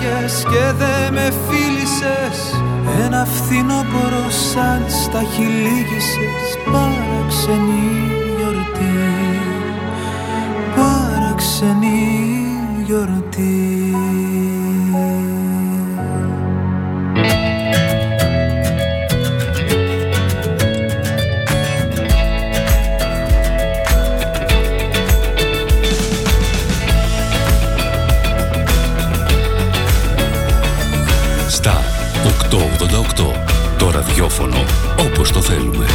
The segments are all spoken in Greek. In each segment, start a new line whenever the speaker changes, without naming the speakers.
έφυγες και δε με φίλησες. Ένα φθινόπωρο σαν στα χιλίγησες Παραξενή γιορτή. Παραξενή γιορτή
ραδιόφωνο όπως το θέλουμε.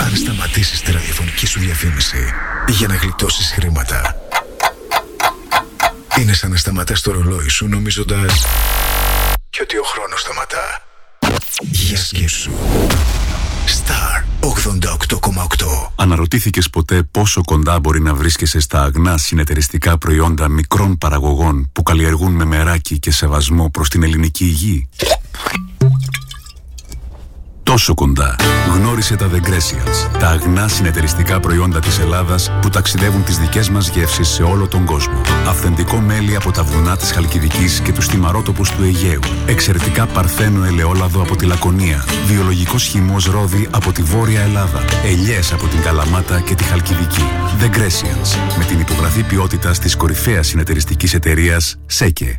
Αν σταματήσεις τη ραδιοφωνική σου διαφήμιση για να γλιτώσεις χρήματα είναι σαν να σταματάς το ρολόι σου νομίζοντας και ότι ο χρόνος σταματά. Για σκέψου. Star 88,8
Αναρωτήθηκες ποτέ πόσο κοντά μπορεί να βρίσκεσαι στα αγνά συνεταιριστικά προϊόντα μικρών παραγωγών που καλλιεργούν με μεράκι και σεβασμό προς την ελληνική υγεία; Τόσο κοντά. Γνώρισε τα The Grecians, τα αγνά συνεταιριστικά προϊόντα της Ελλάδας που ταξιδεύουν τις δικές μας γεύσεις σε όλο τον κόσμο. Αυθεντικό μέλι από τα βουνά της Χαλκιδικής και τους θυμαρότοπους του Αιγαίου. Εξαιρετικά παρθένο ελαιόλαδο από τη Λακωνία. Βιολογικός χυμός ρόδι από τη Βόρεια Ελλάδα. Ελιές από την Καλαμάτα και τη Χαλκιδική. The Grecians, με την υπογραφή ποιότητας της κορυφαίας συνεταιριστικής εταιρείας ΣΕΚΕ.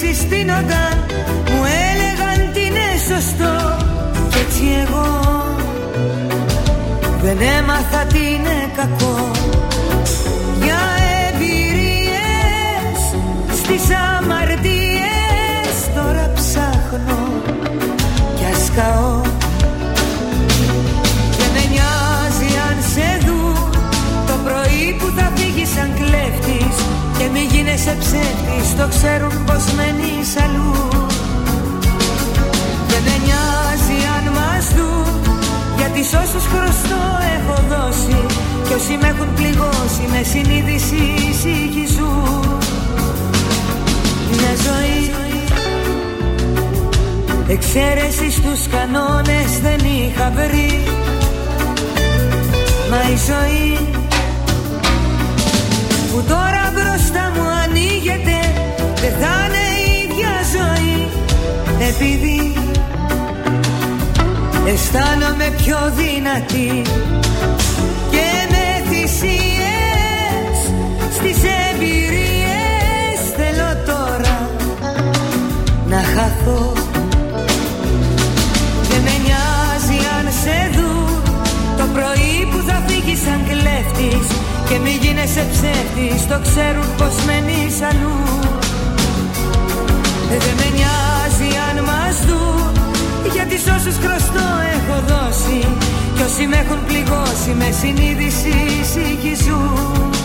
συστήνονταν
Μου έλεγαν τι είναι σωστό. Κι έτσι εγώ δεν έμαθα τι είναι κακό. Για εμπειρίες στις αμαρτίες Τώρα ψάχνω. Κι ας καώ
Μη γίνεσαι ψεύτης, το ξέρουν πως μένεις αλλού. Δεν με νοιάζει αν μας δουν Γιατί σ' όσους χρωστό έχω δώσει. Κι όσοι με έχουν πληγώσει με συνείδηση ζουν.
Μια ζωή Εξαίρεσης στους κανόνες δεν είχα βρει. Μα η ζωή που τώρα επειδή αισθάνομαι πιο δυνατή και με θυσίες στις εμπειρίες θέλω τώρα να χαθώ δεν με νοιάζει αν σε δουν το πρωί που θα φύγεις σαν κλέφτης και μην γίνεσαι ψεύτης το ξέρουν πως μένεις αλλού. Ε, δεν με νοιάζει αν μας δουν Γιατί σ' όσους χρωστώ έχω δώσει. Κι όσοι με έχουν πληγώσει Με συνείδηση συγχυζούν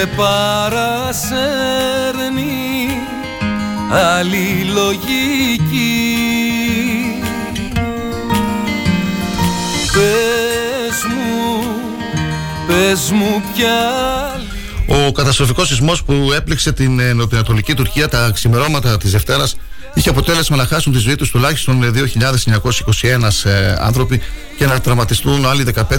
με
παρασέρνει άλλη λογική Πες μου, πες μου πια.
Ο καταστροφικός σεισμός που έπληξε την ε, νοτιοανατολική Τουρκία τα ξημερώματα της Δευτέρας είχε αποτέλεσμα να χάσουν τη ζωή τους τουλάχιστον 2.921 ε, άνθρωποι και να τραυματιστούν άλλοι 15.834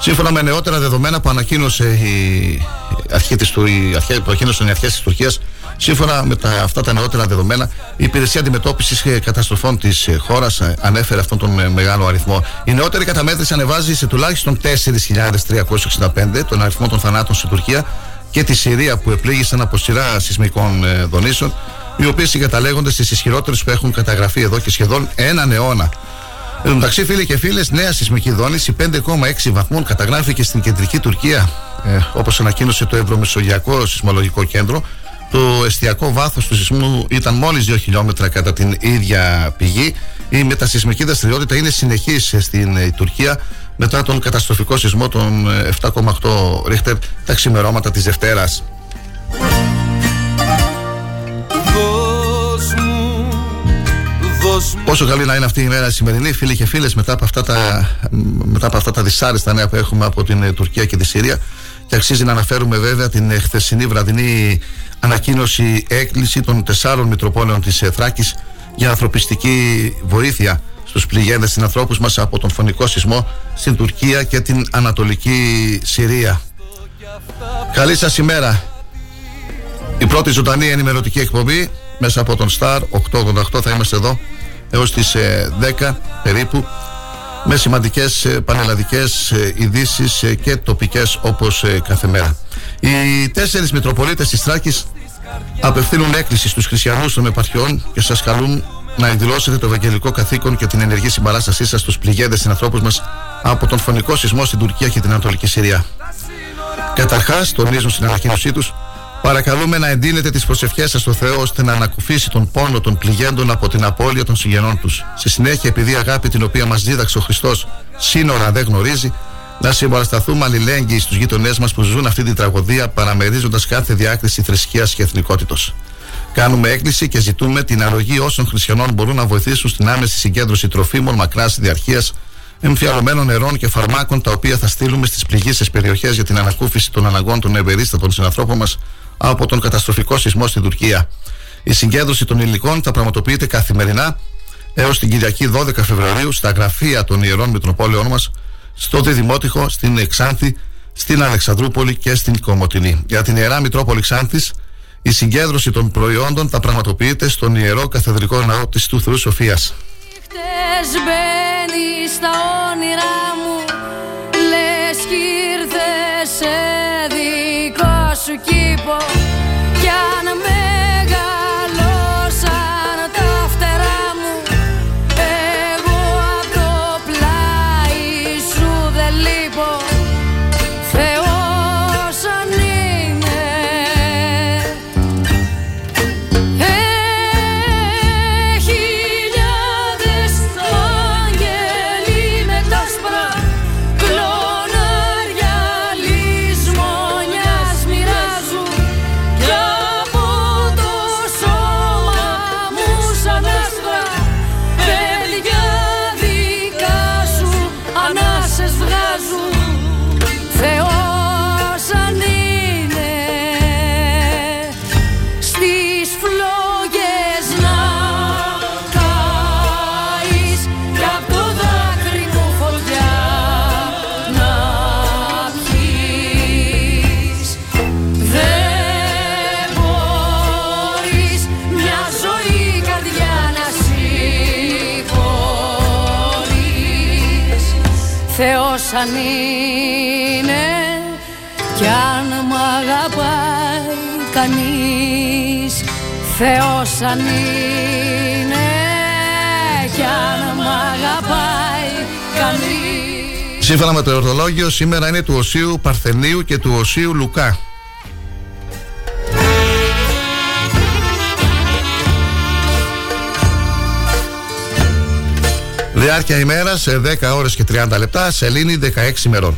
σύμφωνα με νεότερα δεδομένα που ανακοίνωσε η αρχή της, η αρχή, που ανακοίνωσαν οι αρχές της Τουρκίας Σύμφωνα με τα, αυτά τα νεότερα δεδομένα, η Υπηρεσία Αντιμετώπισης Καταστροφών της χώρας ανέφερε αυτόν τον μεγάλο αριθμό. Η νεότερη καταμέτρηση ανεβάζει σε τουλάχιστον 4.365 τον αριθμό των θανάτων στην Τουρκία και τη Συρία που επλήγησαν από σειρά σεισμικών δονήσεων, οι οποίες συγκαταλέγονται στις ισχυρότερες που έχουν καταγραφεί εδώ και σχεδόν έναν αιώνα. Εν τω μεταξύ, φίλοι και φίλες, νέα σεισμική δόνηση 5,6 βαθμών καταγράφηκε στην κεντρική Τουρκία, ε, όπως ανακοίνωσε το Ευρωμεσογειακό Σεισμολογικό Κέντρο. Το εστιακό βάθος του σεισμού ήταν μόλις 2 χιλιόμετρα κατά την ίδια πηγή. Η μετασυσμική δραστηριότητα είναι συνεχής στην ε, Τουρκία μετά τον καταστροφικό σεισμό των 7,8 ε, ρίχτερ τα ξημερώματα της Δευτέρας. Πόσο καλή να είναι αυτή η μέρα σημερινή, φίλοι και φίλες, μετά, από αυτά τα, μετά από αυτά τα δυσάρεστα νέα που έχουμε από την ε, Τουρκία και τη Συρία. Και αξίζει να αναφέρουμε βέβαια την ε, χθεσινή βραδινή ανακοίνωση έκκληση των τεσσάρων Μητροπόλεων της ε, Θράκης για ανθρωπιστική βοήθεια στους πληγέντες ανθρώπους μας από τον φωνικό σεισμό στην Τουρκία και την Ανατολική Συρία. Καλή σας ημέρα. Η πρώτη ζωντανή ενημερωτική εκπομπή μέσα από τον Star 888 θα είμαστε εδώ έως τις 10 ε, περίπου με σημαντικές ε, πανελλαδικές ε, ειδήσεις και τοπικές όπως κάθε μέρα. Οι τέσσερις Μητροπολίτες της Θράκης απευθύνουν έκκληση στους χριστιανούς των επαρχιών και σας καλούν να εκδηλώσετε το ευαγγελικό καθήκον και την ενεργή συμπαράστασή σας στους πληγέντες συνανθρώπους μας από τον φωνικό σεισμό στην Τουρκία και την Ανατολική Συρία. Καταρχάς, τονίζουν στην ανακοίνωσή τους, παρακαλούμε να εντείνετε τις προσευχές σας στο Θεό ώστε να ανακουφίσει τον πόνο των πληγέντων από την απώλεια των συγγενών τους. Στη συνέχεια, επειδή η αγάπη την οποία μας δίδαξε ο Χριστός σύνορα δεν γνωρίζει, να συμπαρασταθούμε αλληλέγγυοι στους γείτονέ μας που ζουν αυτή την τραγωδία παραμερίζοντας κάθε διάκριση θρησκείας και εθνικότητος. Κάνουμε έκκληση και ζητούμε την αρρωγή όσων χριστιανών μπορούν να βοηθήσουν στην άμεση συγκέντρωση τροφίμων μακράς διαρκείας, εμφιαλωμένων νερών και φαρμάκων, τα οποία θα στείλουμε στις πληγήσεις περιοχές για την ανακούφιση των αναγκών των ευερίστατων συνανθρώπων μας από τον καταστροφικό σεισμό στην Τουρκία. Η συγκέντρωση των υλικών θα πραγματοποιείται καθημερινά έως την Κυριακή 12 Φεβρουαρίου στα γραφεία των ιερών Μητροπόλεων μας, στο Διδημότυχο, στην Εξάνθη, στην Αλεξανδρούπολη και στην Κομωτινή. Για την ιερά Μητρόπολη Ξάνθης η συγκέντρωση των προϊόντων θα πραγματοποιείται στον Ιερό Καθεδρικό Ναό της του Θεού Σοφίας.
Χτες μπαίνει στα όνειρά μου Λες κι ήρθες αν είναι. Κι αν μ' αγαπάει κανείς Θεός αν είναι. Κι αν μ' αγαπάει κανείς.
Σύμφωνα με το εορτολόγιο σήμερα είναι του Οσίου Παρθενίου και του Οσίου Λουκά Διάρκεια ημέρας σε 10 ώρες και 30 λεπτά, σελήνη 16 ημερών.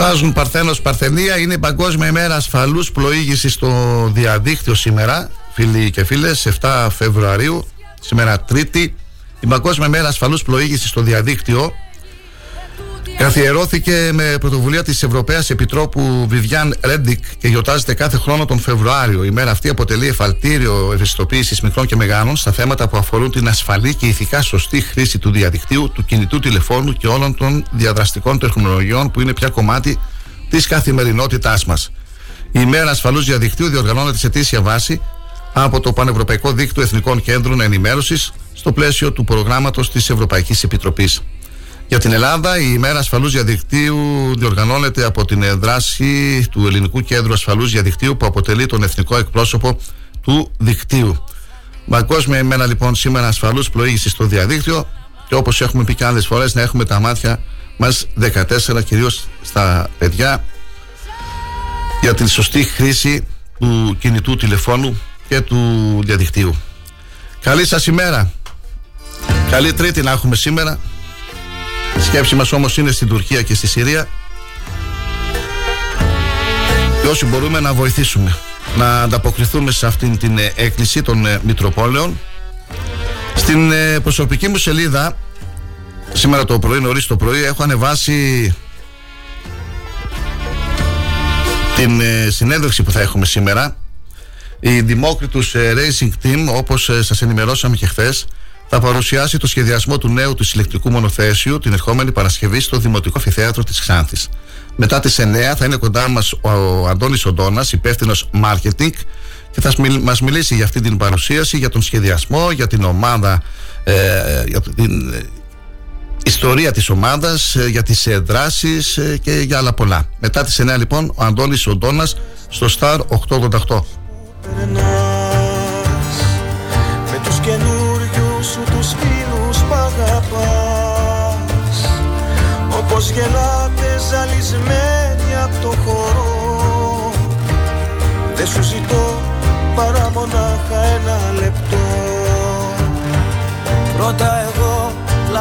Γιορτάζουν Παρθένος Παρθενία. Είναι η Παγκόσμια ημέρα ασφαλούς πλοήγησης στο διαδίκτυο σήμερα, φίλοι και φίλες, 7 Φεβρουαρίου, σήμερα Τρίτη. Η Παγκόσμια ημέρα ασφαλούς πλοήγησης στο διαδίκτυο Καθιερώθηκε με πρωτοβουλία της Ευρωπαίας Επιτρόπου Βιβιάν Ρέντικ και γιορτάζεται κάθε χρόνο τον Φεβρουάριο. Η μέρα αυτή αποτελεί εφαλτήριο ευαισθητοποίησης μικρών και μεγάλων στα θέματα που αφορούν την ασφαλή και ηθικά σωστή χρήση του διαδικτύου, του κινητού τηλεφώνου και όλων των διαδραστικών τεχνολογιών που είναι πια κομμάτι της καθημερινότητάς μας. Η μέρα ασφαλούς διαδικτύου διοργανώνεται σε αιτήσια βάση από το Πανευρωπαϊκό Δίκτυο Εθνικών Κέντρων Ενημέρωσης στο πλαίσιο του προγράμματος της Ευρωπαϊκής Επιτροπής. Για την Ελλάδα, η ημέρα ασφαλούς διαδικτύου διοργανώνεται από την δράση του Ελληνικού Κέντρου Ασφαλούς Διαδικτύου που αποτελεί τον εθνικό εκπρόσωπο του δικτύου. Παγκόσμια ημέρα λοιπόν σήμερα ασφαλούς πλοήγησης στο διαδίκτυο και όπως έχουμε πει και άλλες φορές, να έχουμε τα μάτια μας 14 κυρίως στα παιδιά για την σωστή χρήση του κινητού τηλεφώνου και του διαδικτύου. Καλή σας ημέρα. Καλή Τρίτη να έχουμε σήμερα. Η σκέψη μας όμως είναι στην Τουρκία και στη Συρία. Και όσοι μπορούμε να βοηθήσουμε να ανταποκριθούμε σε αυτήν την ε, έκκληση των ε, Μητροπόλεων. Στην ε, προσωπική μου σελίδα σήμερα το πρωί νωρίς το πρωί έχω ανεβάσει την συνέντευξη που θα έχουμε σήμερα. Η Δημόκριτους Racing Team όπως σας ενημερώσαμε και χθες θα παρουσιάσει το σχεδιασμό του νέου του ηλεκτρικού μονοθέσιου την ερχόμενη Παρασκευή στο Δημοτικό Φιθέατρο της Ξάνθης. Μετά τις 9 θα είναι κοντά μας ο Αντώνης Οντόνα, υπεύθυνος marketing και θα μας μιλήσει για αυτή την παρουσίαση, για τον σχεδιασμό, για την ομάδα, ε, για την ιστορία της ομάδας, ε, για τις ε, δράσεις ε, και για άλλα πολλά. Μετά τις 9 λοιπόν ο Αντώνης Οντώνας στο Star 888.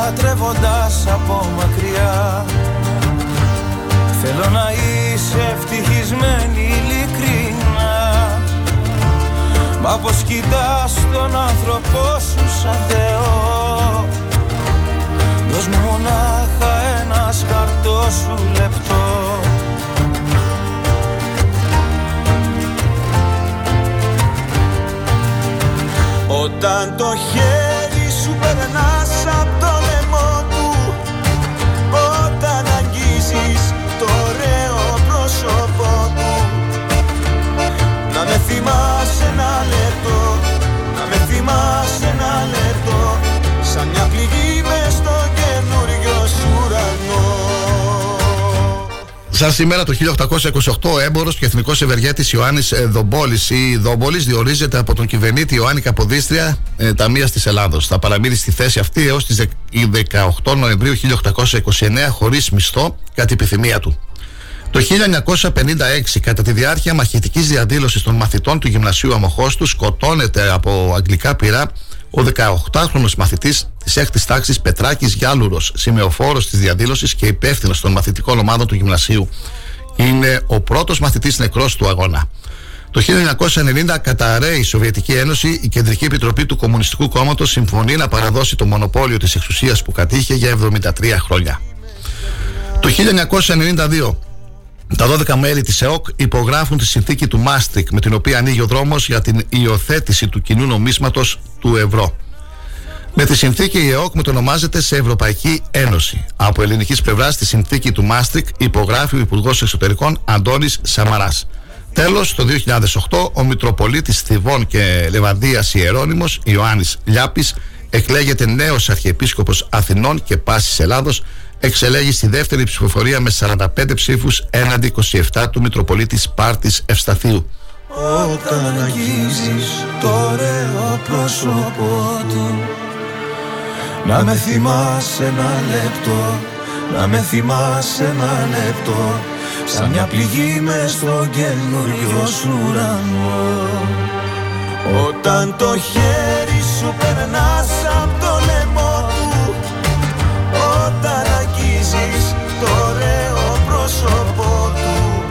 Λατρεύοντας από μακριά. Θέλω να είσαι ευτυχισμένη ειλικρινά. Μα πως κοιτάς τον άνθρωπό σου σαν Θεό. Δώσ' μου μονάχα ένας σκαρτό σου λεπτό. Όταν το χέρι Σαν
σήμερα το 1828, έμπορος και εθνικός ευεργέτης Ιωάννης Δομπόλης ή Δόμπολη διορίζεται από τον κυβερνήτη Ιωάννη Καποδίστρια ε, Ταμεία της Ελλάδος. Θα παραμείνει στη θέση αυτή έως τις 18 Νοεμβρίου 1829 χωρίς μισθό κατά επιθυμία του. Το 1956, κατά τη διάρκεια μαχητικής διαδήλωσης των μαθητών του Γυμνασίου Αμοχώστου, σκοτώνεται από αγγλικά πυρά ο 18χρονος μαθητής της 6ης τάξης Πετράκης Γιάλουρος, σημεοφόρος της διαδήλωσης και υπεύθυνος των μαθητικών ομάδων του Γυμνασίου. Είναι ο πρώτος μαθητής νεκρός του αγώνα. Το 1990 καταραίει η Σοβιετική Ένωση, η Κεντρική Επιτροπή του Κομμουνιστικού Κόμματος συμφωνεί να παραδώσει το μονοπόλιο της εξουσίας που κατήχε για 73 χρόνια. Το 1992 τα 12 μέλη της ΕΟΚ υπογράφουν τη συνθήκη του Μάστρικ με την οποία ανοίγει ο δρόμος για την υιοθέτηση του κοινού νομίσματος του ευρώ. Με τη συνθήκη η ΕΟΚ μετονομάζεται σε Ευρωπαϊκή Ένωση. Από ελληνικής πλευράς στη συνθήκη του Μάστρικ υπογράφει ο Υπουργός Εξωτερικών Αντώνης Σαμαράς. Τέλος, το 2008 ο Μητροπολίτης Θηβών και Λεβαδίας Ιερώνυμος Ιωάννης Λιάπης εκλέγεται νέος Αρχιεπίσκοπος Αθηνών και Πάσης Ελλάδος εξελέγει στη δεύτερη ψηφοφορία με 45 ψήφους έναντι 27 του Μητροπολίτης Σπάρτης Ευσταθίου.
Όταν αγγίζεις το ωραίο πρόσωπό του Να με θυμάσαι ένα λεπτό Να με θυμάσαι ένα λεπτό Σαν μια πληγή μες στο καινούριο σου ουρανό. Όταν το χέρι σου περνάς απ' το λαιμό του Όταν αγγίζεις το ωραίο πρόσωπό του.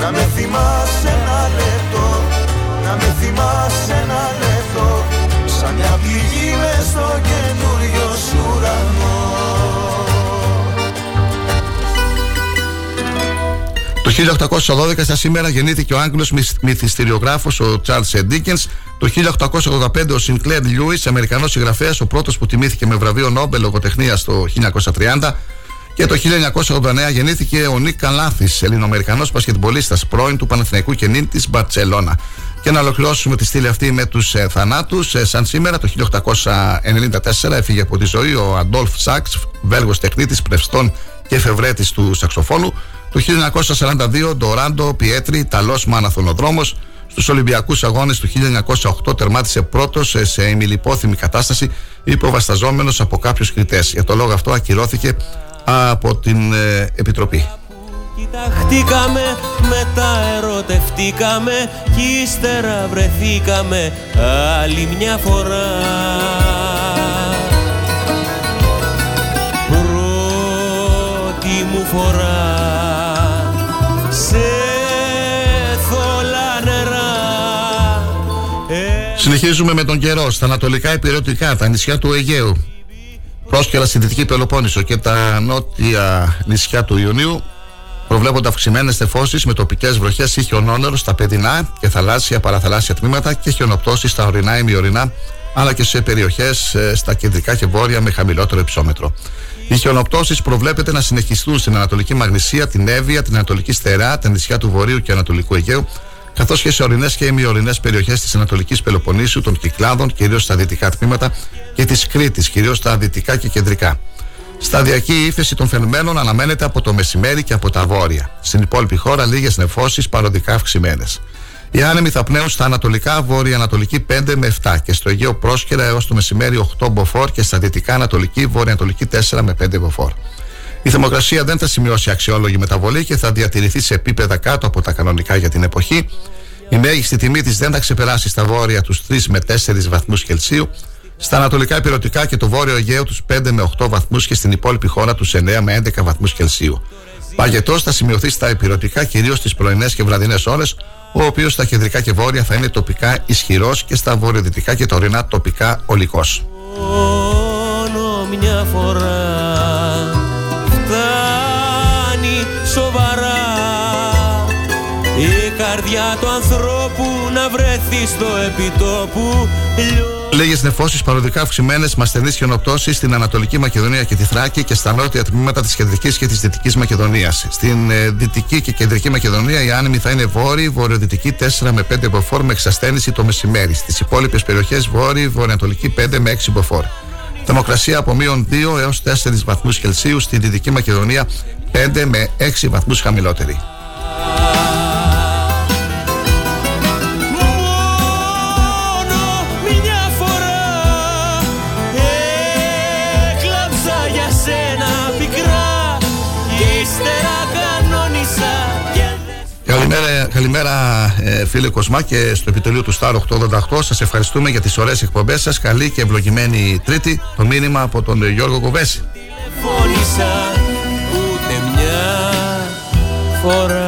Να με θυμάσαι ένα λεπτό Να με θυμάσαι ένα λεπτό στο καινούριο σου ουρανό
Το 1812 στα σήμερα γεννήθηκε ο Άγγλος μυθιστηριογράφος ο Charles Dickens. Το 1885 ο Sinclair Lewis, Αμερικανός συγγραφέας, ο πρώτος που τιμήθηκε με βραβείο Νόμπελ λογοτεχνίας το 1930. Και το 1989 γεννήθηκε ο Νίκ Καλάθης, Ελληνοαμερικανός πασχετμπολίστας, πρώην του Παναθηναϊκού και νυν της Μπαρτσελώνα. Και να ολοκληρώσουμε τη στήλη αυτή με τους ε, θανάτους. Ε, σαν σήμερα το 1894 έφυγε από τη ζωή ο Αντόλφ Σάξ, Βέλγος τεχνίτης, πρευστών και εφευρέτης του σαξοφώνου. Το 1942 Ντοράντο Πιέτρι, Ιταλός μαναθωνοδρόμος. Στους Ολυμπιακούς Αγώνες του 1908 τερμάτισε πρώτος σε, σε ημιλιπόθυμη κατάσταση υποβασταζόμενος από κάποιους κριτές. Για το λόγο αυτό ακυρώθηκε από την ε, Επιτροπή.
Κοιταχτήκαμε, μετά ερωτευτήκαμε Κι ύστερα βρεθήκαμε άλλη μια φορά. Πρώτη μου φορά Σε θολά νερά.
Συνεχίζουμε με τον καιρό στα ανατολικά υπηρετικά, τα νησιά του Αιγαίου. Πρόσκαιρα στη Δυτική Πελοπόννησο και τα νότια νησιά του Ιουνίου προβλέπονται αυξημένες τεφώσεις με τοπικές βροχές ή χιονόνερο στα παιδινά και θαλάσσια παραθαλάσσια τμήματα και χιονοπτώσεις στα ορεινά ή μειωρινά, αλλά και σε περιοχές στα κεντρικά και βόρεια με χαμηλότερο υψόμετρο. Οι χιονοπτώσεις προβλέπεται να συνεχιστούν στην Ανατολική Μαγνησία, την Εύβοια, την Ανατολική Στερά, τα νησιά του Βορείου και Ανατολικού Αιγαίου, καθώς και σε ορεινές και ημιορεινές περιοχές της Ανατολικής Πελοποννήσου, των Κυκλάδων, κυρίως στα δυτικά τμήματα, και της Κρήτης, κυρίως στα δυτικά και κεντρικά. Σταδιακή ύφεση των φαινομένων αναμένεται από το μεσημέρι και από τα βόρεια. Στην υπόλοιπη χώρα λίγες νεφώσεις παροδικά αυξημένες. Οι άνεμοι θα πνέουν στα ανατολικά βόρεια-ανατολική 5 με 7 και στο Αιγαίο πρόσκαιρα έως το μεσημέρι 8 μποφόρ και στα δυτικά ανατολική βόρεια-ανατολική 4 με 5 μποφόρ. Η θερμοκρασία δεν θα σημειώσει αξιόλογη μεταβολή και θα διατηρηθεί σε επίπεδα κάτω από τα κανονικά για την εποχή. Η μέγιστη τιμή της δεν θα ξεπεράσει στα βόρεια τους 3 με 4 βαθμούς Κελσίου, στα ανατολικά υπηρετικά και το βόρειο Αιγαίο τους 5 με 8 βαθμούς και στην υπόλοιπη χώρα τους 9 με 11 βαθμούς Κελσίου. Παγετός θα σημειωθεί στα υπηρετικά κυρίως στις πρωινές και βραδινές ώρες, ο οποίος στα κεντρικά και βόρεια θα είναι τοπικά ισχυρός και στα βορειοδυτικά και τωρινά τοπικά ολικός.
Μόνο μια φορά φτάνει σοβαρά η καρδιά του ανθρώπου να βρεθεί στο επιτόπου
Λίγες νεφώσεις παροδικά αυξημένες με ασθενεί χιονοπτώσεις στην Ανατολική Μακεδονία και τη Θράκη και στα νότια τμήματα της Κεντρικής και της Δυτικής Μακεδονίας. Στην ε, Δυτική και Κεντρική Μακεδονία οι άνεμοι θα είναι βόρειοι, βορειοδυτικοί 4 με 5 μποφόρ με εξασθένηση το μεσημέρι. Στις υπόλοιπες περιοχές βόρειοι, βορειοανατολική 5 με 6 μποφόρ. Θερμοκρασία από μείον 2 έως 4 βαθμούς Κελσίου στη Δυτική Μακεδονία 5 με 6 βαθμούς χαμηλότερη. Καλημέρα, καλημέρα ε, φίλε Κοσμά και στο επιτελείο του Star 888 σας ευχαριστούμε για τις ωραίες εκπομπές σας. Καλή και ευλογημένη τρίτη. Το μήνυμα από τον Γιώργο Κοβέση.
Τηλεφώνησα ούτε μια φορά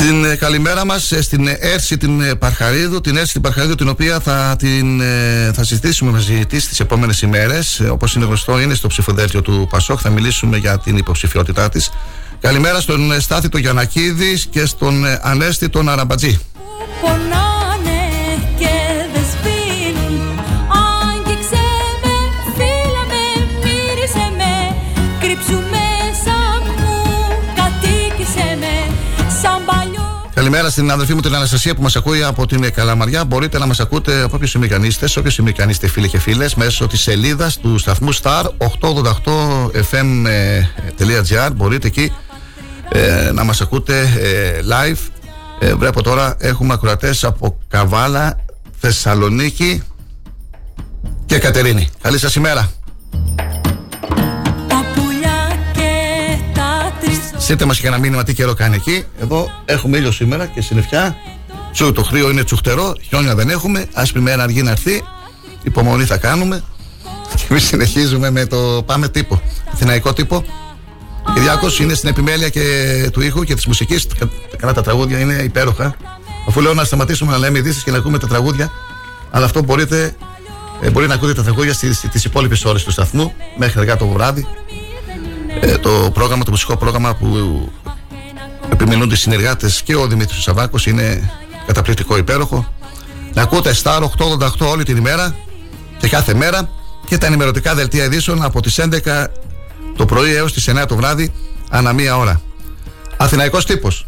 Την ε, καλημέρα μας ε, στην Έρση την ε, Παρχαρίδου, την Έρση την Παρχαρίδου την οποία θα, την, ε, θα συζητήσουμε μαζί της τις επόμενες ημέρες. Ε, όπως είναι γνωστό είναι στο ψηφοδέλτιο του Πασόκ, θα μιλήσουμε για την υποψηφιότητά της. Καλημέρα στον ε, Στάθη τον Γιανακίδη και στον ε, Ανέστη τον Αραμπατζή. Καλημέρα στην αδερφή μου την Αναστασία που μας ακούει από την ε, Καλαμαριά. Μπορείτε να μας ακούτε από όποιο σημείο κι αν είστε, σε όποιο σημείο κι αν είστε φίλοι και φίλες, μέσω της σελίδας του σταθμού Star 888fm.gr. Μπορείτε εκεί ε, να μας ακούτε ε, live. Ε, βλέπω τώρα έχουμε ακροατές από Καβάλα, Θεσσαλονίκη και Κατερίνη. Καλή σας ημέρα. Στείλτε μας και ένα μήνυμα τι καιρό κάνει εκεί. Εδώ έχουμε ήλιο σήμερα και συννεφιά. Τσου, το χρήο είναι τσουχτερό, χιόνια δεν έχουμε. Άσπρη μέρα αργεί να έρθει. Υπομονή θα κάνουμε. Και εμείς συνεχίζουμε με το πάμε τύπο. Αθηναϊκό τύπο. Κυριάκο είναι στην επιμέλεια και του ήχου και της μουσικής. Καλά τα τραγούδια είναι υπέροχα. Αφού λέω να σταματήσουμε να λέμε ειδήσεις και να ακούμε τα τραγούδια. Αλλά αυτό μπορείτε, ε, μπορεί να ακούτε τα τραγούδια στις υπόλοιπες ώρες του σταθμού μέχρι αργά το βράδυ. Ε, το πρόγραμμα, το μουσικό πρόγραμμα που επιμελούνται οι συνεργάτες και ο Δημήτρης Σαββάκος είναι καταπληκτικό υπέροχο. Να ακούτε Star 888 όλη την ημέρα και κάθε μέρα και τα ενημερωτικά δελτία ειδήσεων από τις 11 το πρωί έως τις 9 το βράδυ ανά μία ώρα. Αθηναϊκός τύπος.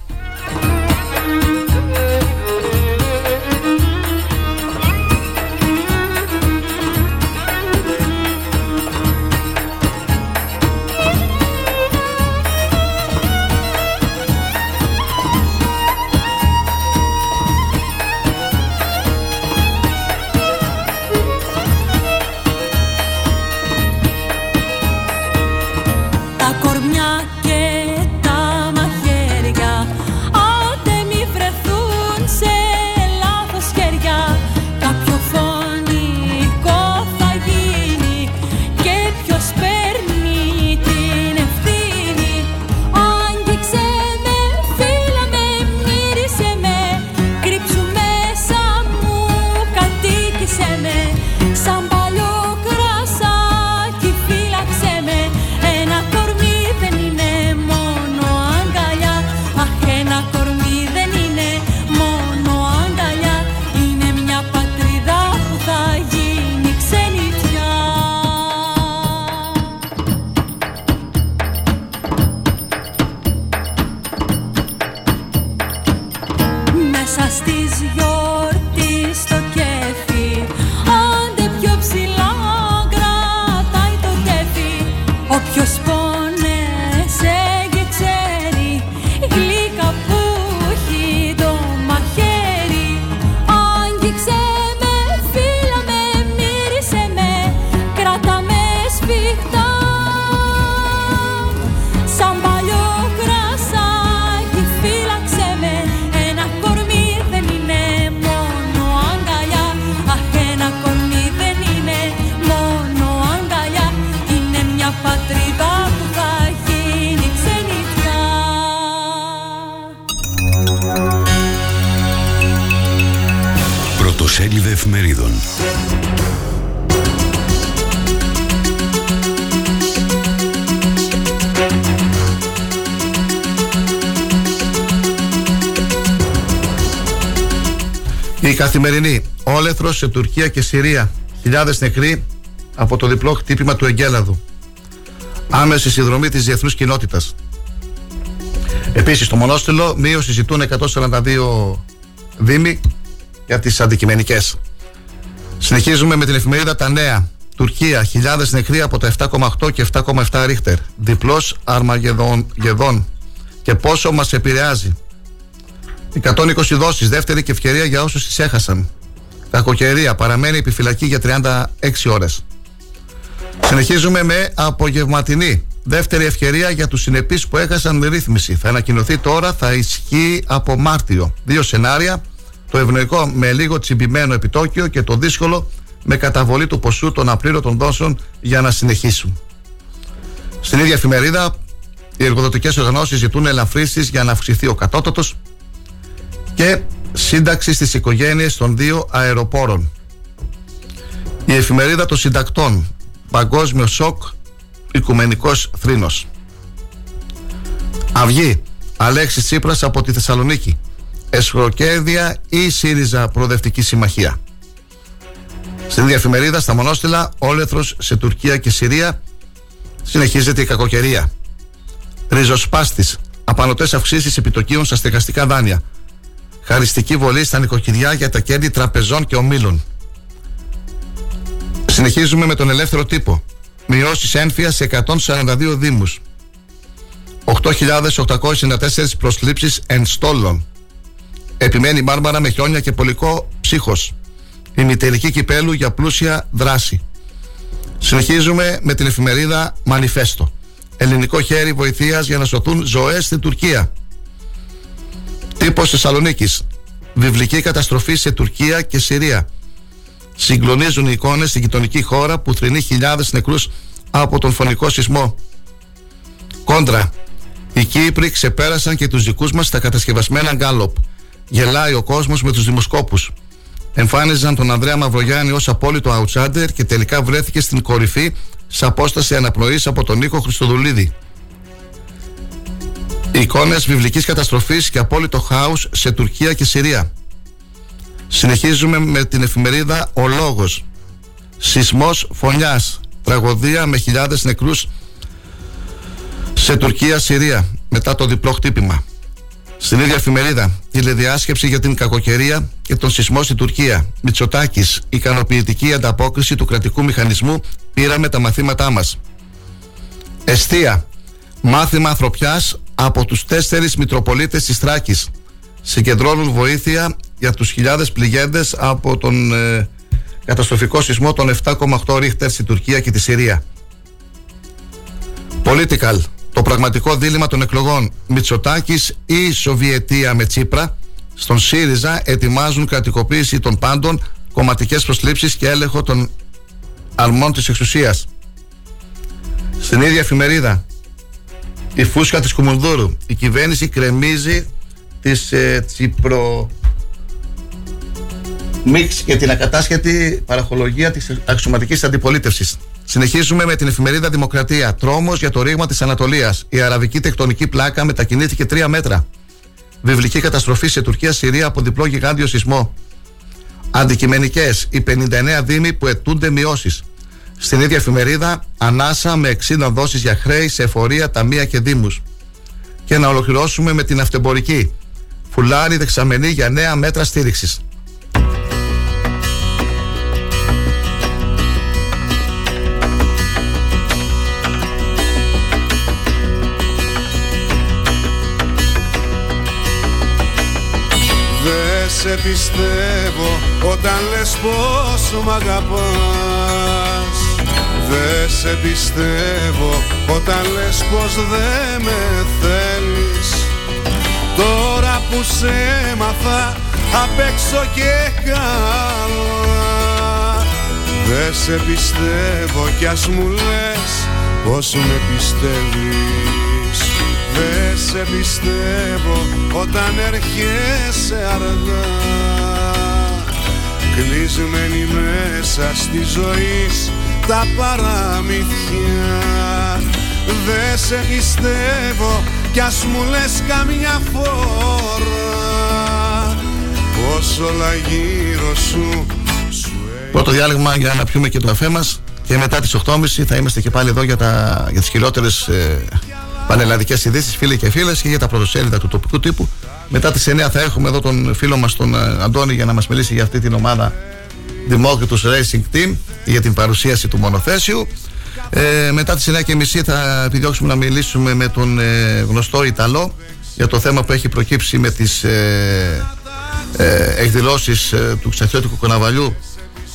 Καθημερινή όλεθρος σε Τουρκία και Συρία. Χιλιάδες νεκροί από το διπλό χτύπημα του Εγκέλαδου. Άμεση συνδρομή της διεθνούς κοινότητας. Επίσης, στο μονόστιλο μείωση ζητούν 142 δήμοι για τις αντικειμενικές. Συνεχίζουμε με την εφημερίδα Τα Νέα. Τουρκία, χιλιάδες νεκροί από τα 7,8 και 7,7 ρίχτερ. Διπλός αρμαγεδόν. Και πόσο μας επηρεάζει. 120 δόσεις, δεύτερη και ευκαιρία για όσους τις έχασαν. Κακοκαιρία, παραμένει επιφυλακή για 36 ώρες. Συνεχίζουμε με απογευματινή. Δεύτερη ευκαιρία για τους συνεπείς που έχασαν ρύθμιση. Θα ανακοινωθεί τώρα, θα ισχύει από Μάρτιο. Δύο σενάρια, το ευνοϊκό με λίγο τσιμπημένο επιτόκιο και το δύσκολο με καταβολή του ποσού των απλήρωτων δόσεων για να συνεχίσουν. Στην ίδια εφημερίδα, οι εργοδοτικές οργανώσεις ζητούν ελαφρύσεις για να αυξηθεί ο κατώτατος και σύνταξη στις οικογένειες των δύο αεροπόρων. Η εφημερίδα των συντακτών. Παγκόσμιο σοκ Οικουμενικός θρήνος. Αυγή. Αλέξης Τσίπρας από τη Θεσσαλονίκη. Εσχροκέρδια ή ΣΥΡΙΖΑ Προοδευτική Συμμαχία. Στην ίδια εφημερίδα στα Μονόστιλα Όλεθρος σε Τουρκία και Συρία Συνεχίζεται η κακοκαιρία. Ριζοσπάστης. Απανοτές αυξήσεις επιτοκίων στα στεγαστικά δάνεια Χαριστική βολή στα νοικοκυριά για τα κέρδη τραπεζών και ομίλων. Συνεχίζουμε με τον ελεύθερο τύπο. Μειώσεις ένφια σε 142 Δήμους. 8.894 προσλήψεις ενστόλων. Επιμένει η Μάρμαρα με χιόνια και πολικό ψύχος. Η μητερική κυπέλου για πλούσια δράση. Συνεχίζουμε με την εφημερίδα Μανιφέστο. Ελληνικό χέρι βοηθείας για να σωθούν ζωές στην Τουρκία. Τύπος Θεσσαλονίκης. Βιβλική καταστροφή σε Τουρκία και Συρία. Συγκλονίζουν οι εικόνες στην γειτονική χώρα που θρυνεί χιλιάδες νεκρούς από τον φωνικό σεισμό. Κόντρα. Οι Κύπροι ξεπέρασαν και τους δικούς μας στα κατασκευασμένα γκάλοπ. Γελάει ο κόσμος με τους δημοσκόπους. Εμφάνιζαν τον Ανδρέα Μαυρογιάννη ως απόλυτο outsider και τελικά βρέθηκε στην κορυφή σε απόσταση αναπνοής από τον Νίκο Χριστοδουλίδη. Εικόνες βιβλικής καταστροφής και απόλυτο χάου σε Τουρκία και Συρία. Συνεχίζουμε με την εφημερίδα Ο Λόγος. Σεισμός φωνιάς. Τραγωδία με χιλιάδες νεκρούς σε Τουρκία-Συρία μετά το διπλό χτύπημα. Στην ίδια εφημερίδα, τηλεδιάσκεψη για την κακοκαιρία και τον σεισμό στην Τουρκία. Μητσοτάκης, ικανοποιητική ανταπόκριση του κρατικού μηχανισμού. Πήραμε τα μαθήματά μας. Εστία, μάθημα ανθρωπιάς από τους τέσσερις Μητροπολίτες της Θράκης. Συγκεντρώνουν βοήθεια για τους χιλιάδες πληγέντες από τον ε, καταστροφικό σεισμό των 7,8 ρίχτερ στην Τουρκία και τη Συρία. Political. Το πραγματικό δίλημα των εκλογών Μητσοτάκης ή Σοβιετία με Τσίπρα στον ΣΥΡΙΖΑ ετοιμάζουν κρατικοποίηση των πάντων, κομματικές προσλήψεις και έλεγχο των αρμών της εξουσίας. Στην ίδια εφημερίδα η φούσκα της Κουμουνδούρου. Η κυβέρνηση κρεμίζει τις ε, τσιπρο... Μίξ και την ακατάσχετη παραχολογία της αξιωματικής αντιπολίτευσης. Συνεχίζουμε με την εφημερίδα Δημοκρατία. Τρόμος για το ρήγμα της Ανατολίας. Η αραβική τεκτονική πλάκα μετακινήθηκε τρία μέτρα. Βιβλική καταστροφή σε Τουρκία-Συρία από διπλό γιγάντιο σεισμό. Αντικειμενικές. Οι 59 δήμοι που ετούνται μειώσεις. Στην ίδια εφημερίδα, ανάσα με 60 δόσεις για χρέη σε εφορία, ταμεία και δήμους. Και να ολοκληρώσουμε με την αυτεμπορική. φουλάρι δεξαμενή για 9 μέτρα στήριξης.
Δε σε πιστεύω όταν λες πως μ' αγαπάς Δε σε πιστεύω όταν λες πως δεν με θέλεις. Τώρα που σε έμαθα απ' έξω και καλά. Δε σε πιστεύω κι ας μου λες πως με πιστεύεις. Δε σε πιστεύω όταν έρχεσαι αργά. Κλεισμένη μέσα στη ζωή τα παραμυθιά Δε σε πιστεύω κι ας μου λες καμιά φορά. Πως όλα γύρω σου
Πρώτο διάλειμμα για να πιούμε και το καφέ μας και μετά τις 8.30 θα είμαστε και πάλι εδώ για, τα, για τις χειρότερες ε, πανελλαδικές ειδήσεις φίλοι και φίλες και για τα πρωτοσέλιδα του τοπικού τύπου. Μετά τις 9 θα έχουμε εδώ τον φίλο μας τον ε, Αντώνη για να μας μιλήσει για αυτή την ομάδα Δημόκριτους Racing Team για την παρουσίαση του μονοθέσιου ε, μετά τις 9.30 θα επιδιώξουμε να μιλήσουμε με τον ε, γνωστό Ιταλό για το θέμα που έχει προκύψει με τις ε, ε, εκδηλώσεις ε, του Ξαθιώτικου Κοναβαλιού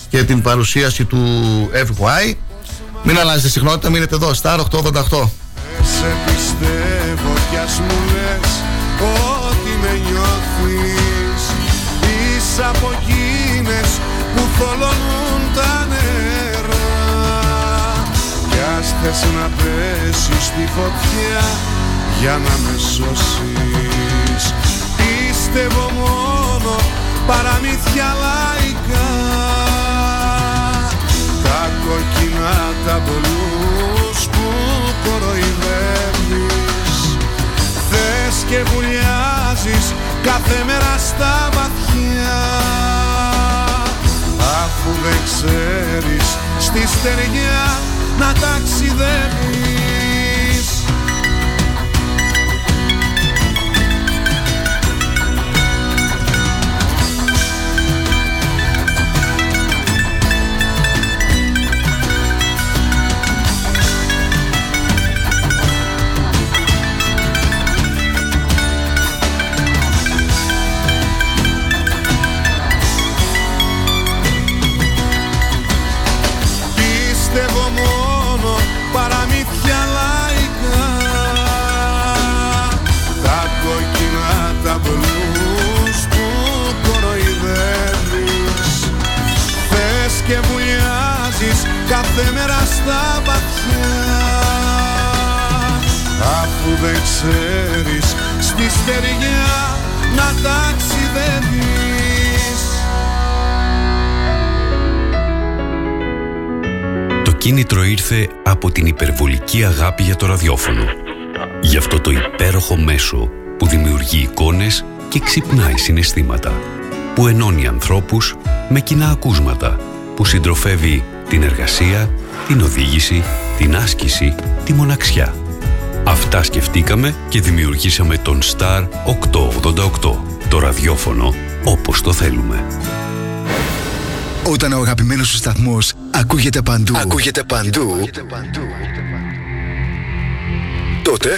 και την παρουσίαση του FY. Μην αλλάζετε συχνότητα, μείνετε εδώ, Star 888.
Σε πιστεύω κι ας μου λες ότι με νιώθεις Είσαι από εκείνες που θολώνουν τα νερά. Κι ας θες να πέσεις στη φωτιά για να με σώσεις. Πίστευω μόνο παραμύθια λαϊκά. Τα κόκκινα τα πολλούς που κοροϊδεύεις. Θες και βουλιάζεις κάθε μέρα στα βαθιά Αφού δεν ξέρεις στη στεριά να ταξιδεύεις κάθε μέρα στα βαθιά Αφού δεν ξέρεις στη στεριά να ταξιδεύεις
Το κίνητρο ήρθε από την υπερβολική αγάπη για το ραδιόφωνο. Γι' αυτό το υπέροχο μέσο που δημιουργεί εικόνες και ξυπνάει συναισθήματα. Που ενώνει ανθρώπους με κοινά ακούσματα. Που συντροφεύει την εργασία, την οδήγηση, την άσκηση, τη μοναξιά. Αυτά σκεφτήκαμε και δημιουργήσαμε τον Star 888. Το ραδιόφωνο όπως το θέλουμε.
Όταν ο αγαπημένος σου σταθμός ακούγεται παντού. Ακούγεται παντού. Τότε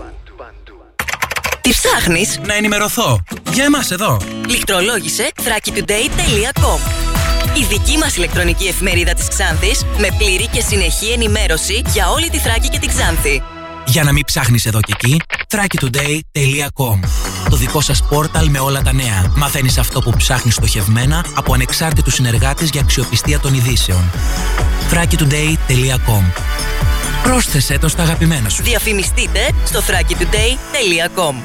Τι ψάχνεις;
Να ενημερωθώ. Για εμάς εδώ.
Λιχτρολόγησε thrakitoday.com Η δική μας ηλεκτρονική εφημερίδα της Ξάνθης με πλήρη και συνεχή ενημέρωση για όλη τη Θράκη και την Ξάνθη.
Για να μην ψάχνεις εδώ και εκεί, thrakitoday.com Το δικό σας πόρταλ με όλα τα νέα. Μαθαίνεις αυτό που ψάχνεις στοχευμένα από ανεξάρτητους συνεργάτες για αξιοπιστία των ειδήσεων. thrakitoday.com Πρόσθεσέ το στα αγαπημένα σου.
Διαφημιστείτε στο thrakitoday.com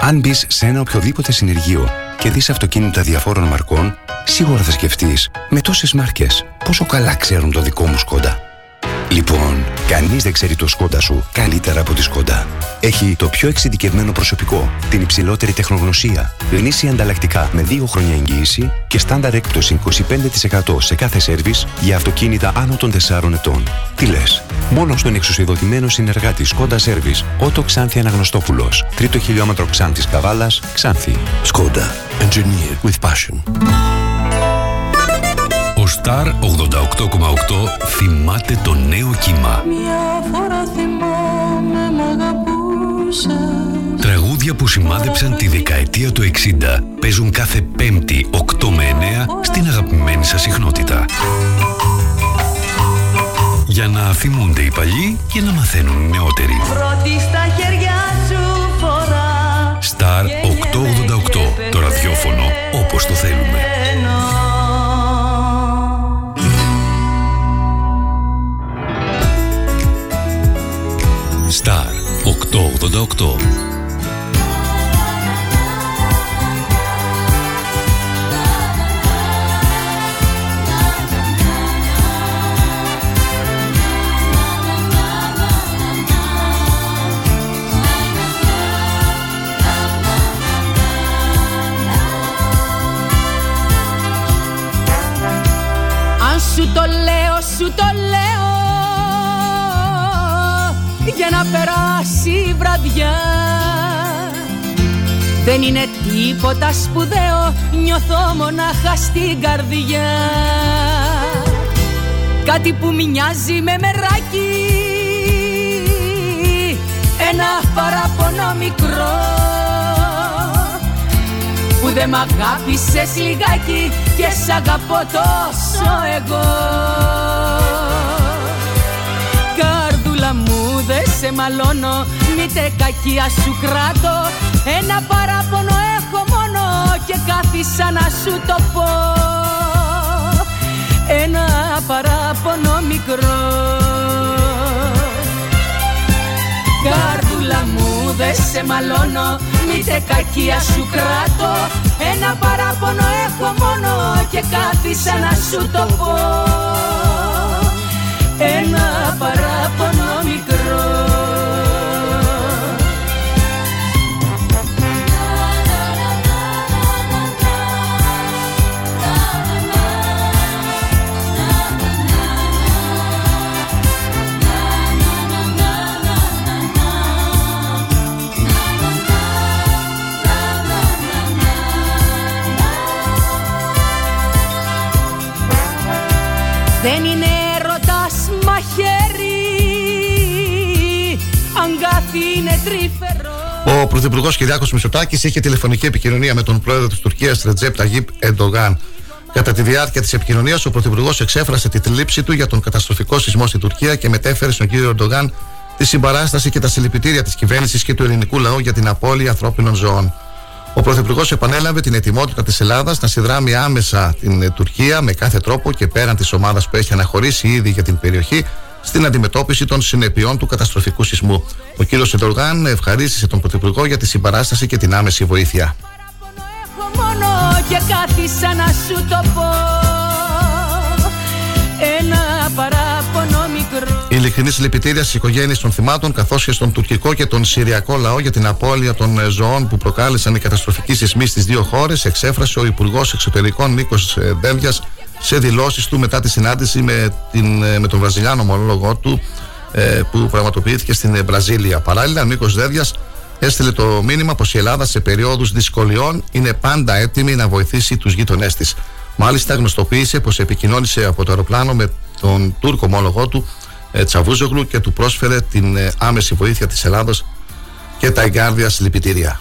Αν μπεις σε ένα οποιοδήποτε συνεργείο και δεις αυτοκίνητα διαφόρων μαρκών, σίγουρα θα σκεφτείς με τόσες μάρκες πόσο καλά ξέρουν το δικό μου Σκόντα. Λοιπόν, κανείς δεν ξέρει το Σκόντα σου καλύτερα από τη Σκόντα. Έχει το πιο εξειδικευμένο προσωπικό, την υψηλότερη τεχνογνωσία, γνήσια ανταλλακτικά με 2 χρόνια εγγύηση και στάνταρ έκπτωση 25% σε κάθε σέρβις για αυτοκίνητα άνω των 4 ετών. Τι λες, μόνο στον εξουσιοδοτημένο συνεργάτη Σκόντα Σέρβις, Ότο Ξάνθη Αναγνωστόπουλος, τρίτο χιλιόμετρο Ξάνθης Καβάλας, Ξάνθη.
Σκόντα. Engineered with passion.
Ο Star 88,8 θυμάται το νέο κύμα.
Μια φορά θυμάμαι μ' αγαπούσε
Τραγούδια που σημάδεψαν τη δεκαετία του 60 παίζουν κάθε Πέμπτη 8 με 9 στην αγαπημένη σας συχνότητα. Για να θυμούνται οι παλιοί και να μαθαίνουν οι νεότεροι.
Πρώτη στα χέρια σου φορά
Star 888, το ραδιόφωνο όπως το θέλουμε. 888.
Αν σου το λέω, σου το λέω Για να περάσει η βραδιά. Δεν είναι τίποτα σπουδαίο Νιώθω μονάχα στην καρδιά. Κάτι που μοιάζει με μεράκι. Ένα παράπονο μικρό. Που δεν μ' αγάπησες λιγάκι και σ' αγαπώ τόσο εγώ σε μαλώνω. Μήτε κακία σου κράτω. Ένα παράπονο έχω μόνο και κάθισα να σου το πω. Ένα παράπονο μικρό. Καρδούλα μου δεν σε μαλώνω. Μήτε κακία σου κράτω. Ένα παράπονο έχω μόνο Και κάθισα να σου το πω. Ένα παράπονο μικρό
Πρωθυπουργός Κυριάκος Μητσοτάκης είχε τηλεφωνική επικοινωνία με τον πρόεδρο της Τουρκίας, Ρετζέπ Ταγίπ Εντογάν. Κατά τη διάρκεια της επικοινωνίας, ο Πρωθυπουργός εξέφρασε τη θλίψη του για τον καταστροφικό σεισμό στην Τουρκία και μετέφερε στον κύριο Ερντογάν τη συμπαράσταση και τα συλληπιτήρια της κυβέρνησης και του ελληνικού λαού για την απώλεια ανθρώπινων ζώων. Ο Πρωθυπουργός επανέλαβε την ετοιμότητα της Ελλάδας να συνδράμει άμεσα την ε, Τουρκία με κάθε τρόπο και πέραν της ομάδας που έχει αναχωρήσει ήδη για την περιοχή στην αντιμετώπιση των συνεπειών του καταστροφικού σεισμού. Ο κ. Ερντογάν ευχαρίστησε τον Πρωθυπουργό για τη συμπαράσταση και την άμεση βοήθεια.
Έχω μόνο και κάθισα να σου το πω Ένα παράπονο μικρό
Ειλικρινής συλληπιτήρια στις οικογένειες των θυμάτων, καθώς και στον τουρκικό και τον συριακό λαό για την απώλεια των ε, ζωών που προκάλεσαν οι καταστροφικοί σεισμοί στις δύο χώρες, εξέφρασε ο Υπουργός Εξωτερικών Νίκος Δένδια σε δηλώσεις του μετά τη συνάντηση με, την, ε, με τον Βραζιλιάνο ομολόγο του ε, που πραγματοποιήθηκε στην ε, Βραζίλια. Παράλληλα, ο Νίκος Δένδια έστειλε το μήνυμα πως η Ελλάδα σε περιόδους δυσκολιών είναι πάντα έτοιμη να βοηθήσει τους γείτονές της. Μάλιστα, γνωστοποίησε πως επικοινώνησε από το αεροπλάνο με τον Τούρκο ομόλογό του ε, Τσαβούζογλου και του πρόσφερε την ε, άμεση βοήθεια της Ελλάδος και τα εγκάρδια συλληπιτήρια.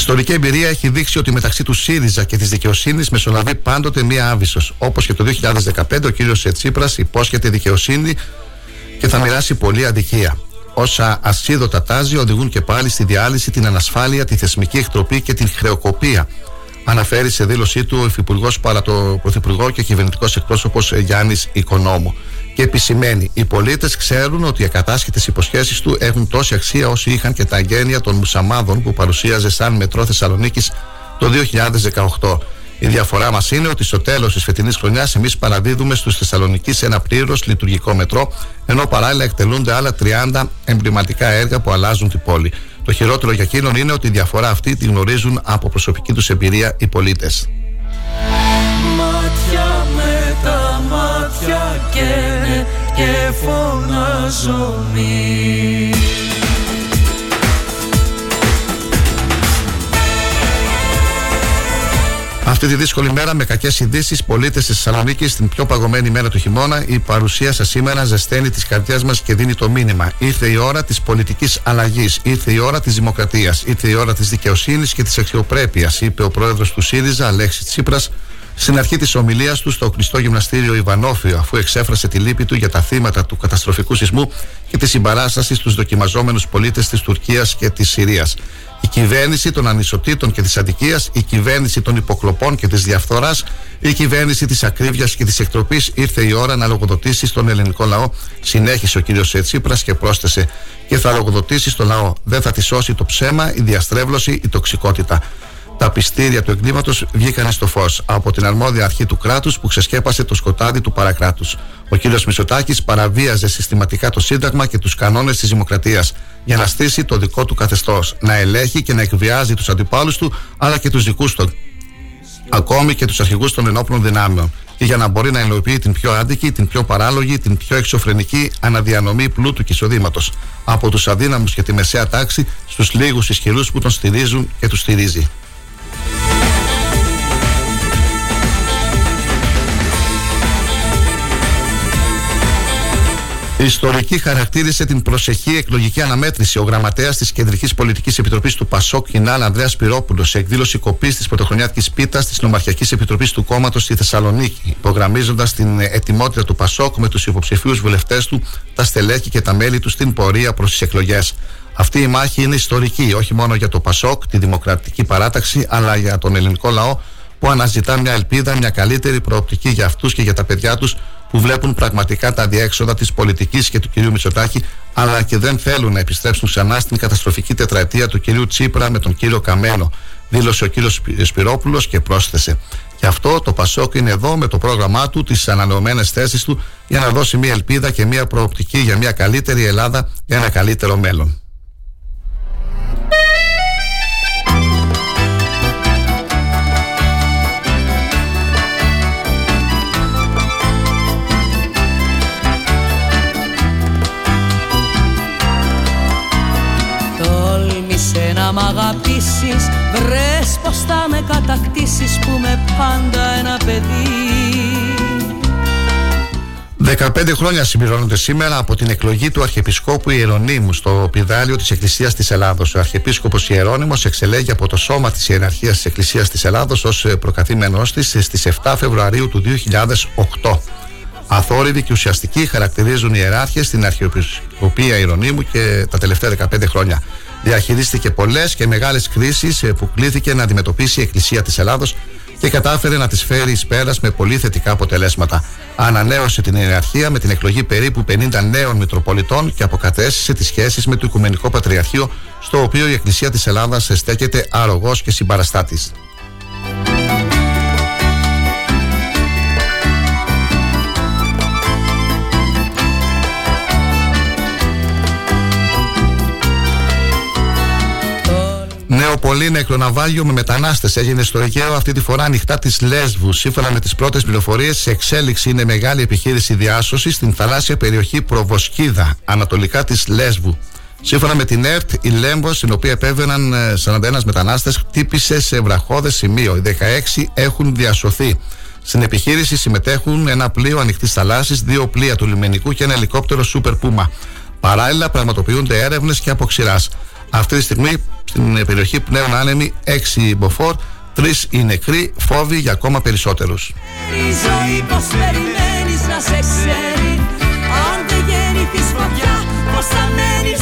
Ιστορική εμπειρία έχει δείξει ότι μεταξύ του ΣΥΡΙΖΑ και της δικαιοσύνης μεσολαβεί πάντοτε μία άβυσος. Όπως και το 2015, ο κύριος Τσίπρα υπόσχεται δικαιοσύνη και θα μοιράσει πολλή αδικία. Όσα ασίδωτα τάζει οδηγούν και πάλι στη διάλυση, την ανασφάλεια, τη θεσμική εκτροπή και την χρεοκοπία. αναφέρει σε δήλωσή του ο Υφυπουργός παρά το Πρωθυπουργό και κυβερνητικός εκπρόσωπος Γιάννης Οικονόμου. Και επισημαίνει: Οι πολίτες ξέρουν ότι οι ακατάσχετες υποσχέσεις του έχουν τόση αξία όσοι είχαν και τα αγγένεια των Μουσαμάδων που παρουσίαζε σαν μετρό Θεσσαλονίκης το 2018. Η διαφορά μας είναι ότι στο τέλος της φετινής χρονιάς εμείς παραδίδουμε στους Θεσσαλονίκης ένα πλήρως λειτουργικό μετρό, ενώ παράλληλα εκτελούνται άλλα 30 εμβληματικά έργα που αλλάζουν την πόλη. Το χειρότερο για εκείνον είναι ότι η διαφορά αυτή τη γνωρίζουν από προσωπική τους εμπειρία οι
πολίτες. Και φωνάζω μη.
Αυτή τη δύσκολη μέρα με κακές ειδήσει, πολίτες της Θεσσαλονίκη, την πιο παγωμένη μέρα του χειμώνα, η παρουσία σας σήμερα ζεσταίνει τις καρδιές μας και δίνει το μήνυμα. Ήρθε η ώρα της πολιτικής αλλαγής, ήρθε η ώρα της δημοκρατίας, ήρθε η ώρα της δικαιοσύνης και της αξιοπρέπειας, είπε ο πρόεδρος του ΣΥΡΙΖΑ, Αλέξης Τσίπρας, στην αρχή της ομιλίας του στο κλειστό γυμναστήριο Ιβανόφιο, αφού εξέφρασε τη λύπη του για τα θύματα του καταστροφικού σεισμού και τη συμπαράσταση στους δοκιμαζόμενους πολίτες της Τουρκίας και της Συρίας. Η κυβέρνηση των ανισοτήτων και της αδικίας, η κυβέρνηση των υποκλοπών και της διαφθοράς, η κυβέρνηση της ακρίβειας και της εκτροπής ήρθε η ώρα να λογοδοτήσει στον ελληνικό λαό, συνέχισε ο κ. Τσίπρα και πρόσθεσε. Και θα λογοδοτήσει στο λαό. Δεν θα τη σώσει το ψέμα, η διαστρέβλωση, η τοξικότητα. Τα πιστήρια του εγκλήματος βγήκαν στο φως από την αρμόδια αρχή του κράτους που ξεσκέπασε το σκοτάδι του παρακράτους. Ο κ. Μισωτάκη παραβίαζε συστηματικά το Σύνταγμα και τους κανόνες της Δημοκρατίας για να στήσει το δικό του καθεστώς, να ελέγχει και να εκβιάζει τους αντιπάλους του αλλά και τους δικούς του, ακόμη και τους αρχηγούς των ενόπλων δυνάμεων, και για να μπορεί να υλοποιεί την πιο άδικη, την πιο παράλογη, την πιο εξωφρενική αναδιανομή πλούτου και εισοδήματος από τους αδύναμους και τη μεσαία τάξη στους λίγους ισχυρούς που τον στηρίζουν και τους στηρίζει. Η ιστορική χαρακτήρισε την προσεχή εκλογική αναμέτρηση ο γραμματέας της Κεντρικής Πολιτικής Επιτροπής του Πασόκ, Κινάλ Ανδρέας Πυρόπουλος, σε εκδήλωση κοπής της πρωτοχρονιάτικης πίτας της Νομαρχιακής Επιτροπής του Κόμματος στη Θεσσαλονίκη, υπογραμμίζοντας την ετοιμότητα του Πασόκ με τους υποψηφίους βουλευτές του, τα στελέχη και τα μέλη του στην πορεία προς τις εκλογές. Αυτή η μάχη είναι ιστορική, όχι μόνο για το Πασόκ, τη Δημοκρατική Παράταξη, αλλά για τον ελληνικό λαό που αναζητά μια ελπίδα, μια καλύτερη προοπτική για αυτούς και για τα παιδιά τους που βλέπουν πραγματικά τα διέξοδα της πολιτικής και του κυρίου Μητσοτάκη, αλλά και δεν θέλουν να επιστρέψουν ξανά στην καταστροφική τετραετία του κυρίου Τσίπρα με τον κύριο Καμένο, δήλωσε ο κύριος Σπυρόπουλος και πρόσθεσε. Γι' αυτό το Πασόκ είναι εδώ με το πρόγραμμά του, τις ανανεωμένες θέσεις του, για να δώσει μια ελπίδα και μια προοπτική για μια καλύτερη Ελλάδα, για ένα καλύτερο μέλλον.
Μ' αγαπήσεις Βρες πως θα με κατακτήσεις που με πάντα ένα παιδί
15 χρόνια συμπληρώνονται σήμερα από την εκλογή του Αρχιεπισκόπου Ιερονίμου στο πιδάλιο της Εκκλησίας της Ελλάδος. Ο Αρχιεπίσκοπος Ιερόνιμος εξελέγει από το σώμα της Ιεραρχίας της Εκκλησίας της Ελλάδος ως προκαθήμενός της στις 7 Φεβρουαρίου του 2008. Αθόρυβοι και ουσιαστικοί χαρακτηρίζουν οι ιεράρχες στην Αρχιεπισκοπία Ιερονίμου και τα τελευταία 15 χρόνια διαχειρίστηκε πολλές και μεγάλες κρίσεις ε, που κλήθηκε να αντιμετωπίσει η Εκκλησία της Ελλάδος και κατάφερε να τις φέρει εις πέρας με πολύ θετικά αποτελέσματα. Ανανέωσε την ιεραρχία με την εκλογή περίπου 50 νέων Μητροπολιτών και αποκατέστησε τις σχέσεις με το Οικουμενικό Πατριαρχείο, στο οποίο η Εκκλησία της Ελλάδας στέκεται αρρωγό και συμπαραστάτης. Νεοπολή νεκροναβάγιο με μετανάστες έγινε στο Αιγαίο αυτή τη φορά ανοιχτά της Λέσβου. Σύμφωνα με τις πρώτες πληροφορίες, σε εξέλιξη είναι μεγάλη επιχείρηση διάσωσης στην θαλάσσια περιοχή Προβοσκίδα, ανατολικά της Λέσβου. Σύμφωνα με την ΕΡΤ, η Λέμβο, στην οποία επέβαιναν 41 ε, μετανάστες, χτύπησε σε βραχώδες σημείο. Οι 16 έχουν διασωθεί. Στην επιχείρηση συμμετέχουν ένα πλοίο ανοιχτής θαλάσσης, δύο πλοία του λιμενικού και ένα ελικόπτερο Super Puma. Παράλληλα, πραγματοποιούνται έρευνες και από ξηρά. Αυτή τη στιγμή στην περιοχή πνέουν άνεμοι 6 μποφόρ, 3 οι νεκροί, φόβοι για ακόμα περισσότερους.
Η ζωή πως περιμένεις να σε ξέρει Αν δεν γεννηθείς φωτιά πως θα μένεις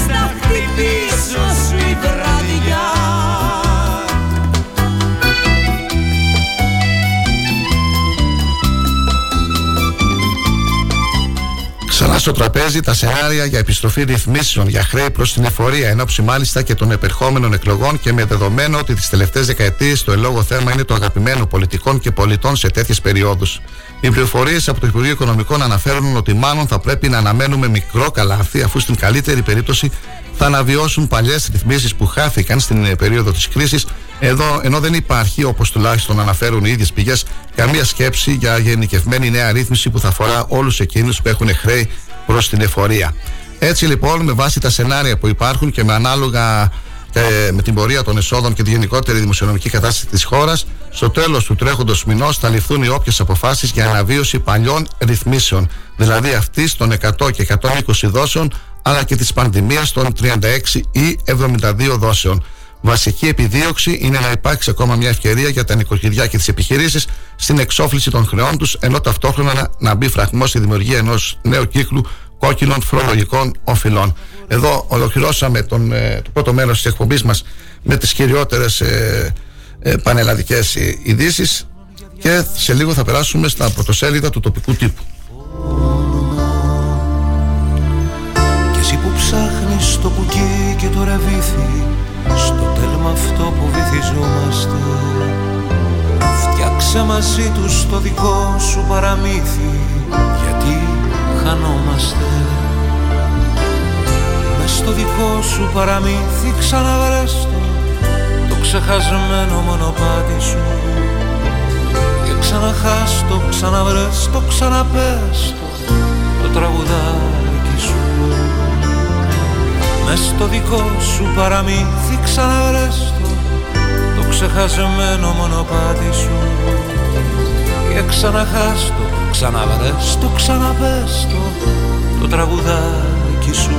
στο τραπέζι τα σενάρια για επιστροφή ρυθμίσεων για χρέη προς την εφορία, εν ώψη μάλιστα και των επερχόμενων εκλογών και με δεδομένο ότι τις τελευταίες δεκαετίες το ελόγο θέμα είναι το αγαπημένο πολιτικών και πολιτών σε τέτοιες περιόδους. Οι πληροφορίες από το Υπουργείο Οικονομικών αναφέρουν ότι μάλλον θα πρέπει να αναμένουμε μικρό καλάθι, αφού στην καλύτερη περίπτωση θα αναβιώσουν παλιές ρυθμίσεις που χάθηκαν στην ε, περίοδο της κρίσης, ενώ δεν υπάρχει, όπως τουλάχιστον αναφέρουν οι ίδιες πηγές, καμία σκέψη για γενικευμένη νέα ρύθμιση που θα αφορά όλους εκείνους που έχουν χρέη προς την εφορία. Έτσι λοιπόν, με βάση τα σενάρια που υπάρχουν και με ανάλογα ε, με την πορεία των εσόδων και τη γενικότερη δημοσιονομική κατάσταση της χώρας, στο τέλος του τρέχοντος μηνός θα ληφθούν οι όποιες αποφάσεις για αναβίωση παλιών ρυθμίσεων, δηλαδή αυτή των 100 και 120 δόσεων, αλλά και της πανδημίας των 36 ή 72 δόσεων. Βασική επιδίωξη είναι να υπάρξει ακόμα μια ευκαιρία για τα νοικοκυριά και τις επιχειρήσεις στην εξόφληση των χρεών τους, ενώ ταυτόχρονα να μπει φραγμός στη δημιουργία ενός νέου κύκλου κόκκινων φορολογικών οφειλών. Εδώ ολοκληρώσαμε τον, ε, το πρώτο μέρος της εκπομπής μας με τις κυριότερες ε, ε, πανελλαδικές ειδήσεις και σε λίγο θα περάσουμε στα πρωτοσέλιδα του τοπικού τύπου.
Και εσύ που ψάχνεις το πουκί και το ρεβίθι στο τέλμα αυτό που βυθιζόμαστε φτιάξε μαζί τους το δικό σου παραμύθι γιατί χανόμαστε. Μες στο δικό σου παραμύθι ξαναβρες το το ξεχασμένο μονοπάτι σου. Και ξαναχάστο, ξαναβρες το, ξαναπες το, το τραγουδάκι σου Μες στο δικό σου παραμύθι ξαναβρες το, το ξεχασμένο μονοπάτι σου. Και ξαναχάστο, ξαναβρες το, ξαναπες το, το τραγουδάκι σου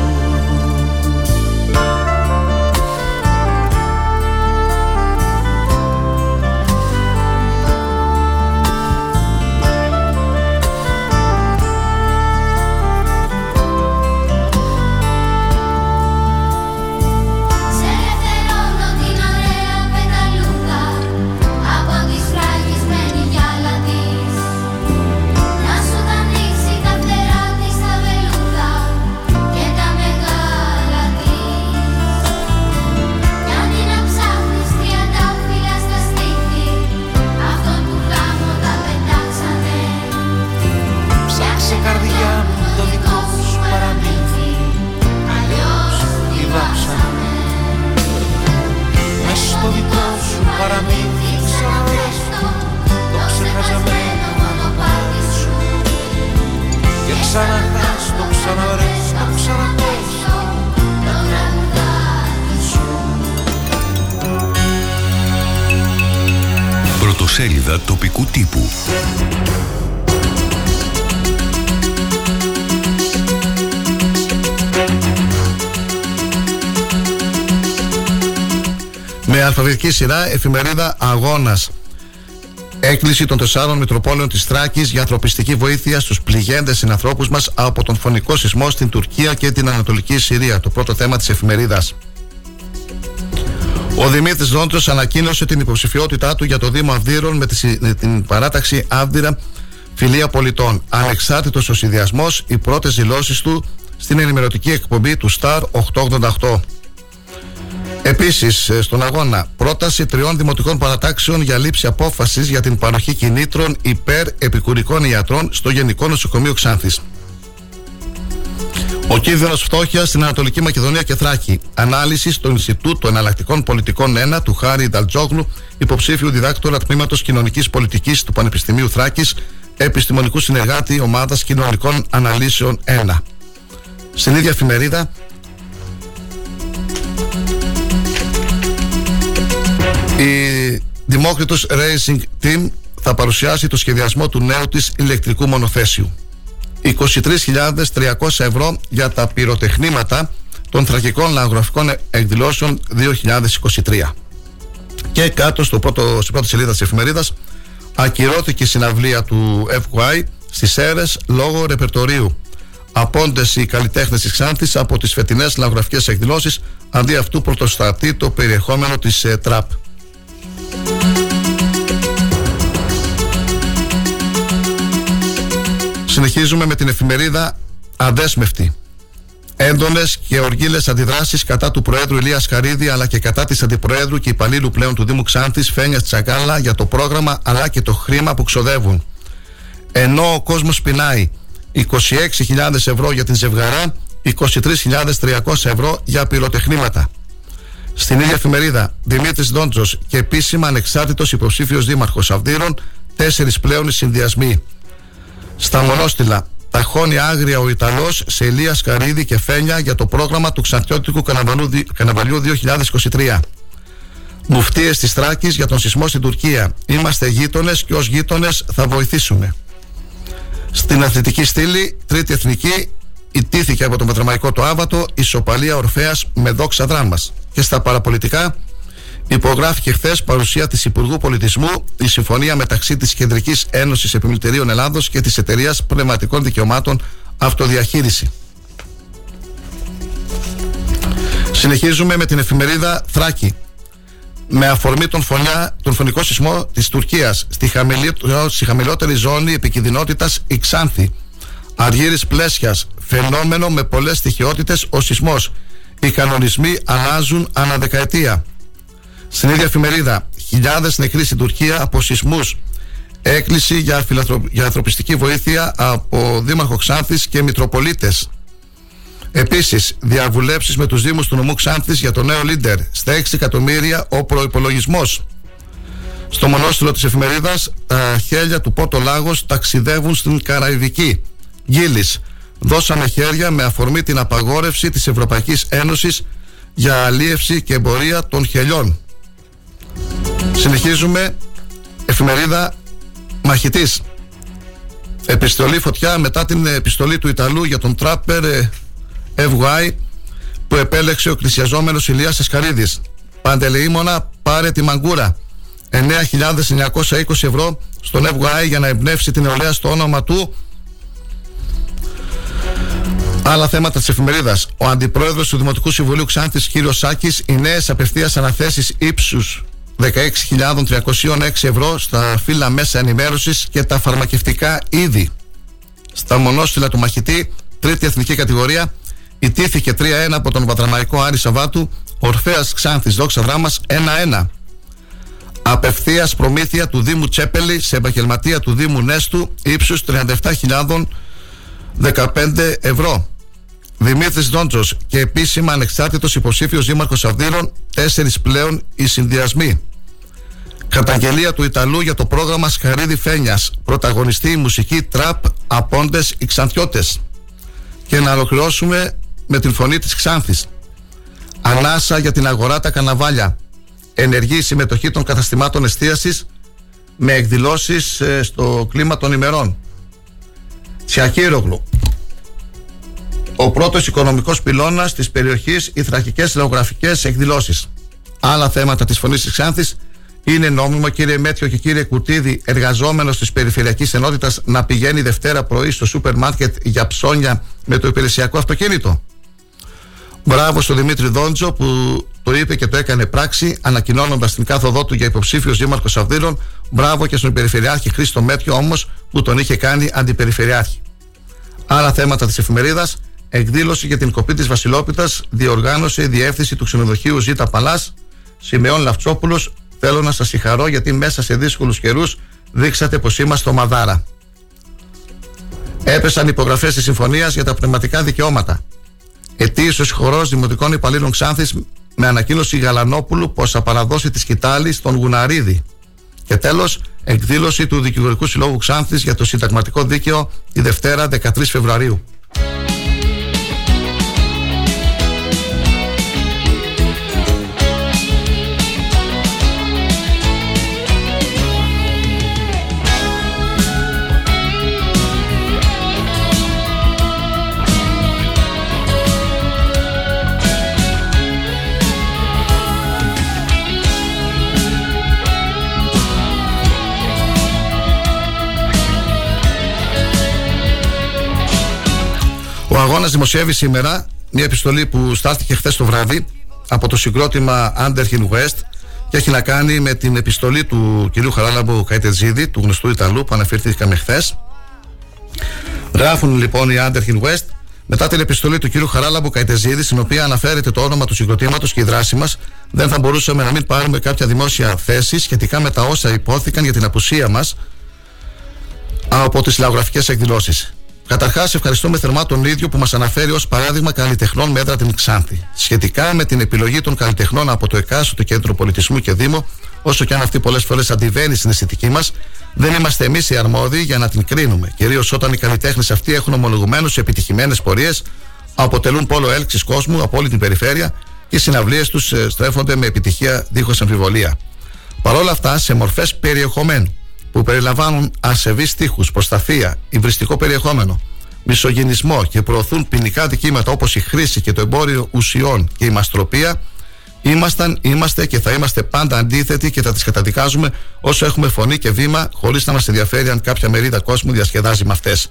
Πρωτοσέλιδα τοπικού τύπου
Με αλφαβητική σειρά εφημερίδα Αγώνας Έκκληση των τεσσάρων Μητροπόλεων της Τράκης για ανθρωπιστική βοήθεια στους πληγέντες συνανθρώπους μας από τον φωνικό σεισμό στην Τουρκία και την Ανατολική Συρία. Το πρώτο θέμα της εφημερίδας. Ο Δημήτρης Δόντρο ανακοίνωσε την υποψηφιότητά του για το Δήμο Αυδείρων με την παράταξη Αυδήρα Φιλία Πολιτών. Ανεξάρτητος ο συνδυασμός, οι πρώτες δηλώσεις του στην ενημερωτική εκπομπή του Star 888. Επίσης, ε, στον αγώνα, πρόταση τριών δημοτικών παρατάξεων για λήψη απόφασης για την παροχή κινήτρων υπέρ επικουρικών ιατρών στο Γενικό Νοσοκομείο Ξάνθης. Ο κίνδυνος φτώχειας στην Ανατολική Μακεδονία και Θράκη. Ανάλυση στο Ινστιτούτο Εναλλακτικών Πολιτικών 1 του Χάρη Νταλτζόγλου, υποψήφιου διδάκτορα τμήματος Κοινωνικής Πολιτικής του Πανεπιστημίου Θράκης, επιστημονικού συνεργάτη Ομάδας Κοινωνικών Αναλύσεων 1. Στην ίδια εφημερίδα, Η Δημόκριτος Racing Team θα παρουσιάσει το σχεδιασμό του νέου της ηλεκτρικού μονοθέσιου. 23.300 ευρώ για τα πυροτεχνήματα των θρακικών λαγογραφικών εκδηλώσεων 2023. Και κάτω στο πρώτο, στην πρώτη σελίδα της εφημερίδας ακυρώθηκε η συναυλία του FY στις αίρες λόγω ρεπερτορίου. Απόντες οι καλλιτέχνες της Ξάνθης από τις φετινές λαγογραφικές εκδηλώσεις αντί αυτού πρωτοστατεί το περιεχόμενο της ε, ΤΡΑΠ. Συνεχίζουμε με την εφημερίδα αδέσμευτη. Έντονες και οργίλε αντιδράσεις κατά του Προέδρου Ηλίας Καρίδη αλλά και κατά της Αντιπροέδρου και υπαλλήλου πλέον του Δήμου Ξάνθης Φένιας Τσακάλα για το πρόγραμμα αλλά και το χρήμα που ξοδεύουν. Ενώ ο κόσμος πεινάει 26.000 ευρώ για την ζευγαρά, 23.300 ευρώ για πυροτεχνήματα. Στην ίδια εφημερίδα, Δημήτρης Δόντζος και επίσημα ανεξάρτητος υποψήφιος δήμαρχος Αυδείρων, τέσσερις πλέον οι συνδυασμοί. Στα μονόστιλα, ταχώνει άγρια ο Ιταλός σε Ηλία Καρίδη και Φένια για το πρόγραμμα του Ξαντιώτικου Καναβαλιού 2023. Μουφτίες της Τράκης για τον σεισμό στην Τουρκία. Είμαστε γείτονες και ως γείτονες θα βοηθήσουμε. Στην αθλητική στήλη, τρίτη εθνική, ιτήθηκε από το μετραμαϊκό το Άβατο η Σοπαλία Ορφαία με δόξα δράμας. Και στα παραπολιτικά, υπογράφηκε χθες παρουσία της Υπουργού Πολιτισμού η συμφωνία μεταξύ της Κεντρικής Ένωσης Επιμελητηρίων Ελλάδος και της Εταιρείας Πνευματικών Δικαιωμάτων Αυτοδιαχείριση. Συνεχίζουμε με την εφημερίδα Θράκη. Με αφορμή τον, φωνιά, τον φωνικό σεισμό της Τουρκίας στη, χαμηλή, στη χαμηλότερη ζώνη επικινδυνότητας η Ξάνθη. Αργύρης πλέσιας, φαινόμενο με πολλές στοιχειότητες ο σεισμός. Οι κανονισμοί αλλάζουν αναδεκαετία. Στην ίδια εφημερίδα, χιλιάδες νεκροί στην Τουρκία από σεισμούς. Έκκληση για, για ανθρωπιστική βοήθεια από Δήμαρχο Ξάνθης και Μητροπολίτες. Επίσης, διαβουλεύσεις με τους Δήμους του νομού Ξάνθης για το νέο Λίντερ. Στα 6 εκατομμύρια ο προπολογισμό. Στο μονόστιλο της εφημερίδας, τα χέρια του Πότο Λάγος ταξιδεύουν στην Καραϊβική. Γκίλη. Δώσαμε χέρια με αφορμή την απαγόρευση της Ευρωπαϊκής Ένωσης για αλίευση και εμπορία των χελιών. Συνεχίζουμε. Εφημερίδα Μαχητής. Επιστολή φωτιά μετά την επιστολή του Ιταλού για τον τράπερ ε, FY που επέλεξε ο πλησιαζόμενος Ηλίας Εσκαρίδης. Παντελεήμονα πάρε τη μαγκούρα. 9.920 ευρώ στον FY για να εμπνεύσει την νεολαία στο όνομα του Άλλα θέματα της εφημερίδας. Ο αντιπρόεδρος του Δημοτικού Συμβουλίου Ξάνθης, κ. Σάκης, οι νέες απευθείας αναθέσεις ύψους 16.306 ευρώ στα φύλλα μέσα ενημέρωσης και τα φαρμακευτικά είδη. Στα μονόστιλα του μαχητή, τρίτη εθνική κατηγορία, Ιτήθηκε 3-1 από τον Πατραμαϊκό Άρη Σαββάτου, Ορφαία Ξάνθης Δόξα Δράμας 1-1. Απευθείας προμήθεια του Δήμου Τσέπελη σε επαγγελματία του Δήμου Νέστου ύψους 37.015 ευρώ. Δημήτρης Δόντζος και επίσημα ανεξάρτητος υποψήφιος Δήμαρχος Αυδείρων, τέσσερις πλέον οι συνδυασμοί. Καταγγελία του Ιταλού για το πρόγραμμα Σκαρίδη Φένιας. Πρωταγωνιστή η μουσική τραπ Απόντες Ιξαντιώτε. Και να ολοκληρώσουμε με την φωνή της Ξάνθης. Ανάσα για την αγορά τα καναβάλια. Ενεργή συμμετοχή των καταστημάτων εστίασης με εκδηλώσεις ε, στο κλίμα των ημερών. Τσιακύρογλου. Ο πρώτος οικονομικός πυλώνας της περιοχής οι θρακικές λαογραφικές εκδηλώσεις. Άλλα θέματα της φωνής της Ξάνθης είναι νόμιμο, κύριε Μέτριο και κύριε Κουτίδη, εργαζόμενος της Περιφερειακής Ενότητας, να πηγαίνει Δευτέρα πρωί στο σούπερ μάρκετ για ψώνια με το υπηρεσιακό αυτοκίνητο. Μπράβο στον Δημήτρη Δόντζο που το είπε και το έκανε πράξη, ανακοινώνοντας την κάθοδό του για υποψήφιος δήμαρχος Αυδείρων. Μπράβο και στον Περιφερειάρχη Χρήστο Μέτριο όμως που τον είχε κάνει αντιπεριφερειάρχη. Άλλα θέματα της εφημερίδας. Εκδήλωση για την κοπή της Βασιλόπιτας διοργάνωσε η διεύθυνση του ξενοδοχείου Ζήτα Παλάς. Σιμεών Λαυτσόπουλος. Θέλω να σας συγχαρώ γιατί μέσα σε δύσκολους καιρούς δείξατε πως είμαστε ομαδάρα. Έπεσαν υπογραφές της συμφωνίας για τα πνευματικά δικαιώματα. Ετήσιος χορός Δημοτικών Υπαλλήλων Ξάνθης με ανακοίνωση Γαλανόπουλου πως θα παραδώσει τη σκητάλη στον Γουναρίδη. Και τέλος, εκδήλωση του Δικηγορικού Συλλόγου Ξάνθης για το Συνταγματικό Δίκαιο τη Δευτέρα 13 Φεβρουαρίου. Ο αγώνας δημοσιεύει σήμερα μια επιστολή που στάθηκε χθες το βράδυ από το συγκρότημα Underhill West και έχει να κάνει με την επιστολή του κυρίου Χαράλαμπου Καϊτεζίδη, του γνωστού Ιταλού που αναφερθήκαμε χθες. Γράφουν λοιπόν οι Underhill West Μετά την επιστολή του κ. Χαράλαμπου Καϊτεζίδη, στην οποία αναφέρεται το όνομα του συγκροτήματος και η δράση μας, δεν θα μπορούσαμε να μην πάρουμε κάποια δημόσια θέση σχετικά με τα όσα υπόθηκαν για την απουσία μας από τις λαογραφικές εκδηλώσεις. Καταρχάς, ευχαριστούμε θερμά τον ίδιο που μας αναφέρει ως παράδειγμα καλλιτεχνών μέτρα την Ξάνθη. Σχετικά με την επιλογή των καλλιτεχνών από το εκάστοτε κέντρο πολιτισμού και Δήμο, όσο και αν αυτή πολλές φορές αντιβαίνει στην αισθητική μας, δεν είμαστε εμείς οι αρμόδιοι για να την κρίνουμε. Κυρίως όταν οι καλλιτέχνες αυτοί έχουν ομολογουμένως επιτυχημένες πορείες, αποτελούν πόλο έλξης κόσμου από όλη την περιφέρεια και οι συναυλίες τους στρέφονται με επιτυχία δίχως αμφιβολία. Παρ' όλα αυτά, σε μορφές περιεχομένου που περιλαμβάνουν ασεβείς τείχου, προστασία, υβριστικό περιεχόμενο, μισογενισμό και προωθούν ποινικά δικήματα όπως η χρήση και το εμπόριο ουσιών και η μαστροπία, ήμασταν, είμαστε και θα είμαστε πάντα αντίθετοι και θα τις καταδικάζουμε όσο έχουμε φωνή και βήμα, χωρίς να μας ενδιαφέρει αν κάποια μερίδα κόσμου διασκεδάζει με αυτές.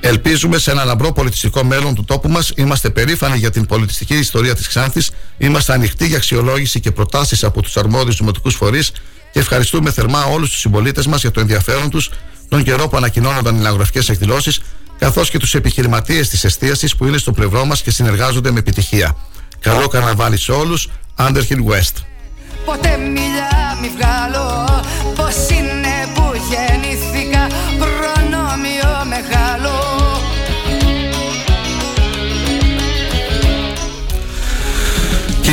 Ελπίζουμε σε ένα λαμπρό πολιτιστικό μέλλον του τόπου μας. Είμαστε περήφανοι για την πολιτιστική ιστορία της Ξάνθης. Είμαστε ανοιχτοί για αξιολόγηση και προτάσεις από τους αρμόδιους δημοτικούς φορείς και ευχαριστούμε θερμά όλους τους συμπολίτες μας για το ενδιαφέρον τους τον καιρό που ανακοινώνονταν οι λαογραφικές εκδηλώσεις, καθώς και τους επιχειρηματίες της εστίασης που είναι στο πλευρό μας και συνεργάζονται με επιτυχία. Καλό καρναβάλι σε όλους, Underhill West.
Ποτέ μιλιά μη βγάλω Πως είναι που γεννήθηκα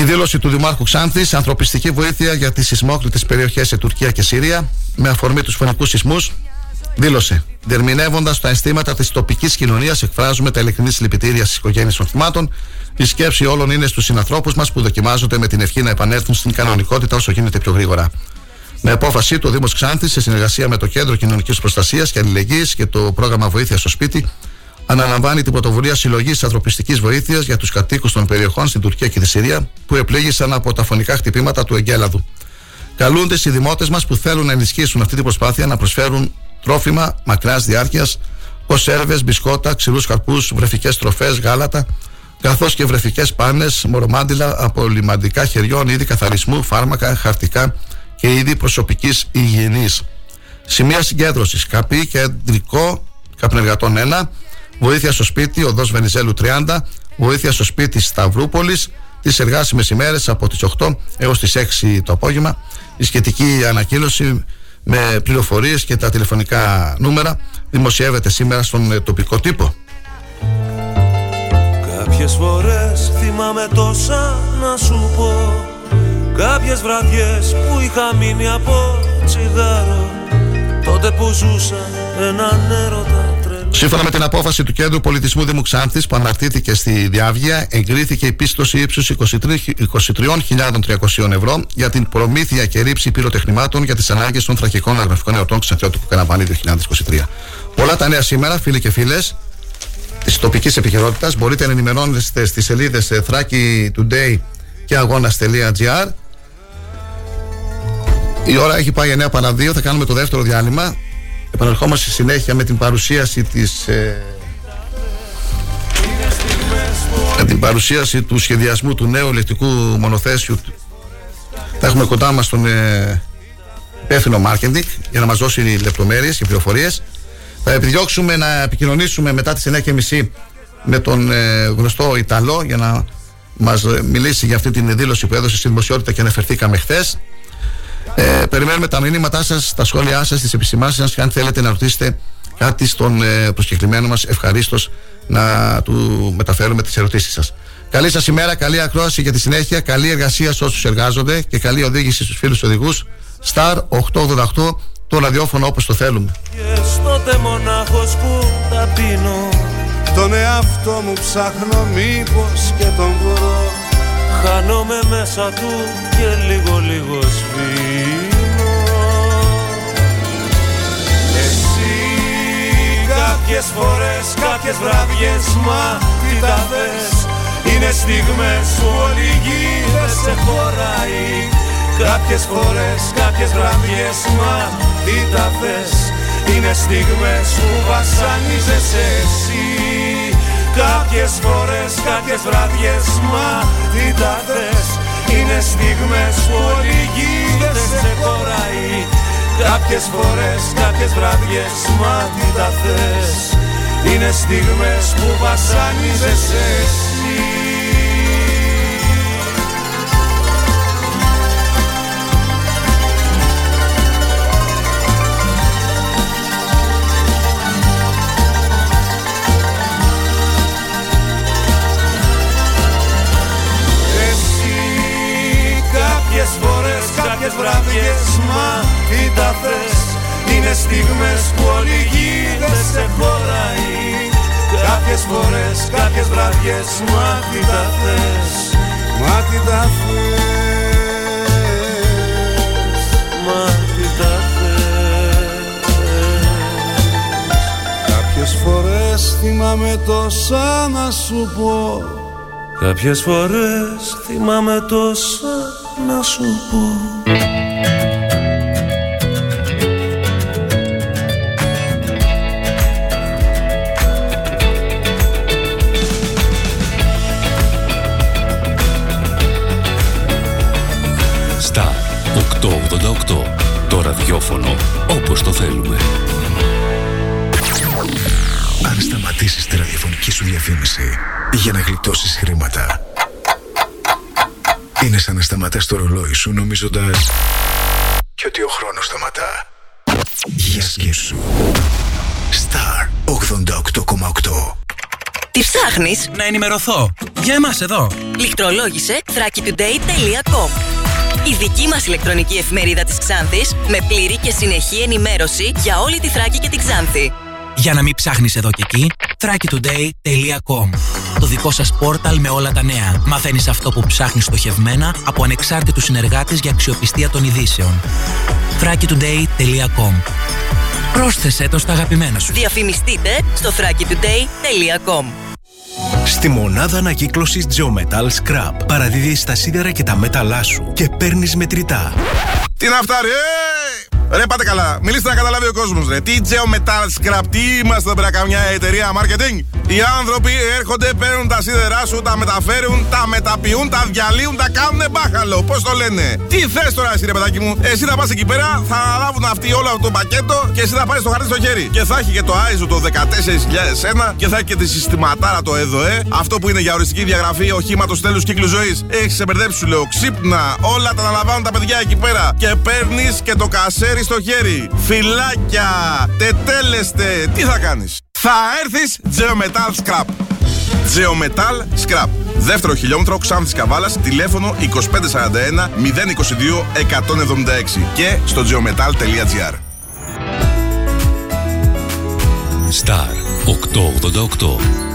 δήλωση του Δημάρχου Ξάνθης, ανθρωπιστική βοήθεια για τις σεισμόκριτε περιοχές σε Τουρκία και Συρία, με αφορμή τους φωνικούς σεισμούς, δήλωσε. Διερμηνεύοντα τα αισθήματα της τοπικής κοινωνίας, εκφράζουμε τα ειλικρινή συλληπιτήρια στις οικογένειες των θυμάτων. Η σκέψη όλων είναι στους συνανθρώπους μας που δοκιμάζονται με την ευχή να επανέλθουν στην κανονικότητα όσο γίνεται πιο γρήγορα. Με απόφαση του, ο Δήμος Ξάνθης, σε συνεργασία με το Κέντρο Κοινωνικής Προστασίας και Αλληλεγγύης και το πρόγραμμα Βοήθεια στο Σπίτι, αναλαμβάνει την πρωτοβουλία συλλογής ανθρωπιστικής βοήθειας για τους κατοίκους των περιοχών στην Τουρκία και τη Συρία που επλήγησαν από τα φωνικά χτυπήματα του Εγκέλαδου. Καλούνται οι δημότε μας που θέλουν να ενισχύσουν αυτή την προσπάθεια να προσφέρουν τρόφιμα μακράς διάρκειας, κονσέρβε, μπισκότα, ξηρούς καρπούς, βρεφικές τροφές, γάλατα, καθώς και βρεφικές πάνες, μορομάντιλα, απολυμαντικά χεριών, είδη καθαρισμού, φάρμακα, χαρτικά και είδη προσωπικής υγιεινής. Σημεία συγκέντρωσης. Καπή, κεντρικό, καπνεργατών 1, βοήθεια στο σπίτι, οδός Βενιζέλου 30, βοήθεια στο σπίτι Σταυρούπολης, τις εργάσιμες ημέρες από τις 8 έως τις 6 το απόγευμα. Η σχετική ανακοίνωση με πληροφορίες και τα τηλεφωνικά νούμερα δημοσιεύεται σήμερα στον ε, τοπικό τύπο.
Κάποιες φορές θυμάμαι τόσα να σου πω Κάποιες βραδιές που είχα μείνει από τσιγάρο Τότε που ζούσα έναν έρωτα
Σύμφωνα με την απόφαση του Κέντρου Πολιτισμού Δήμου Ξάνθη που αναρτήθηκε στη Διάβγεια, εγκρίθηκε η πίστοση ύψους 23.300 ευρώ για την προμήθεια και ρήψη πυροτεχνημάτων για τις ανάγκες των θρακικών αγραφικών εορτών Ξαντιώτικου Καναβάνη 2023. Πολλά τα νέα σήμερα, φίλοι και φίλες, της τοπικής επικαιρότητας. Μπορείτε να ενημερώνεστε στις σελίδες Thrakey Today και αγώνα.gr. Η ώρα έχει πάει 9 παρα 2, θα κάνουμε το δεύτερο διάλειμμα. Επαναρχόμαστε συνέχεια με την παρουσίαση της ε, την παρουσίαση του σχεδιασμού του νέου ηλεκτρικού μονοθέσιου. Θα έχουμε κοντά μας τον ε, υπεύθυνο marketing για να μας δώσει λεπτομέρειες και πληροφορίες. Θα επιδιώξουμε να επικοινωνήσουμε μετά τις 9.30 με τον ε, γνωστό Ιταλό για να μας μιλήσει για αυτή την δήλωση που έδωσε στη δημοσιότητα και αναφερθήκαμε χθες ε, περιμένουμε τα μηνύματά σας, τα σχόλιά σας, τις επισημάνσει σας και αν θέλετε να ρωτήσετε κάτι στον ε, προσκεκλημένο μας, ευχαρίστως να του μεταφέρουμε τις ερωτήσεις σας. Καλή σας ημέρα, καλή ακρόαση για τη συνέχεια, καλή εργασία σε όσους εργάζονται και καλή οδήγηση στους φίλους οδηγούς. Star 888, το ραδιόφωνο όπως το θέλουμε.
Και μονάχος που τα πίνω
Τον εαυτό μου ψάχνω μήπως και τον βρω
Χάνομαι μέσα του και λίγο λίγο σβήνω.
Εσύ κάποιες φορές, κάποιες βραδιές Μα τι τα θες Είναι στιγμές που όλη η γη δεν σε χωράει. Κάποιες φορές, κάποιες βραδιές Μα τι τα θες Είναι στιγμές που βασανίζεσαι εσύ Κάποιες φορές, κάποιες βραδιές Μα τι τα θες Είναι στιγμές που όλη η γη δεν σε χωράει Κάποιες φορές, κάποιες βραδιές Μα τι τα θες είναι στιγμές που βασάνιζεσαι εσύ Κάποιες φορές, κάποιες βραδιές Μα τι τα θες Είναι στιγμές που όλη η γη δεν σε χωράει. Κάποιες φορές, κάποιες βραδιές Μα τι τα θες Μα τι τα θες Μα τι τα θες Κάποιες φορές θυμάμαι τόσα να σου πω
Κάποιες φορές θυμάμαι τόσα να σου πω.
Στα 888 Το ραδιόφωνο όπως το θέλουμε
Αν σταματήσεις τη ραδιοφωνική σου διαφήμιση για να γλιτώσεις χρήματα είναι σαν να σταματάς το ρολόι σου νομίζοντας και ότι ο χρόνος σταματά. Για σκέψου. Star 88,8
Τι ψάχνεις;
Να ενημερωθώ. Για εμάς εδώ.
Λιχτρολόγησε thrakitoday.com Η δική μας ηλεκτρονική εφημερίδα της Ξάνθης με πλήρη και συνεχή ενημέρωση για όλη τη Θράκη και την Ξάνθη.
Για να μην ψάχνεις εδώ και εκεί, thrakitoday.com Το δικό σας πόρταλ με όλα τα νέα. Μαθαίνεις αυτό που ψάχνεις στοχευμένα από ανεξάρτητους συνεργάτες για αξιοπιστία των ειδήσεων. thrakitoday.com Πρόσθεσέ το στα αγαπημένα σου.
Διαφημιστείτε στο thrakitoday.com
Στη μονάδα ανακύκλωσης Geometal Scrap παραδίδεις τα σίδερα και τα μέταλά σου και παίρνεις μετρητά.
Τι να φτάρει, ε! Ρε πάτε καλά, μιλήστε να καταλάβει ο κόσμος ρε. Τι Geometal Scrap, τι είμαστε εδώ πέρα καμιά εταιρεία marketing. Οι άνθρωποι έρχονται, παίρνουν τα σίδερά σου, τα μεταφέρουν, τα μεταποιούν, τα διαλύουν, τα κάνουν μπάχαλο. Πώς το λένε; Τι θες τώρα, εσύ ρε παιδάκι μου; Εσύ θα πας εκεί πέρα, θα αναλάβουν αυτοί όλο αυτό το πακέτο και εσύ θα πάρεις το χαρτί στο χέρι. Και θα έχει και το ISO το 14001 και θα έχει και τη συστηματάρα το ΕΔΟΕ. Αυτό που είναι για οριστική διαγραφή οχήματος τέλους κύκλου ζωής. Έχεις σε μπερδέψει, σου λέω. Ξύπνα, όλα τα αναλαμβάνουν τα παιδιά εκεί πέρα. Και παίρνεις και το κασέρι στο χέρι. Φυλάκια, τετέλεστε, τι θα κάνεις; Θα έρθεις Geometal Scrap. Geometal Scrap. Δεύτερο χιλιόμετρο Ξάνθης Καβάλας, τηλέφωνο 2541 022 176 και στο geometal.gr.
Star 888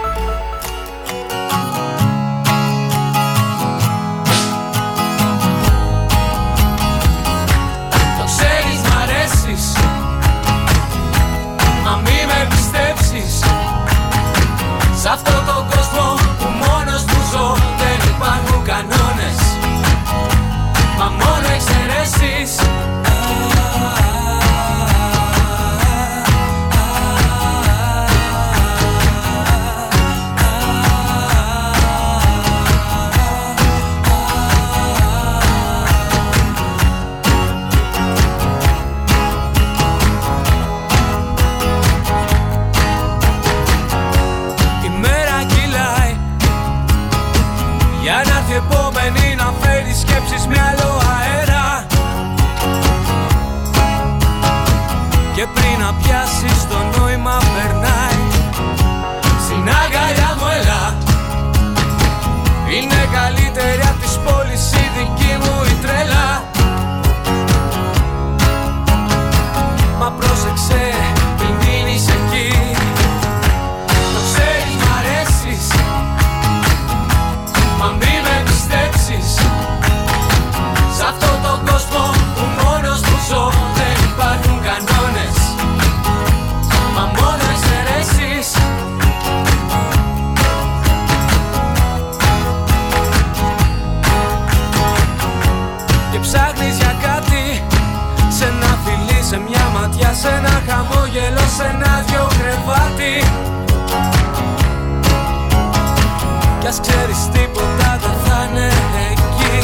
Κι ξέρεις τίποτα δεν θα είναι εκεί.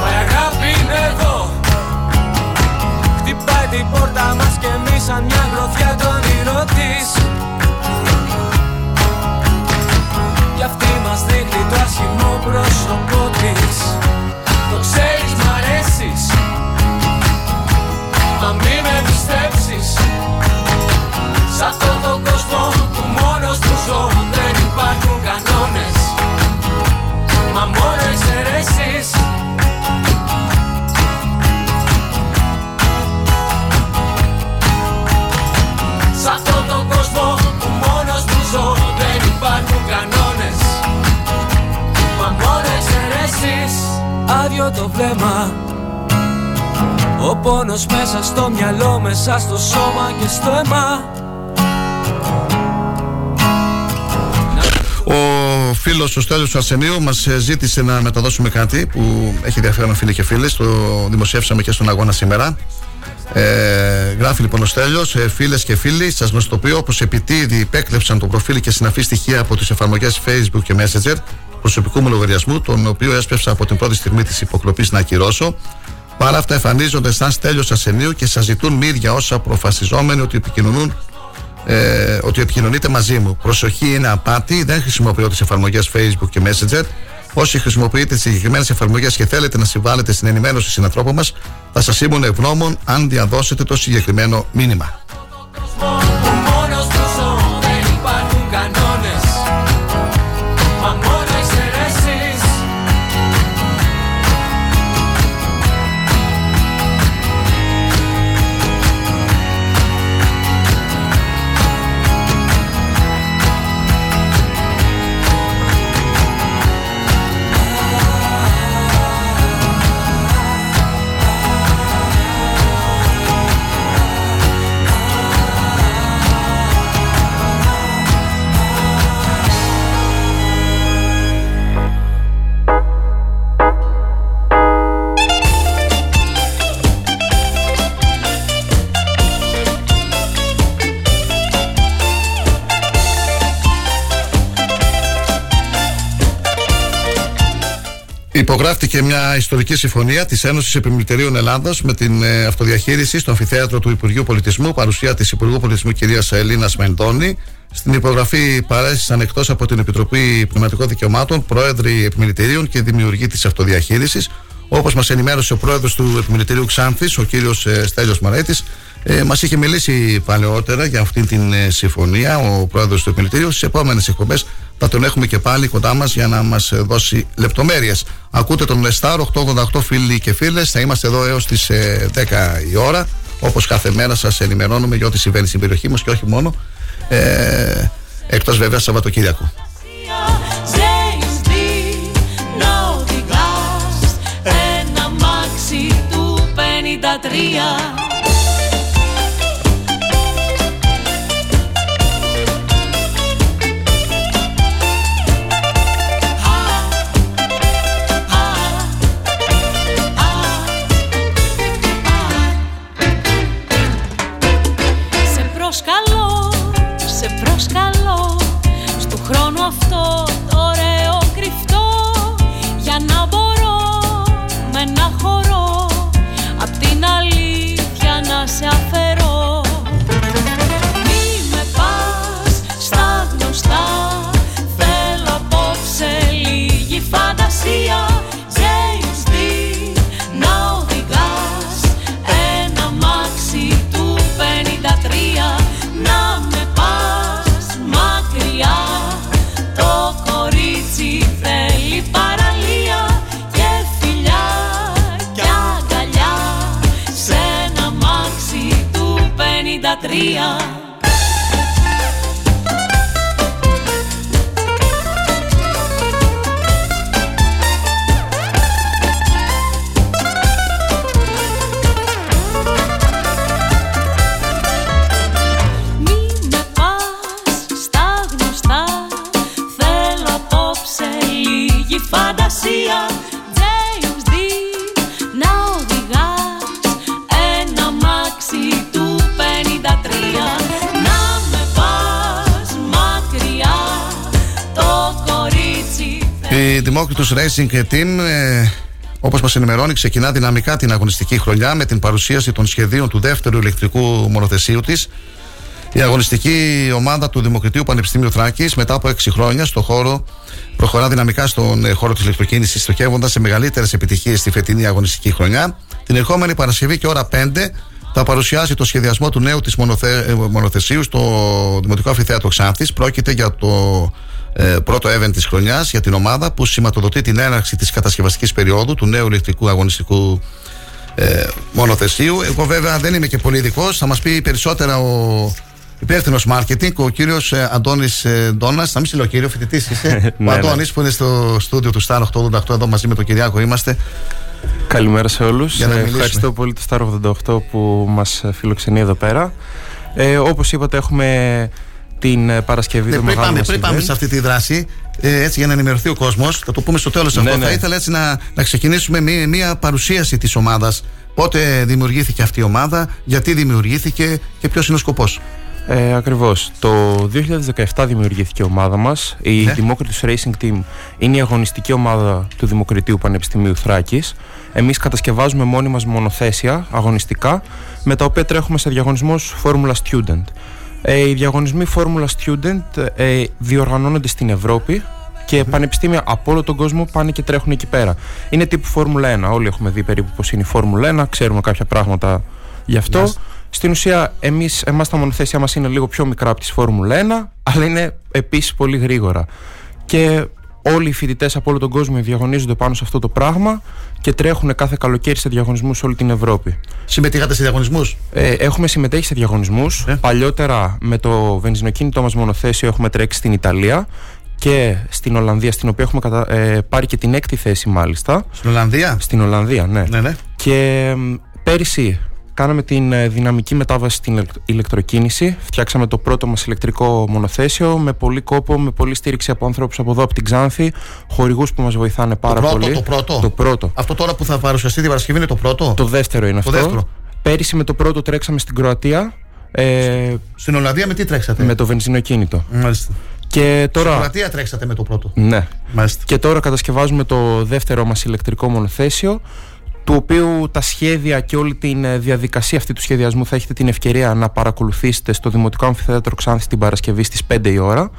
Μα η αγάπη είναι εδώ. Χτυπάει την πόρτα μας και εμείς σαν μια γροθιά το όνειρο της Κι αυτή μας δείχνει το άσχημο πρόσωπό της. Το ξέρεις Άδειο το βλέμμα ο πόνος μέσα στο μυαλό, μέσα στο σώμα και στο αίμα
Ο φίλος ο Στέλιος του Αρσενίου μας ζήτησε να μεταδώσουμε κάτι που έχει ενδιαφέρον φίλοι και φίλες. Το δημοσιεύσαμε και στον αγώνα σήμερα. Ε, γράφει λοιπόν ο Στέλιος, ε, φίλες και φίλοι, σας γνωστοποιώ πως επιτίδιοι υπέκλεψαν το προφίλ και συναφή στοιχεία από τις εφαρμογές Facebook και Messenger προσωπικού μου λογαριασμού, τον οποίο έσπευσα από την πρώτη στιγμή της υποκλοπής να ακυρώσω. Παρά αυτά εμφανίζονται σαν στέλιος ασθενείου και σας ζητούν μύρια όσα προφασιζόμενοι ότι επικοινωνούν ε, ότι επικοινωνείτε μαζί μου. Προσοχή είναι απάτη, δεν χρησιμοποιώ τις εφαρμογές Facebook και Messenger. Όσοι χρησιμοποιείτε τις συγκεκριμένες εφαρμογές και θέλετε να συμβάλλετε στην ενημέρωση συνανθρώπων μας, θα σας ήμουν ευγνώμων αν διαδώσετε το συγκεκριμένο μήνυμα. Υπογράφτηκε μια ιστορική συμφωνία της Ένωσης Επιμελητηρίων Ελλάδας με την ε, αυτοδιαχείριση στο αμφιθέατρο του Υπουργείου Πολιτισμού, παρουσία της Υπουργού Πολιτισμού κυρίας Ελίνα Μενδώνη. Στην υπογραφή παρέστησαν εκτός από την Επιτροπή Πνευματικών Δικαιωμάτων, πρόεδροι επιμελητηρίων και δημιουργοί της αυτοδιαχείρισης. Όπως μας ενημέρωσε ο πρόεδρος του Επιμελητηρίου Ξάνθης, ο κύριος Στέλιος Μαρέτη, ε, μας είχε μιλήσει παλαιότερα για αυτή την ε, συμφωνία ο πρόεδρος του Επιμελητηρίου. Στις επόμενες εκπομπές θα τον έχουμε και πάλι κοντά μας για να μας δώσει λεπτομέρειες. Ακούτε τον Λεστάρ 888 φίλοι και φίλες. Θα είμαστε εδώ έως τις 10 η ώρα. Όπως κάθε μέρα σας ενημερώνουμε για ό,τι συμβαίνει στην περιοχή μας και όχι μόνο. Ε, Εκτός βέβαια Σαββατοκύριακο.
James Dean, να οδηγάς ένα μάξι του 53 Σε
Racing Team ε, Όπως μας ενημερώνει, ξεκινά δυναμικά την αγωνιστική χρονιά με την παρουσίαση των σχεδίων του δεύτερου ηλεκτρικού μονοθεσίου της. Η αγωνιστική ομάδα του Δημοκρατίου Πανεπιστημίου Θράκης, μετά από 6 χρόνια στο χώρο, προχωρά δυναμικά στον ε, χώρο της ηλεκτροκίνησης, στοχεύοντας σε μεγαλύτερες επιτυχίες στη φετινή αγωνιστική χρονιά. Την ερχόμενη Παρασκευή και ώρα 5 θα παρουσιάσει το σχεδιασμό του νέου της μονοθε... μονοθεσίου στο Δημοτικό Αφιθέατρο Ξάνθης. Πρόκειται για το ε, πρώτο event της χρονιάς για την ομάδα που σηματοδοτεί την έναρξη της κατασκευαστικής περίοδου του νέου ηλεκτρικού αγωνιστικού ε, μονοθεσίου. Εγώ βέβαια δεν είμαι και πολύ ειδικός. Θα μας πει περισσότερα ο υπεύθυνος marketing, ο κύριος ε, Αντώνης ε, Ντόνας. Να μην σε λέω κύριο, φοιτητής είσαι.
Ναι,
ο
ναι.
Αντώνης που είναι στο στούντιο του Star 888 εδώ μαζί με τον Κυριάκο είμαστε.
Καλημέρα σε όλους.
Για να μιλήσουμε.
ευχαριστώ πολύ το Star 88 που μας φιλοξενεί εδώ πέρα. Ε, Όπως είπατε, έχουμε την ε, Παρασκευή
Ναι,
το
πριν
μεγάλο
πάμε,
μας
πριν πάμε
event.
σε αυτή τη δράση, ε, έτσι για να ενημερωθεί ο κόσμος, θα το πούμε στο τέλος αυτό.
Ναι, ναι.
Θα ήθελα έτσι να, να ξεκινήσουμε μία, μία παρουσίαση της ομάδας. Πότε δημιουργήθηκε αυτή η ομάδα, γιατί δημιουργήθηκε και ποιος είναι ο σκοπός.
Ε, Ακριβώς. Το 2017 δημιουργήθηκε η ομάδα μας. Η
Ναι.
Democratus Racing Team είναι η αγωνιστική ομάδα του Δημοκρατίου Πανεπιστημίου Θράκη. Εμείς κατασκευάζουμε μόνοι μας μονοθέσια αγωνιστικά, με τα οποία τρέχουμε σε διαγωνισμούς Formula Student. Ε, οι διαγωνισμοί Formula Student ε, διοργανώνονται στην Ευρώπη και πανεπιστήμια από όλο τον κόσμο πάνε και τρέχουν εκεί πέρα. Είναι τύπου Φόρμουλα 1. Όλοι έχουμε δει περίπου πώς είναι η Φόρμουλα 1, ξέρουμε κάποια πράγματα γι' αυτό.
Μάλιστα.
Στην ουσία, εμείς, εμάς τα μονοθέσια μας είναι λίγο πιο μικρά από τη Φόρμουλα 1, αλλά είναι επίσης πολύ γρήγορα. Και όλοι οι φοιτητές από όλο τον κόσμο διαγωνίζονται πάνω σε αυτό το πράγμα και τρέχουν κάθε καλοκαίρι σε διαγωνισμούς σε όλη την Ευρώπη.
Συμμετείχατε σε διαγωνισμούς;
Ε, έχουμε συμμετέχει σε διαγωνισμούς.
Ε.
Παλιότερα με το βενζινοκίνητό μας μονοθέσιο έχουμε τρέξει στην Ιταλία και στην Ολλανδία, στην οποία έχουμε κατα- ε, πάρει και την έκτη θέση μάλιστα.
Στην Ολλανδία;
Στην Ολλανδία, ναι.
Ναι, ναι.
Και μ, πέρυσι κάναμε την ε, δυναμική μετάβαση στην ηλεκ- ηλεκτροκίνηση. Φτιάξαμε το πρώτο μας ηλεκτρικό μονοθέσιο με πολύ κόπο, με πολύ στήριξη από ανθρώπους από εδώ από την Ξάνθη, χορηγούς που μας βοηθάνε πάρα
το πρώτο,
πολύ.
το πρώτο;
Το πρώτο.
Αυτό τώρα που θα παρουσιαστεί την Παρασκευή είναι το πρώτο;
Το δεύτερο είναι
Το
αυτό.
δεύτερο.
Πέρυσι με το πρώτο τρέξαμε στην Κροατία. Ε,
Στην Ολλανδία με τι τρέξατε;
με το βενζινοκίνητο.
Μάλιστα.
Και
Στην
τώρα.
Κροατία τρέξατε με το πρώτο;
Ναι.
Μάλιστα.
Και τώρα κατασκευάζουμε το δεύτερο μας ηλεκτρικό μονοθέσιο του οποίου τα σχέδια και όλη τη διαδικασία αυτή του σχεδιασμού θα έχετε την ευκαιρία να παρακολουθήσετε στο Δημοτικό Αμφιθέατρο Ξάνθη την Παρασκευή στις 5 η ώρα.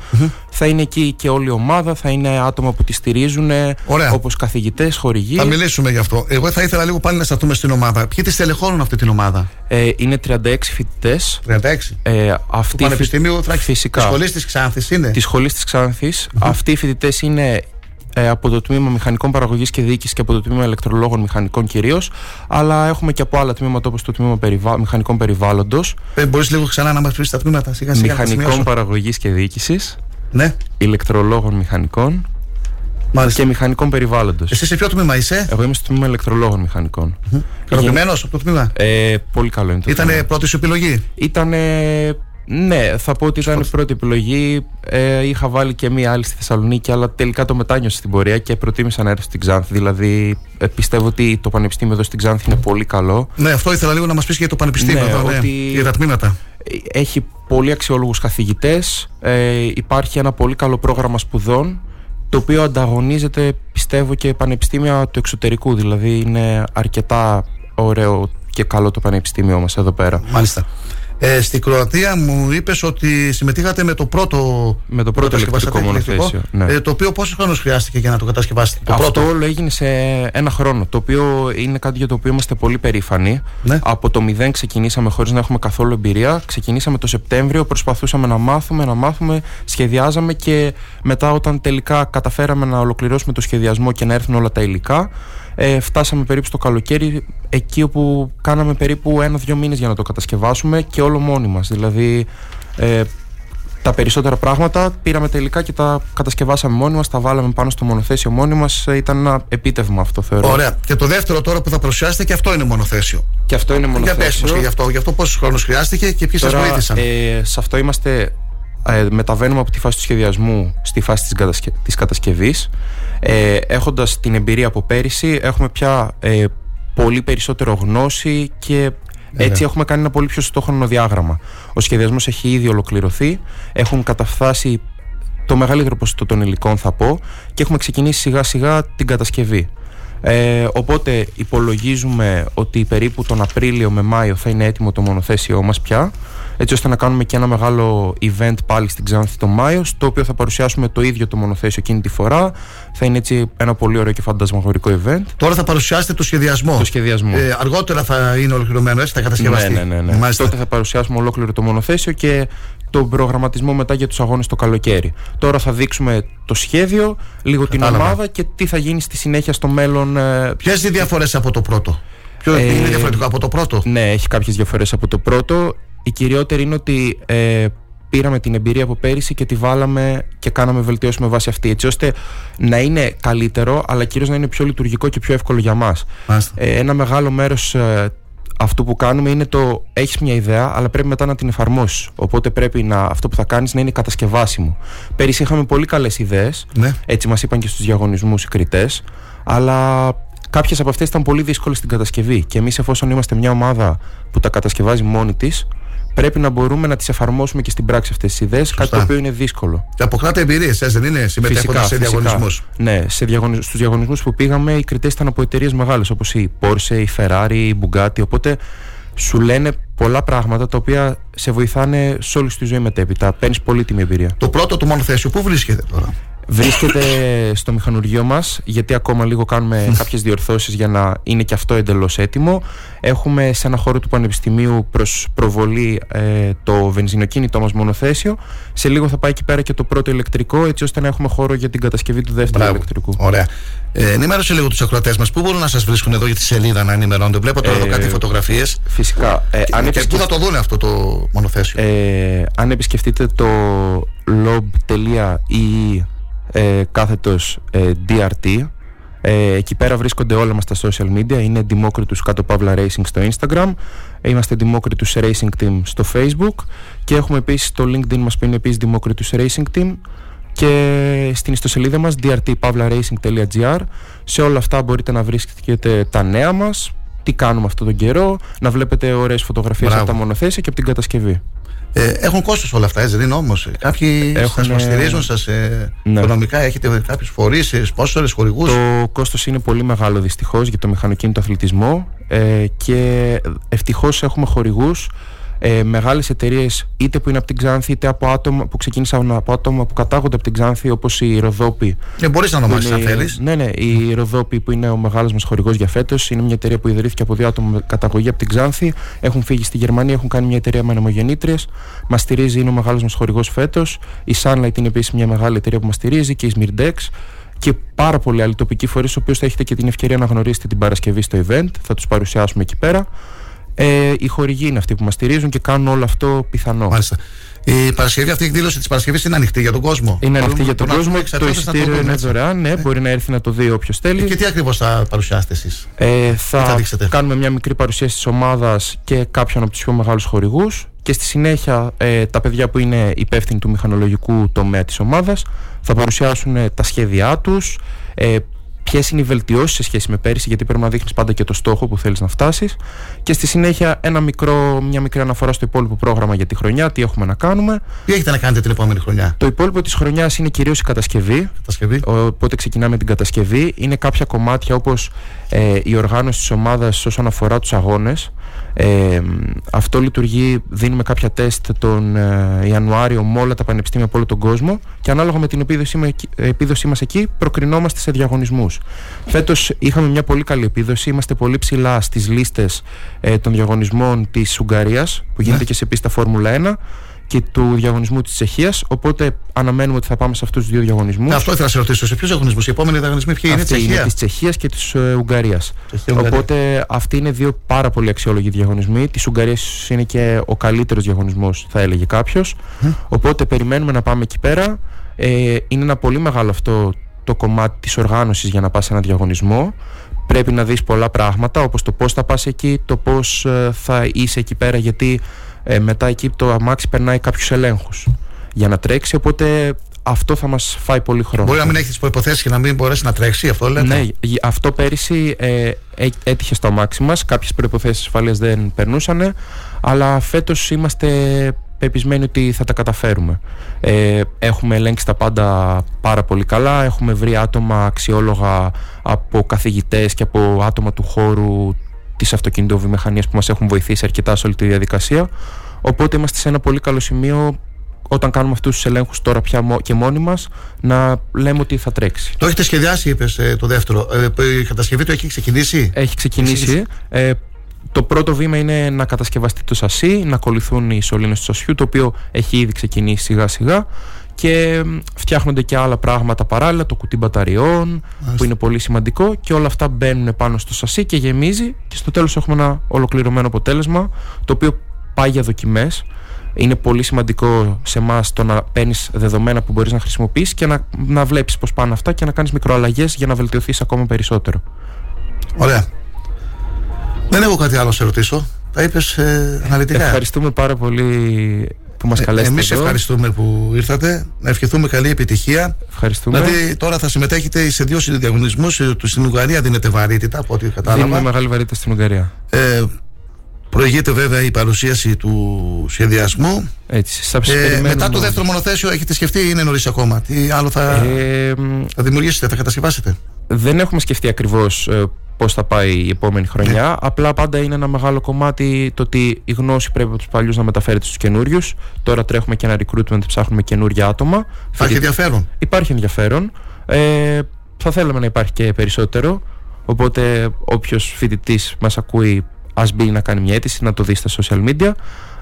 Θα είναι εκεί και όλη η ομάδα, θα είναι άτομα που τη στηρίζουν,
Ωραία.
όπως καθηγητές, χορηγοί.
Θα μιλήσουμε γι' αυτό. Εγώ θα ήθελα λίγο πάλι να σταθούμε στην ομάδα. Ποιοι τη τελεχώνουν αυτή την ομάδα;
Ε, είναι 36 φοιτητές.
36.
Ε, αυτοί
Του Πανεπιστημίου Θράκη.
Φυσικά.
Της σχολής της Ξάνθης είναι;
Της σχολής της Ξάνθης. Αυτοί οι φοιτητές είναι ε, από το τμήμα Μηχανικών Παραγωγής και Διοίκησης και από το τμήμα Ελεκτρολόγων Μηχανικών κυρίως. Αλλά έχουμε και από άλλα τμήματα όπως το τμήμα περιβα... Μηχανικών Περιβάλλοντος,
Ε, Μπορείς λίγο ξανά να μας πεις τα τμήματα σιγά σιγά. να τα
Μηχανικών
σημειώσω.
Παραγωγής και Διοίκησης,
Ναι.
Ηλεκτρολόγων Μηχανικών
Μάλιστα.
και Μηχανικών Περιβάλλοντος.
Εσύ σε ποιο τμήμα είσαι,
Εγώ είμαι στο τμήμα Ηλεκτρολόγων Μηχανικών.
ικανοποιημένος από το τμήμα;
Ε, πολύ καλό είναι το
Ήταν
τμήμα.
πρώτη σου επιλογή;
Ήτανε, ναι, θα πω ότι ήταν η πρώτη επιλογή. Ε, είχα βάλει και μία άλλη στη Θεσσαλονίκη, αλλά τελικά το μετάνιωσα στην πορεία και προτίμησα να έρθω στην Ξάνθη. Δηλαδή, ε, πιστεύω ότι το Πανεπιστήμιο εδώ στην Ξάνθη είναι πολύ καλό.
Ναι, αυτό ήθελα λίγο να μας πεις για το Πανεπιστήμιο
Ναι,
εδώ, ναι,
ότι-
για τα τμήματα.
Ε, Έχει πολύ αξιόλογους καθηγητές, ε, υπάρχει ένα πολύ καλό πρόγραμμα σπουδών, το οποίο ανταγωνίζεται, πιστεύω, και πανεπιστήμια του εξωτερικού. Δηλαδή, είναι αρκετά ωραίο και καλό το πανεπιστήμιο μας εδώ πέρα.
Μάλιστα. Ε, στην Κροατία μου είπες ότι συμμετείχατε με το πρώτο,
Με το πρώτο
κατασκευάσατε
ηλεκτρικό μονοθέσιο, ναι.
Ε, το οποίο πόσος χρόνος χρειάστηκε για να το κατασκευάσετε. Το
Αυτό
πρώτο;
όλο έγινε σε ένα χρόνο. Το οποίο είναι κάτι για το οποίο είμαστε πολύ περήφανοι.
Ναι.
Από το μηδέν ξεκινήσαμε χωρίς να έχουμε καθόλου εμπειρία. Ξεκινήσαμε το Σεπτέμβριο, προσπαθούσαμε να μάθουμε, να μάθουμε, σχεδιάζαμε και μετά, όταν τελικά καταφέραμε να ολοκληρώσουμε το σχεδιασμό και να έρθουν όλα τα υλικά, ε, φτάσαμε περίπου στο καλοκαίρι, εκεί όπου κάναμε περίπου ένα-δύο μήνες για να το κατασκευάσουμε και όλο μόνοι μας. Δηλαδή, ε, τα περισσότερα πράγματα πήραμε τελικά και τα κατασκευάσαμε μόνοι μας, τα βάλαμε πάνω στο μονοθέσιο μόνοι μας. Ήταν ένα επίτευγμα αυτό, θεωρώ.
Ωραία. Και το δεύτερο τώρα που θα παρουσιάσετε και αυτό είναι μονοθέσιο.
Και αυτό είναι
Για
μονοθέσιο.
πες μας και γι' αυτό, γι' αυτό πόσο χρόνο χρειάστηκε και ποιοι σας
Τώρα,
βοήθησαν.
Ε, σε αυτό είμαστε. Ε, μεταβαίνουμε από τη φάση του σχεδιασμού στη φάση της, κατασκε... της κατασκευής ε, έχοντας την εμπειρία από πέρυσι έχουμε πια ε, πολύ περισσότερο γνώση και έτσι έχουμε κάνει ένα πολύ πιο σωστό χρονοδιάγραμμα. Ο σχεδιασμός έχει ήδη ολοκληρωθεί έχουν καταφτάσει το μεγαλύτερο ποσοστό των υλικών θα πω και έχουμε ξεκινήσει σιγά σιγά την κατασκευή. Ε, οπότε υπολογίζουμε ότι περίπου τον Απρίλιο με Μάιο θα είναι έτοιμο το μονοθέσιό μας πια έτσι ώστε να κάνουμε και ένα μεγάλο event πάλι στην Ξάνθη τον Μάιο στο οποίο θα παρουσιάσουμε το ίδιο το μονοθέσιο εκείνη τη φορά θα είναι έτσι ένα πολύ ωραίο και φαντασμαγορικό event
Τώρα θα παρουσιάσετε το σχεδιασμό.
Το σχεδιασμό.
Ε, αργότερα θα είναι ολοκληρωμένο, έτσι θα κατασκευαστεί.
Ναι, ναι, ναι, ναι. Τότε θα παρουσιάσουμε ολόκληρο το μονοθέσιο και τον προγραμματισμό μετά για τους αγώνες το καλοκαίρι. Τώρα θα δείξουμε το σχέδιο, λίγο
Κατάλαβα.
την ομάδα και τι θα γίνει στη συνέχεια στο μέλλον.
Ποιες είναι οι διαφορές από το πρώτο, Ποιο
Ε,
είναι διαφορετικό από το πρώτο;
Ναι, έχει κάποιες διαφορές από το πρώτο. Η κυριότερη είναι ότι ε, πήραμε την εμπειρία από πέρυσι και τη βάλαμε και κάναμε βελτιώσει με βάση αυτή. Έτσι ώστε να είναι καλύτερο, αλλά κυρίως να είναι πιο λειτουργικό και πιο εύκολο για μας. Ε, ένα μεγάλο μέρος ε, αυτού που κάνουμε είναι το έχεις μια ιδέα, αλλά πρέπει μετά να την εφαρμόσεις. Οπότε πρέπει να, αυτό που θα κάνεις να είναι κατασκευάσιμο. Πέρυσι είχαμε πολύ καλές ιδέες,
Ναι.
έτσι μας είπαν και στους διαγωνισμούς οι κριτές, αλλά κάποιες από αυτές ήταν πολύ δύσκολες στην κατασκευή. Και εμείς εφόσον είμαστε μια ομάδα που τα κατασκευάζει μόνη της, πρέπει να μπορούμε να τις εφαρμόσουμε και στην πράξη αυτές τις ιδέες, κάτι το οποίο είναι δύσκολο.
Και αποκτάτε εμπειρίες, έτσι δεν είναι, συμμετέχοντας σε διαγωνισμούς.
Ναι, σε διαγωνι... στους διαγωνισμούς που πήγαμε οι κριτές ήταν από εταιρείες μεγάλες όπως η Porsche, η Ferrari, η Bugatti οπότε σου λένε πολλά πράγματα τα οποία σε βοηθάνε σε όλη σου τη ζωή μετέπειτα. Παίρνεις πολύτιμη εμπειρία.
Το πρώτο του μονοθέσιο, πού βρίσκεται τώρα;
Βρίσκεται στο μηχανουργείο μας γιατί ακόμα λίγο κάνουμε κάποιες διορθώσεις για να είναι και αυτό εντελώς έτοιμο. Έχουμε σε ένα χώρο του Πανεπιστημίου προς προβολή ε, το βενζινοκίνητό μας μονοθέσιο. Σε λίγο θα πάει εκεί πέρα και το πρώτο ηλεκτρικό έτσι ώστε να έχουμε χώρο για την κατασκευή του δεύτερου
Μπράβο.
ηλεκτρικού.
Ωραία. Ε, ενημέρωσε λίγο τους ακροατές μας. Πού μπορούν να σας βρίσκουν εδώ για τη σελίδα να ενημερώνονται; Βλέπω τώρα εδώ
Ε,
κάτι φωτογραφίες.
Φυσικά. Ε, αν
και, και
επισκεφ-
πού θα το δουν αυτό το μονοθέσιο;
Ε, αν επισκεφτείτε το lob.ee ε, κάθετος ε, DRT ε, εκεί πέρα βρίσκονται όλα μας τα social media. Είναι Democritus κάτω παύλα Racing στο Instagram. Είμαστε Democritus Racing Team στο Facebook. Και έχουμε επίσης το LinkedIn μας που είναι επίσης Democritus Racing Team. Και στην ιστοσελίδα μας drtpavlaracing.gr σε όλα αυτά μπορείτε να βρίσκετε τα νέα μας. Τι κάνουμε αυτόν τον καιρό. Να βλέπετε ωραίες φωτογραφίες
Μπράβο.
από τα μονοθέσια και από την κατασκευή
Ε, έχουν κόστος όλα αυτά, έτσι δεν είναι όμως. Κάποιοι
Έχουν,
σα υποστηρίζουν, σας ε,
ναι.
οικονομικά, έχετε κάποιους φορείς, σπόσορε, χορηγούς.
Το κόστος είναι πολύ μεγάλο δυστυχώς για το μηχανοκίνητο αθλητισμό ε, και ευτυχώς έχουμε χορηγούς ε, μεγάλες εταιρείες είτε που είναι από την Ξάνθη είτε από άτομα που ξεκίνησαν από άτομα που κατάγονται από την Ξάνθη όπως η Ροδόπη
Ε, μπορείς να
που
ονομάσεις,
είναι-
αν θέλεις.
Ναι, ναι, η Ροδόπη που είναι ο μεγάλος μας χορηγός για φέτος είναι μια εταιρεία που ιδρύθηκε από δύο άτομα με καταγωγή από την Ξάνθη έχουν φύγει στη Γερμανία, έχουν κάνει μια εταιρεία με ανεμογεννήτριες μας στηρίζει, είναι ο μεγάλος μας χορηγός φέτος η Sunlight είναι επίσης μια μεγάλη εταιρεία που μας στηρίζει και η Smirdex και πάρα πολλοί άλλοι τοπικοί φορείς, του οποίου θα έχετε και την ευκαιρία να γνωρίσετε την Παρασκευή στο event. Θα τους παρουσιάσουμε εκεί πέρα. Ε, οι χορηγοί είναι αυτοί που μας στηρίζουν και κάνουν όλο αυτό πιθανό.
Μάλιστα. Η Παρασκευή, αυτή η εκδήλωση της Παρασκευής είναι ανοιχτή για τον κόσμο.
Είναι ανοιχτή
Μπορούμε-
για τον
μπορούμε να
κόσμο.
πούμε
Το
εξαρτώντας να
εισιτήριο
δούμε,
είναι
έτσι.
δωρεάν. Ναι, μπορεί να έρθει να το δει όποιος θέλει.
Και τι ακριβώς θα παρουσιάσετε εσείς;
Ε,
θα
θα
δείξετε;
κάνουμε μια μικρή παρουσίαση της ομάδας και κάποιον από τους πιο μεγάλους χορηγούς και στη συνέχεια ε, τα παιδιά που είναι υπεύθυνοι του μηχανολογικού τομέα της ομάδας θα παρουσιάσουν ε, τα σχέδιά τους, ε, ποιες είναι οι βελτιώσεις σε σχέση με πέρυσι γιατί πρέπει να δείχνεις πάντα και το στόχο που θέλεις να φτάσεις και στη συνέχεια ένα μικρό, μια μικρή αναφορά στο υπόλοιπο πρόγραμμα για τη χρονιά, τι έχουμε να κάνουμε.
Τι έχετε να κάνετε την επόμενη χρονιά;
Το υπόλοιπο της χρονιάς είναι κυρίως η κατασκευή.
κατασκευή.
Οπότε ξεκινάμε την κατασκευή. Είναι κάποια κομμάτια όπως ε, η οργάνωση της ομάδας όσον αφορά τους αγώνες. Ε, αυτό λειτουργεί, δίνουμε κάποια τεστ τον ε, Ιανουάριο με όλα τα πανεπιστήμια από όλο τον κόσμο και ανάλογα με την επίδοσή, μα- επίδοσή μας εκεί προκρινόμαστε σε διαγωνισμούς. Φέτος είχαμε μια πολύ καλή επίδοση, είμαστε πολύ ψηλά στις λίστες ε, των διαγωνισμών της Ουγγαρίας που γίνεται και σε πίστα Φόρμουλα 1 και του διαγωνισμού της Τσεχίας οπότε αναμένουμε ότι θα πάμε σε αυτούς τους δύο διαγωνισμούς.
Αυτό ήθελα να σε ρωτήσω. Σε ποιους διαγωνισμούς, οι επόμενοι διαγωνισμοί ποιοι είναι,
Αυτή
Τσεχία;
είναι της Τσεχίας και της ε, Ουγγαρίας.
Ουγγαρία.
Οπότε αυτοί είναι δύο πάρα πολύ αξιόλογοι διαγωνισμοί. Της Ουγγαρίας ίσως είναι και ο καλύτερος διαγωνισμός θα έλεγε κάποιος. Οπότε περιμένουμε να πάμε εκεί πέρα. Ε, είναι ένα πολύ μεγάλο αυτό το κομμάτι της οργάνωσης για να πας σε ένα διαγωνισμό. Πρέπει να δεις πολλά πράγματα όπως το πώς θα πας εκεί, το πώς ε, θα είσαι εκεί πέρα γιατί ε, μετά εκεί το αμάξι περνάει κάποιους ελέγχους για να τρέξει οπότε αυτό θα μας φάει πολύ χρόνο.
Μπορεί να μην έχεις τι προποθέσει και να μην μπορέσει να τρέξει, αυτό λέτε;
Ναι, γι- αυτό πέρυσι ε, έ- έτυχε στο αμάξι μας Κάποιες προϋποθέσεις ασφαλείας δεν περνούσαν Αλλά φέτος είμαστε πεπισμένοι ότι θα τα καταφέρουμε. Ε, έχουμε ελέγξει τα πάντα πάρα πολύ καλά, έχουμε βρει άτομα αξιόλογα από καθηγητές και από άτομα του χώρου της αυτοκινητοβιομηχανίας που μας έχουν βοηθήσει αρκετά σε όλη τη διαδικασία. Οπότε είμαστε σε ένα πολύ καλό σημείο όταν κάνουμε αυτούς τους ελέγχους τώρα πια και μόνοι μας να λέμε ότι θα τρέξει.
Το έχετε σχεδιάσει, είπες, ε, το δεύτερο. Ε, η κατασκευή του έχει ξεκινήσει;
Έχει ξεκινήσει. Ε, το πρώτο βήμα είναι να κατασκευαστεί το σασί, να ακολουθούν οι σωλήνες του σασιού, το οποίο έχει ήδη ξεκινήσει σιγά σιγά και φτιάχνονται και άλλα πράγματα παράλληλα, το κουτί μπαταριών που είναι πολύ σημαντικό και όλα αυτά μπαίνουν πάνω στο σασί και γεμίζει και στο τέλος έχουμε ένα ολοκληρωμένο αποτέλεσμα το οποίο πάει για δοκιμές είναι πολύ σημαντικό σε εμάς το να παίρνεις δεδομένα που μπορείς να χρησιμοποιήσει και να, να βλέπεις πώς πάνε αυτά και να κάνεις μικροαλλαγές για να βελτιωθείς ακόμα περισσότερο.
Ωραία. Δεν έχω κάτι άλλο να σε ρωτήσω. Τα είπες ε, αναλυτικά.
Ευχαριστούμε πάρα πολύ που μας ε, καλέσατε.
Εμείς ευχαριστούμε που ήρθατε. Να ευχηθούμε καλή επιτυχία.
Ευχαριστούμε.
Δηλαδή τώρα θα συμμετέχετε σε δύο συνδιαγωνισμούς. Ε, στην Ουγγαρία δίνετε βαρύτητα από ό,τι κατάλαβα.
Δίνουμε μεγάλη βαρύτητα στην Ουγγαρία.
Ε, Προηγείται βέβαια η παρουσίαση του σχεδιασμού.
Έτσι,
ε, μετά το δεύτερο μονοθέσιο έχετε σκεφτεί ή είναι νωρίς ακόμα; Τι άλλο θα, ε, θα δημιουργήσετε, θα κατασκευάσετε;
Δεν έχουμε σκεφτεί ακριβώς ε, πώς θα πάει η επόμενη χρονιά. Ναι. Απλά πάντα είναι ένα μεγάλο κομμάτι το ότι η γνώση πρέπει από τους παλιούς να μεταφέρεται στους καινούριους. Τώρα τρέχουμε και ένα recruitment, ψάχνουμε καινούργια άτομα.
Υπάρχει ενδιαφέρον.
Υπάρχει ενδιαφέρον. Ε, θα θέλαμε να υπάρχει και περισσότερο. Οπότε όποιος φοιτητής μας ακούει ας μπει να κάνει μια αίτηση, να το δει στα social media.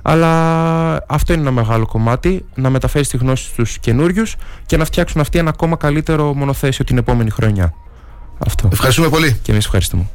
Αλλά αυτό είναι ένα μεγάλο κομμάτι, να μεταφέρει τη γνώση στους καινούριους και να φτιάξουν αυτοί ένα ακόμα καλύτερο μονοθέσιο την επόμενη χρονιά. Αυτό.
Ευχαριστούμε πολύ.
Και εμείς ευχαριστούμε.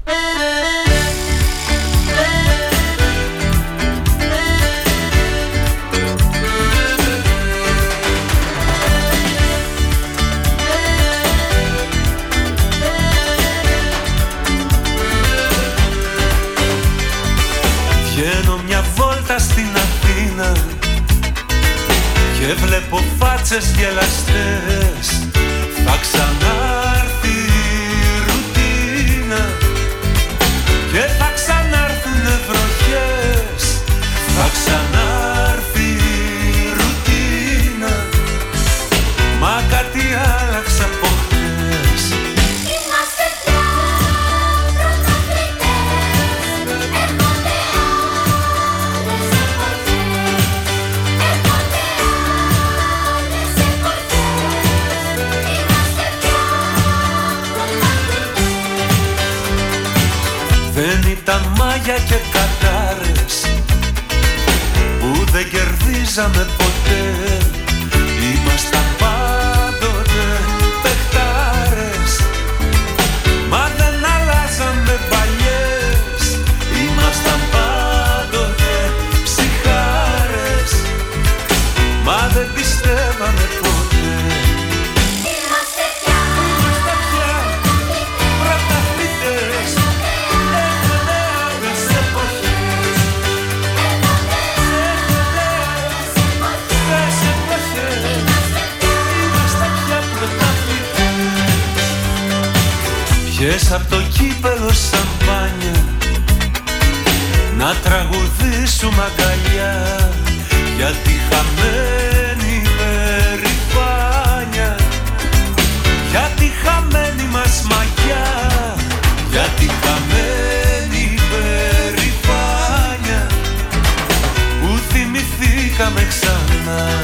Και βλέπω φάτσες γελαστές Θα ξανάρθει μάγια και κατάρες που δεν κερδίζαμε ποτέ Βγες από το κύπελο σαμπάνια Να τραγουδήσουμε αγκαλιά Γιατί χαμένη περηφάνια Γιατί χαμένη μας μαγιά Γιατί χαμένη περηφάνια Που θυμηθήκαμε ξανά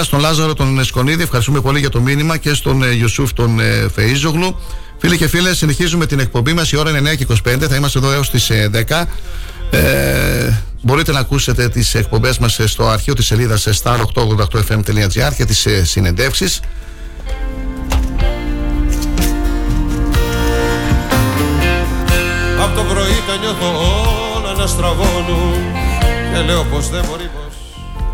Καλημέρα στον Λάζαρο τον Σκονίδη. Ευχαριστούμε πολύ για το μήνυμα και στον ε, Ιωσούφ τον ε, Φεΐζογλου. Φίλοι και φίλες, συνεχίζουμε την εκπομπή μας. Η ώρα είναι 9 και 25. Θα είμαστε εδώ έως τις 10. Ε, μπορείτε να ακούσετε τις εκπομπές μας στο αρχείο της σελίδας star888fm.gr και τις ε, συνεντεύξεις.
Απ' το πρωί τα νιώθω όλα να στραβώνουν Και λέω πως δεν μπορεί πως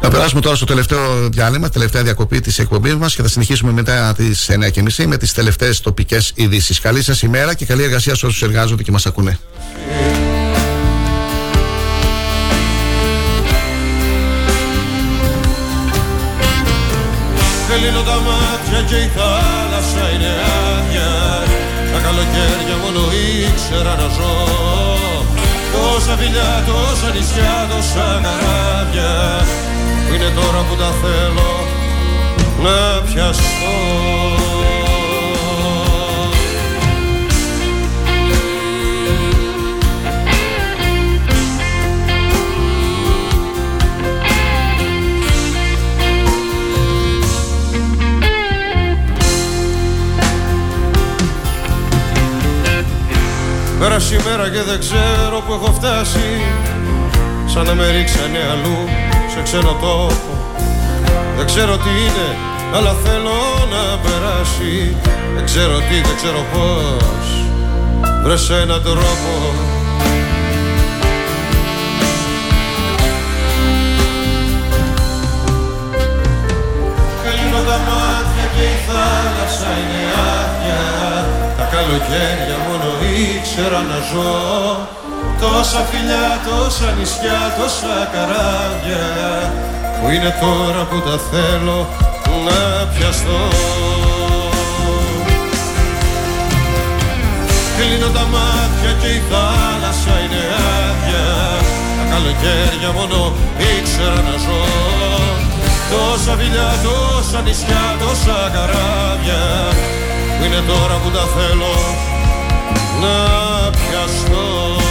Θα περάσουμε τώρα στο τελευταίο διάλειμμα, τελευταία διακοπή της εκπομπής μας και θα συνεχίσουμε μετά τις 9.30 με τις τελευταίες τοπικές ειδήσεις. Καλή σας ημέρα και καλή εργασία σε όσους εργάζονται και μας ακούνε.
Κλείνω τα μάτια και η θάλασσα είναι άδεια Τα καλοκαίρια μόνο ήξερα να ζω Τόσα φιλιά, τόσα νησιά, τόσα καράβια Που είναι τώρα που τα θέλω να πιαστώ. Πέρασε η μέρα και δεν ξέρω που έχω φτάσει. Σαν να με ρίξανε αλλού. σε ξένο τόπο. Δεν ξέρω τι είναι αλλά θέλω να περάσει. Δεν ξέρω τι, δεν ξέρω πώς. Βρες έναν τρόπο. Κλείνω τα μάτια και η θάλασσα είναι άδεια. Τα καλοκαίρια μόνο ήξερα να ζω Τόσα φιλιά, τόσα νησιά, τόσα καράβια Που είναι τώρα που τα θέλω να πιαστώ. Κλείνω τα μάτια και η θάλασσα είναι άδεια Τα καλοκαίρια μόνο ήξερα να ζω. Τόσα φιλιά, τόσα νησιά, τόσα καράβια Που είναι τώρα που τα θέλω να πιαστώ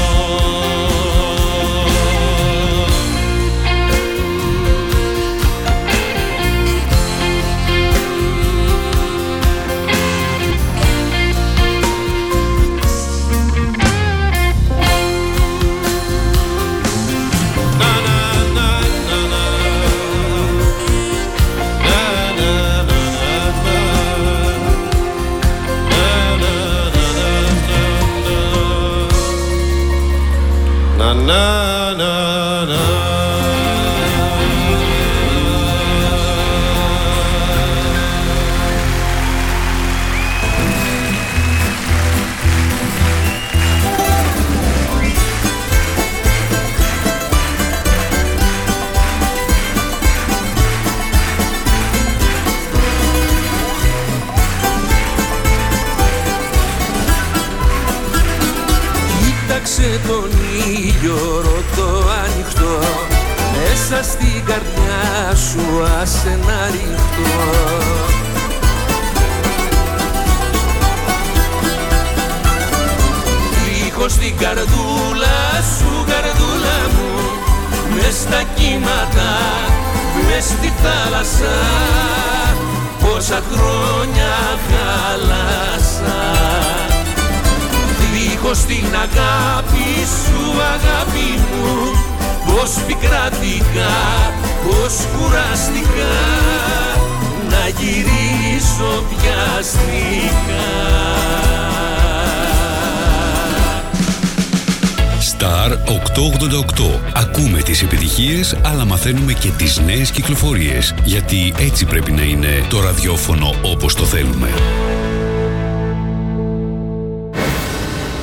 νέες κυκλοφορίες. Γιατί έτσι πρέπει να είναι το ραδιόφωνο όπως το θέλουμε.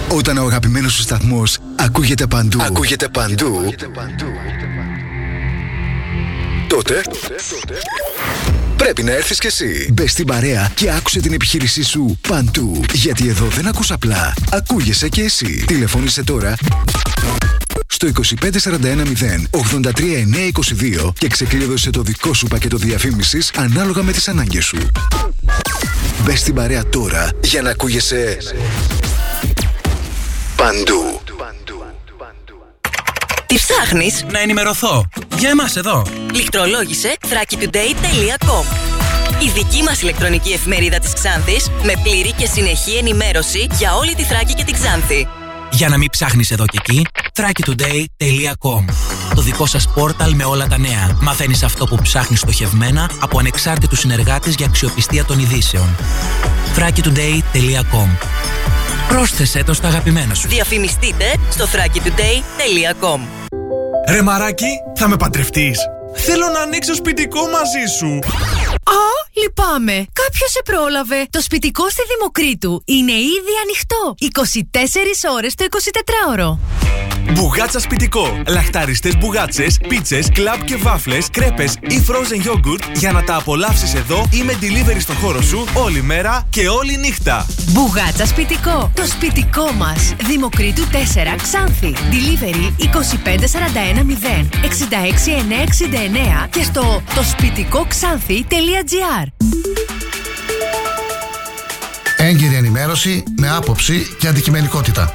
Όταν ο αγαπημένος σου σταθμός ακούγεται παντού, ακούγεται παντού, τότε πρέπει να έρθεις κι εσύ. Μπες στην παρέα και άκουσε την επιχείρησή σου παντού. Γιατί εδώ δεν ακούς απλά, ακούγεσαι κι εσύ. Τηλεφώνησε τώρα στο 25410 83922 και ξεκλείδωσε το δικό σου πακέτο διαφήμισης ανάλογα με τις ανάγκες σου. Μπες στην παρέα τώρα για να ακούγεσαι παντού.
Τι ψάχνεις;
Να ενημερωθώ. Για εμάς εδώ.
Λιχτρολόγησε thrakitoday.com Η δική μας ηλεκτρονική εφημερίδα της Ξάνθης με πλήρη και συνεχή ενημέρωση για όλη τη Θράκη και την Ξάνθη.
Για να μην ψάχνεις εδώ και εκεί, thrakitoday.com Το δικό σας πόρταλ με όλα τα νέα. Μαθαίνεις αυτό που ψάχνεις στοχευμένα από ανεξάρτητους συνεργάτες για αξιοπιστία των ειδήσεων. thrakitoday.com Πρόσθεσέ το στα αγαπημένα σου.
Διαφημιστείτε στο thrakitoday.com
Ρε μαράκι, θα με παντρευτείς. Θέλω να ανοίξω σπιτικό μαζί σου.
Α, λυπάμαι. Κάποιος σε πρόλαβε. Το σπιτικό στη Δημοκρίτου είναι ήδη ανοιχτό. 24 ώρες το 24ωρο.
Μπουγάτσα σπιτικό. Λαχταριστές μπουγάτσες, πίτσες, κλαμπ και βάφλες, κρέπες ή frozen yogurt για να τα απολαύσεις εδώ ή με delivery στο χώρο σου όλη μέρα και όλη νύχτα.
Μπουγάτσα σπιτικό. Το σπιτικό μας. Δημοκρίτου 4 Ξάνθη. Delivery 25410 66969 και στο το σπιτικό ξάνθη.gr.
Έγκυρη ενημέρωση με άποψη και αντικειμενικότητα.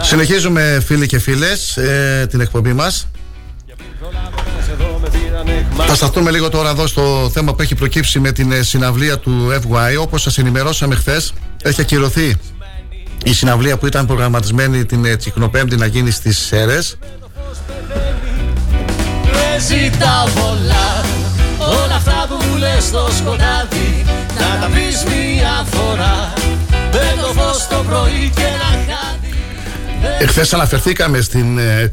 Συνεχίζουμε φίλοι και φίλες ε, την εκπομπή μας. Θα σταθούμε λίγο τώρα εδώ στο θέμα που έχει προκύψει με την ε, συναυλία του FY Όπως σας ενημερώσαμε χθες έχει ακυρωθεί η συναυλία που ήταν προγραμματισμένη την ε, Τσικνοπέμπτη να γίνει στις Σέρες.
Δεν ζητάω πολλά Όλα αυτά που μου λες στο σκοτάδι Να τα πεις μια φορά Με το φως το πρωί και ένα χάδι
Εχθές αναφερθήκαμε στην ε,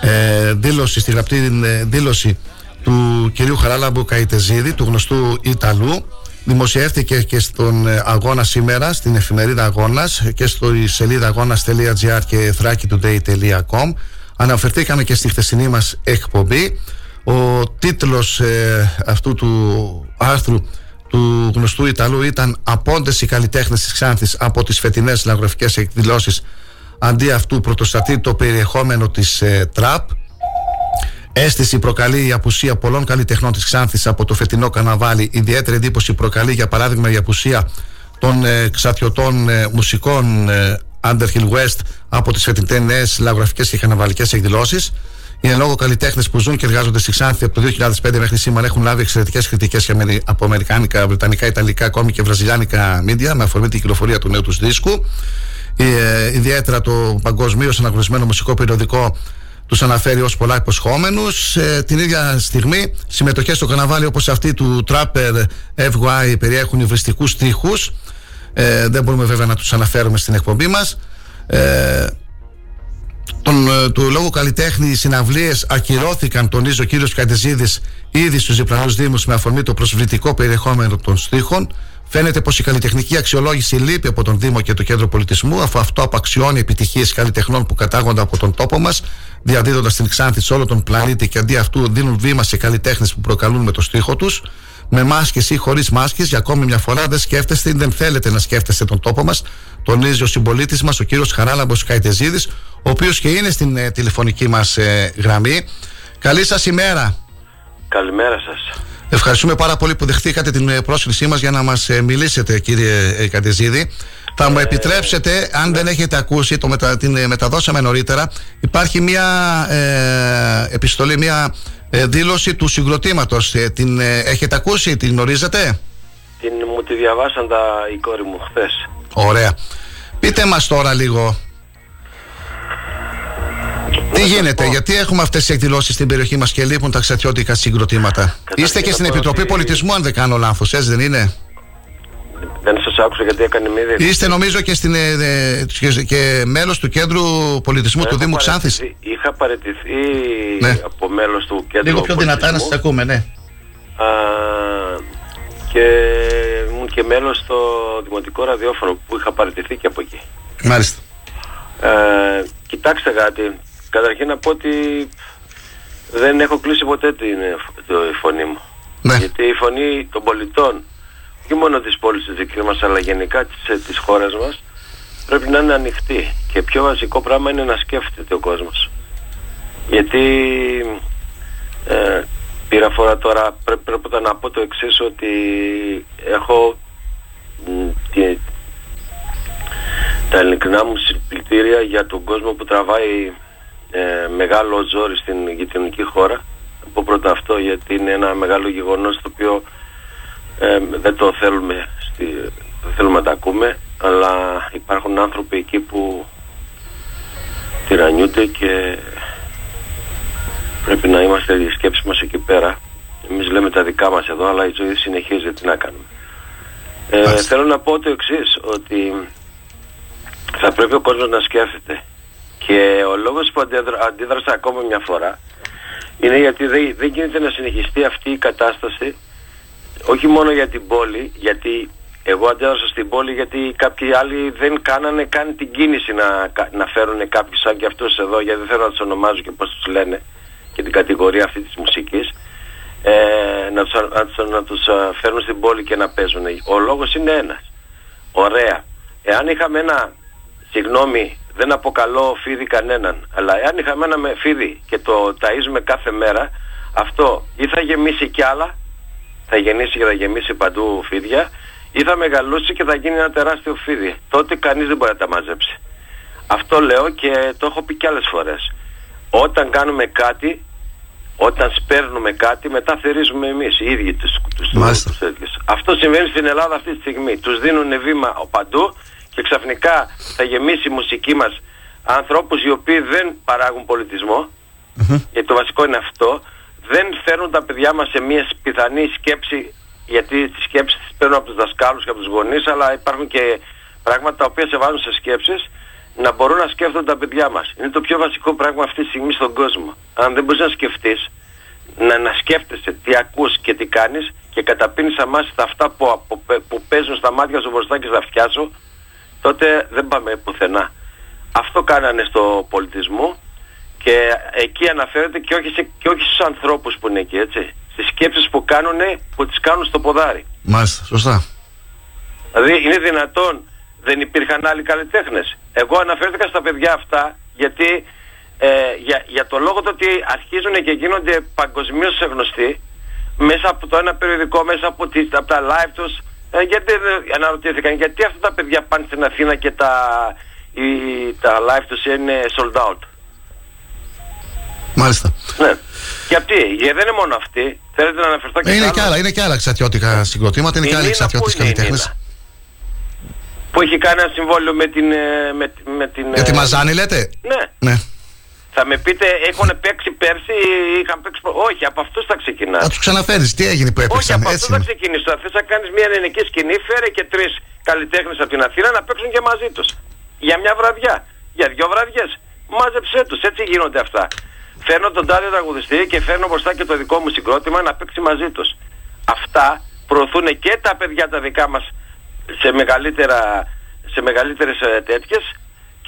ε, δήλωση, στη γραπτή ε, δήλωση του κυρίου Χαράλαμπου Καϊτεζίδη, του γνωστού Ιταλού. Δημοσιεύτηκε και στον ε, αγώνα σήμερα, στην εφημερίδα αγώνας και στο σελίδα αγώνας.gr και thrakitoday.com. Αναφερθήκαμε και στη χθεσινή μας εκπομπή. Ο τίτλος ε, αυτού του άρθρου του γνωστού Ιταλού ήταν «Απόντες οι καλλιτέχνες της Ξάνθης από τις φετινές λαογραφικές εκδηλώσεις αντί αυτού πρωτοστατεί το περιεχόμενο της ε, τραπ Αίσθηση προκαλεί η απουσία πολλών καλλιτεχνών της Ξάνθης από το φετινό καναβάλι. Ιδιαίτερη εντύπωση προκαλεί για παράδειγμα η απουσία των ε, ξατιωτών ε, μουσικών ε, Underhill West από τις φετινές λαογραφικές και καναβαλικές εκδηλώσεις. Οι εν λόγω καλλιτέχνες που ζουν και εργάζονται στη Ξάνθη από το 2005 μέχρι σήμερα έχουν λάβει εξαιρετικές κριτικές από αμερικάνικα, βρετανικά, ιταλικά, ακόμη και βραζιλιάνικα μίντια με αφορμή την κυκλοφορία του νέου τους δίσκου. Ε, ιδιαίτερα το παγκοσμίως αναγνωρισμένο μουσικό περιοδικό τους αναφέρει ως πολλά υποσχόμενους. Ε, την ίδια στιγμή, συμμετοχές στο καναβάλι όπως αυτή του Trapper FY περιέχουν υβριστικούς τείχου. Ε, δεν μπορούμε βέβαια να τους αναφέρουμε στην εκπομπή μας. Ε, τον, ε, του λόγου καλλιτέχνη οι συναυλίες ακυρώθηκαν, τονίζει ο κύριος Καντεζίδης, ήδη στους διπλανούς Δήμους με αφορμή το προσβλητικό περιεχόμενο των στίχων. Φαίνεται πως η καλλιτεχνική αξιολόγηση λείπει από τον Δήμο και το Κέντρο Πολιτισμού, αφού αυτό απαξιώνει επιτυχίες καλλιτεχνών που κατάγονται από τον τόπο μας, διαδίδοντας την Ξάνθη σε όλο τον πλανήτη και αντί αυτού δίνουν βήμα σε καλλιτέχνες που προκαλούν με το στίχο τους. Με μάσκες ή χωρίς μάσκες, για ακόμη μια φορά δεν σκέφτεστε ή δεν θέλετε να σκέφτεστε τον τόπο μας, τονίζει ο συμπολίτης μας, ο κύριος Χαράλαμπος Καϊτεζίδη, ο οποίος και είναι στην ε, τηλεφωνική μας ε, γραμμή. Καλή σας ημέρα.
Καλημέρα σας.
Ευχαριστούμε πάρα πολύ που δεχτήκατε την ε, πρόσκλησή μας για να μας ε, μιλήσετε κύριε ε, Κατεζίδη. Θα μου επιτρέψετε, αν δεν έχετε ακούσει, το μετα, την ε, μεταδώσαμε νωρίτερα, υπάρχει μια ε, επιστολή, μια ε, δήλωση του συγκροτήματος. Ε, την ε, έχετε ακούσει, την γνωρίζετε;
Την, μου τη διαβάσαν τα, η κόρη μου χθες.
Ωραία. Πείτε μας τώρα λίγο. Τι γίνεται, γιατί έχουμε αυτές τις εκδηλώσεις στην περιοχή μας και λείπουν τα ξατιώτικα συγκροτήματα; Είστε και στην Επιτροπή Πολιτισμού, αν δεν κάνω λάθος, έτσι δεν είναι;
Δεν σας άκουσα γιατί έκανε μύδι.
Είστε νομίζω και, στην, ε, ε, και, και μέλος του Κέντρου Πολιτισμού του Δήμου Ξάνθης.
Είχα παραιτηθεί
Ναι.
από μέλος του κέντρου.
Λίγο πιο δυνατά να
πολιτισμού.
σας ακούμε, ναι.
Α, και ήμουν και μέλος στο Δημοτικό Ραδιόφωνο που είχα παραιτηθεί και από εκεί.
Μάλιστα.
Ε, κοιτάξτε κάτι. Καταρχήν να πω ότι δεν έχω κλείσει ποτέ την το, η φωνή μου.
Ναι.
Γιατί η φωνή των πολιτών, όχι μόνο της πόλης της δικής μας, αλλά γενικά της, ε, της χώρας μας, πρέπει να είναι ανοιχτή. Και πιο βασικό πράγμα είναι να σκέφτεται ο κόσμος. Γιατί ε, πήρα φορά τώρα, πρέπει, πρέπει να πω το εξής ότι έχω μ, τη- τα ειλικρινά μου συλληπιτήρια για τον κόσμο που τραβάει ε, μεγάλο ζόρι στην γειτονική χώρα. Να πω πρώτα αυτό γιατί είναι ένα μεγάλο γεγονός το οποίο ε, δεν το θέλουμε, στη, δεν θέλουμε να τα ακούμε αλλά υπάρχουν άνθρωποι εκεί που τυραννιούνται και πρέπει να είμαστε οι σκέψεις μας εκεί πέρα. Εμείς λέμε τα δικά μας εδώ αλλά η ζωή συνεχίζει, τι να κάνουμε. Ε, θέλω να πω το εξής ότι θα πρέπει ο κόσμος να σκέφτεται. Και ο λόγος που αντέδρα- αντίδρασα ακόμα μια φορά είναι γιατί δεν, δεν γίνεται να συνεχιστεί αυτή η κατάσταση όχι μόνο για την πόλη, γιατί εγώ αντέδρασα στην πόλη γιατί κάποιοι άλλοι δεν κάνανε καν την κίνηση να, κα- να φέρουν κάποιους σαν και αυτούς εδώ, γιατί δεν θέλω να τους ονομάζω και πώς τους λένε και την κατηγορία αυτή της μουσικής ε, να, τους, να, τους, να τους α, φέρουν στην πόλη και να παίζουν. Ο λόγος είναι ένας. Ωραία. Εάν είχαμε ένα, συγγνώμη, δεν αποκαλώ φίδι κανέναν, αλλά εάν είχαμε ένα με φίδι και το ταΐζουμε κάθε μέρα, αυτό ή θα γεμίσει κι άλλα, θα γεννήσει και θα γεμίσει παντού φίδια, ή θα μεγαλώσει και θα γίνει ένα τεράστιο φίδι. Τότε κανείς δεν μπορεί να τα μαζέψει. Αυτό λέω και το έχω πει κι άλλες φορές. Όταν κάνουμε κάτι, όταν σπέρνουμε κάτι, μετά θερίζουμε εμείς οι ίδιοι τους, τους, τους τέτοιους. Αυτό συμβαίνει στην Ελλάδα αυτή τη στιγμή. Τους δίνουν βήμα παντού και ξαφνικά θα γεμίσει η μουσική μας ανθρώπους οι οποίοι δεν παράγουν πολιτισμό, γιατί το βασικό είναι αυτό, δεν φέρνουν τα παιδιά μας σε μια πιθανή σκέψη, γιατί τις σκέψεις τις παίρνουν από τους δασκάλους και από τους γονείς, αλλά υπάρχουν και πράγματα τα οποία σε βάζουν σε σκέψεις να μπορούν να σκέφτονται τα παιδιά μας. Είναι το πιο βασικό πράγμα αυτή τη στιγμή στον κόσμο. Αν δεν μπορείς να σκεφτείς, να, να σκέφτεσαι τι ακούς και τι κάνεις και καταπίνεις αμάσιτα αυτά που, που, που παίζουν στα μάτια σου μπροστά και στα αυτιά σου, τότε δεν πάμε πουθενά. Αυτό κάνανε στο πολιτισμό και εκεί αναφέρεται και όχι, σε, και όχι στους ανθρώπους που είναι εκεί, έτσι. Στις σκέψεις που κάνουν, που τις κάνουν στο ποδάρι.
Μάλιστα, σωστά.
Δηλαδή είναι δυνατόν δεν υπήρχαν άλλοι καλλιτέχνες. Εγώ αναφέρθηκα στα παιδιά αυτά γιατί ε, για, για το λόγο το ότι αρχίζουν και γίνονται παγκοσμίως γνωστοί μέσα από το ένα περιοδικό, μέσα από, τις, από τα live τους ε, γιατί δεν αναρωτήθηκαν γιατί αυτά τα παιδιά πάνε στην Αθήνα και τα, η, τα live τους είναι sold out.
Μάλιστα.
Ναι. Γιατί, γιατί δεν είναι μόνο αυτοί. Θέλετε να αναφερθώ και
Ε,
σε
είναι
άλλους.
και άλλα, είναι και άλλα εξατιώτικα συγκροτήματα, είναι
Η
και άλλοι
Νίνα
εξατιώτες
πού είναι η
καλλιτέχνες.
Που έχει κάνει ένα συμβόλαιο με την... ε, Με, με την
Για τη
ε,
Μαζάνη λέτε;
Ναι.
Ναι.
Θα με πείτε, έχουν παίξει πέρσι ή είχαν παίξει. προ- Όχι, από αυτούς θα ξεκινάς.
Θα τους ξαναφέρεις. Τι έγινε που
Όχι,
έπαιξαν.
από
Έτσι.
αυτούς θα ξεκινήσει. Αν θες να κάνεις μια ελληνική σκηνή, φέρε και τρεις καλλιτέχνες από την Αθήνα να παίξουν και μαζί τους. Για μια βραδιά. Για δύο βραδιές. Μάζεψέ τους. Έτσι γίνονται αυτά. Φέρνω τον τάδε τραγουδιστή και φέρνω μπροστά και το δικό μου συγκρότημα να παίξει μαζί τους. Αυτά προωθούν και τα παιδιά τα δικά μας σε, μεγαλύτερα, σε μεγαλύτερες ε, τέτοιες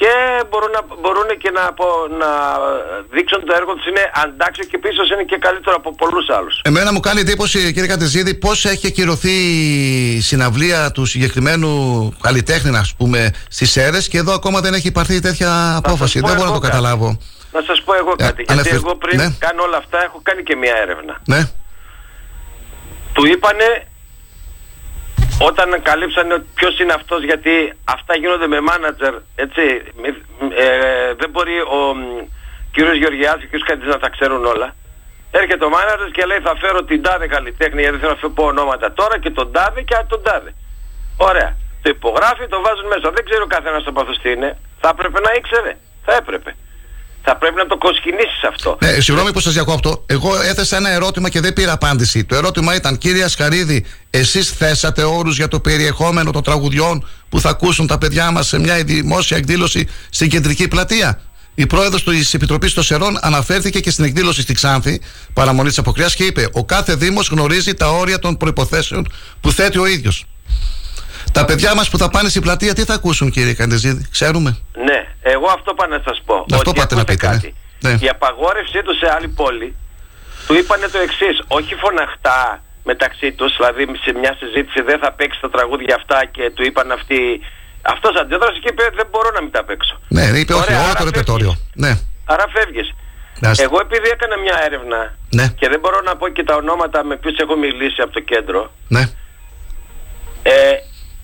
και μπορούν, να, μπορούν και να, απο- να δείξουν το έργο τους είναι αντάξιο και πίσω είναι και καλύτερο από πολλούς άλλους.
Εμένα μου κάνει εντύπωση, κύριε Κατεζίδη, πώς έχει ακυρωθεί η συναυλία του συγκεκριμένου καλλιτέχνη, ας πούμε, στις αίρες και εδώ ακόμα δεν έχει πάρθει τέτοια απόφαση.
πω
Δεν μπορώ να
εγώ
το
κάτι.
καταλάβω.
Να σας πω εγώ κάτι, γιατί
αναφερ-
εγώ πριν
ναι.
κάνω όλα αυτά έχω κάνει και μια έρευνα.
Ναι.
Του είπανε όταν καλύψανε ότι ποιος είναι αυτός γιατί αυτά γίνονται με μάνατζερ έτσι μη- ε, δεν μπορεί ο μ, κύριος Γεωργιάς και ο κύριος Καντής να τα ξέρουν όλα. Έρχεται ο μάνατζερ και λέει θα φέρω την τάδε καλλιτέχνη γιατί δεν θέλω να πω ονόματα τώρα και τον τάδε και τον τάδε ωραία. Το υπογράφει το βάζουν μέσα. Δεν ξέρω ο καθένας από αυτούς τι είναι. Θα έπρεπε να ήξερε. Θα έπρεπε Θα πρέπει να το κοσκινήσεις αυτό.
Ναι, συγγνώμη που σας διακόπτω. Εγώ έθεσα ένα ερώτημα και δεν πήρα απάντηση. Το ερώτημα ήταν, κύριε Ασκαρίδη, εσείς θέσατε όρους για το περιεχόμενο των τραγουδιών που θα ακούσουν τα παιδιά μας σε μια δημόσια εκδήλωση στην κεντρική πλατεία; Η πρόεδρος της Επιτροπής των Σερών αναφέρθηκε και στην εκδήλωση στη Ξάνθη, παραμονή της Αποκριάς, και είπε: Ο κάθε Δήμος γνωρίζει τα όρια των προποθέσεων που θέτει ο ίδιος. Τα παιδιά μας που θα πάνε στην πλατεία, τι θα ακούσουν, κύριε Καντεζίδη, ξέρουμε;
Ναι, εγώ αυτό πάω να σας πω.
Αυτό
ότι
πάτε να
ακούστε
πείτε, ναι.
κάτι.
Ναι.
Η απαγόρευσή τους σε άλλη πόλη του είπανε το εξής. Όχι φωναχτά μεταξύ τους, δηλαδή σε μια συζήτηση δεν θα παίξει τα τραγούδια αυτά και του είπαν αυτοί. Αυτός αντέδρασε και είπε: Δεν μπορώ να μην τα παίξω.
Ναι, είπε όχι,
Ωραία,
όλο
άρα
το ρεπερτόριο. Ναι.
Άρα φεύγεις.
Άστε.
Εγώ επειδή έκανα μια έρευνα
Ναι.
και δεν μπορώ να πω και τα ονόματα με ποιους έχω μιλήσει από το κέντρο.
Ναι.
Ε,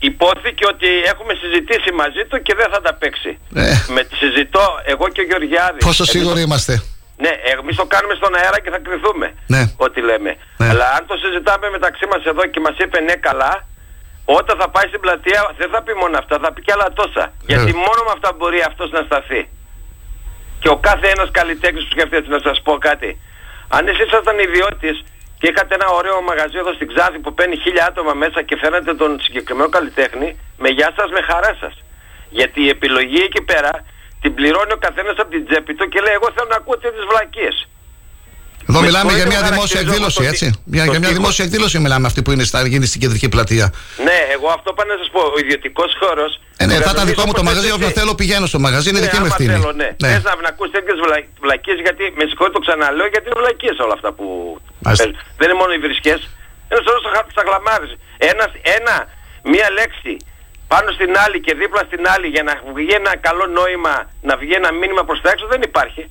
υπόθηκε ότι έχουμε συζητήσει μαζί του και δεν θα τα παίξει.
Ε.
Με συζητώ εγώ και ο Γεωργιάδης.
Πόσο
Εμείς
σίγουροι
το-
είμαστε;
Ναι, εμείς το κάνουμε στον αέρα και θα κρυθούμε.
Ναι.
Ό,τι λέμε. Αλλά αν το συζητάμε μεταξύ μας εδώ και μας είπε ναι, καλά, όταν θα πάει στην πλατεία δεν θα πει μόνο αυτά, θα πει και άλλα τόσα. Γιατί μόνο με αυτά μπορεί αυτός να σταθεί. Και ο κάθε ένας καλλιτέχνης που σκέφτεται να σας πω κάτι. Αν εσείς ήσασταν ιδιώτης και είχατε ένα ωραίο μαγαζί εδώ στην Ξάνθη που παίρνει χίλια άτομα μέσα και φαίνεται τον συγκεκριμένο καλλιτέχνη, με γεια σας, με χαρά σας. Γιατί η επιλογή εκεί πέρα την πληρώνει ο καθένας από την τσέπη του και λέει: Εγώ θέλω να ακούω τι βλακίες.
Εδώ
Με
μιλάμε για
συγχωρείτε
μια
που
δημόσια
χαρακτηρίζω
εκδήλωση,
το
έτσι.
τι-
Για,
το
για μια
τύπο.
δημόσια εκδήλωση μιλάμε αυτή που είναι στα, γίνει στην κεντρική πλατεία.
Ναι, εγώ αυτό πάω να σας πω. Ο ιδιωτικός χώρο.
Ε, ναι, θα ήταν δικό μου το μαγαζί. Όποιο θέλω πηγαίνω στο μαγαζί, είναι δική μου
άμα
ευθύνη.
Θέλω, ναι.
Ναι.
Θες να, να ακούσει τέτοιε βλακίε, γιατί με συγχωρείτε το ξαναλέω, γιατί είναι βλακίε όλα αυτά που.
Μάλιστα.
παίζουν. Δεν είναι μόνο οι βρισκές. Ένας σωρός στα γλαμάρε. Ένα, ένα, μία λέξη πάνω στην άλλη και δίπλα στην άλλη για να βγει ένα καλό νόημα, να βγει ένα μήνυμα προς τα έξω δεν υπάρχει.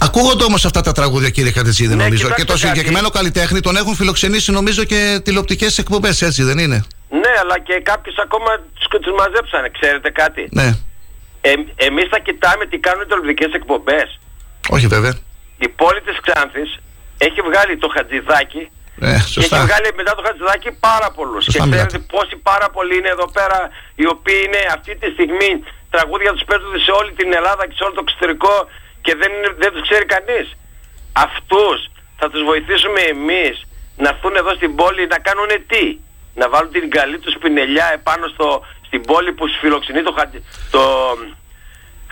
Ακούγονται όμως αυτά τα τραγούδια, κύριε Κατετσίδη,
Ναι,
νομίζω.
κοιτάξτε
Και το
κάτι.
συγκεκριμένο καλλιτέχνη τον έχουν φιλοξενήσει, νομίζω, και τηλεοπτικές εκπομπές, έτσι δεν είναι;
Ναι, αλλά και κάποιους ακόμα τους μαζέψανε. Ξέρετε κάτι;
Ναι.
Ε, Εμείς θα κοιτάμε τι κάνουν οι τηλεοπτικές εκπομπές.
Όχι, βέβαια.
Η πόλη της Ξάνθης έχει βγάλει το Χατζηδάκι
Ε,
και έχει
σωστά.
βγάλει μετά το Χατζηδάκι πάρα πολλούς. Και
Σωστά
ξέρετε πόσοι πάρα πολλοί είναι εδώ πέρα οι οποίοι είναι αυτή τη στιγμή τραγούδια τους παίζουν σε όλη την Ελλάδα και σε όλο το εξωτερικό και δεν, είναι, δεν τους ξέρει κανείς. Αυτούς θα τους βοηθήσουμε εμείς να έρθουν εδώ στην πόλη να κάνουν τι; Να βάλουν την καλή τους πινελιά επάνω στο, στην πόλη που φιλοξενεί το, Χατζη- το,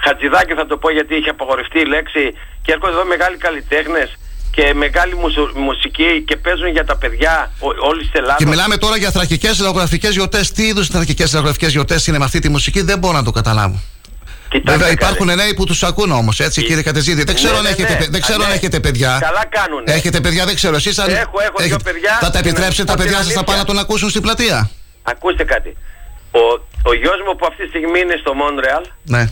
Χατζηδάκι θα το πω γιατί είχε απαγορευτεί η λέξη και έρχονται εδώ μεγάλοι καλλιτέχνες και μεγάλη μουσου- μουσική και παίζουν για τα παιδιά όλη τη Ελλάδα.
Και μιλάμε τώρα για θρακικές λαογραφικέ γιορτές. Τι είδους θρακικές λαογραφικέ γιορτές είναι με αυτή τη μουσική, δεν μπορώ να το καταλάβω. Βέβαια υπάρχουν νέοι που τους ακούν όμως, έτσι κύριε Κατεζίδη. Δεν ξέρω,
Ναι,
αν,
ναι,
έχετε,
ναι.
παι- δεν ξέρω
Α,
αν
ναι.
έχετε παιδιά.
Καλά κάνουνε.
Έχετε παιδιά, δεν ξέρω. Εσείς αν
Έχω, έχω δύο παιδιά
Θα τα
και να
επιτρέψετε
σας
τα
πω την
παιδιά σας να
αλήθεια.
πάνε να τον ακούσουν στην πλατεία;
Ακούστε κάτι. Ο, ο γιος μου που αυτή τη στιγμή είναι στο Μόντρεαλ
Ναι,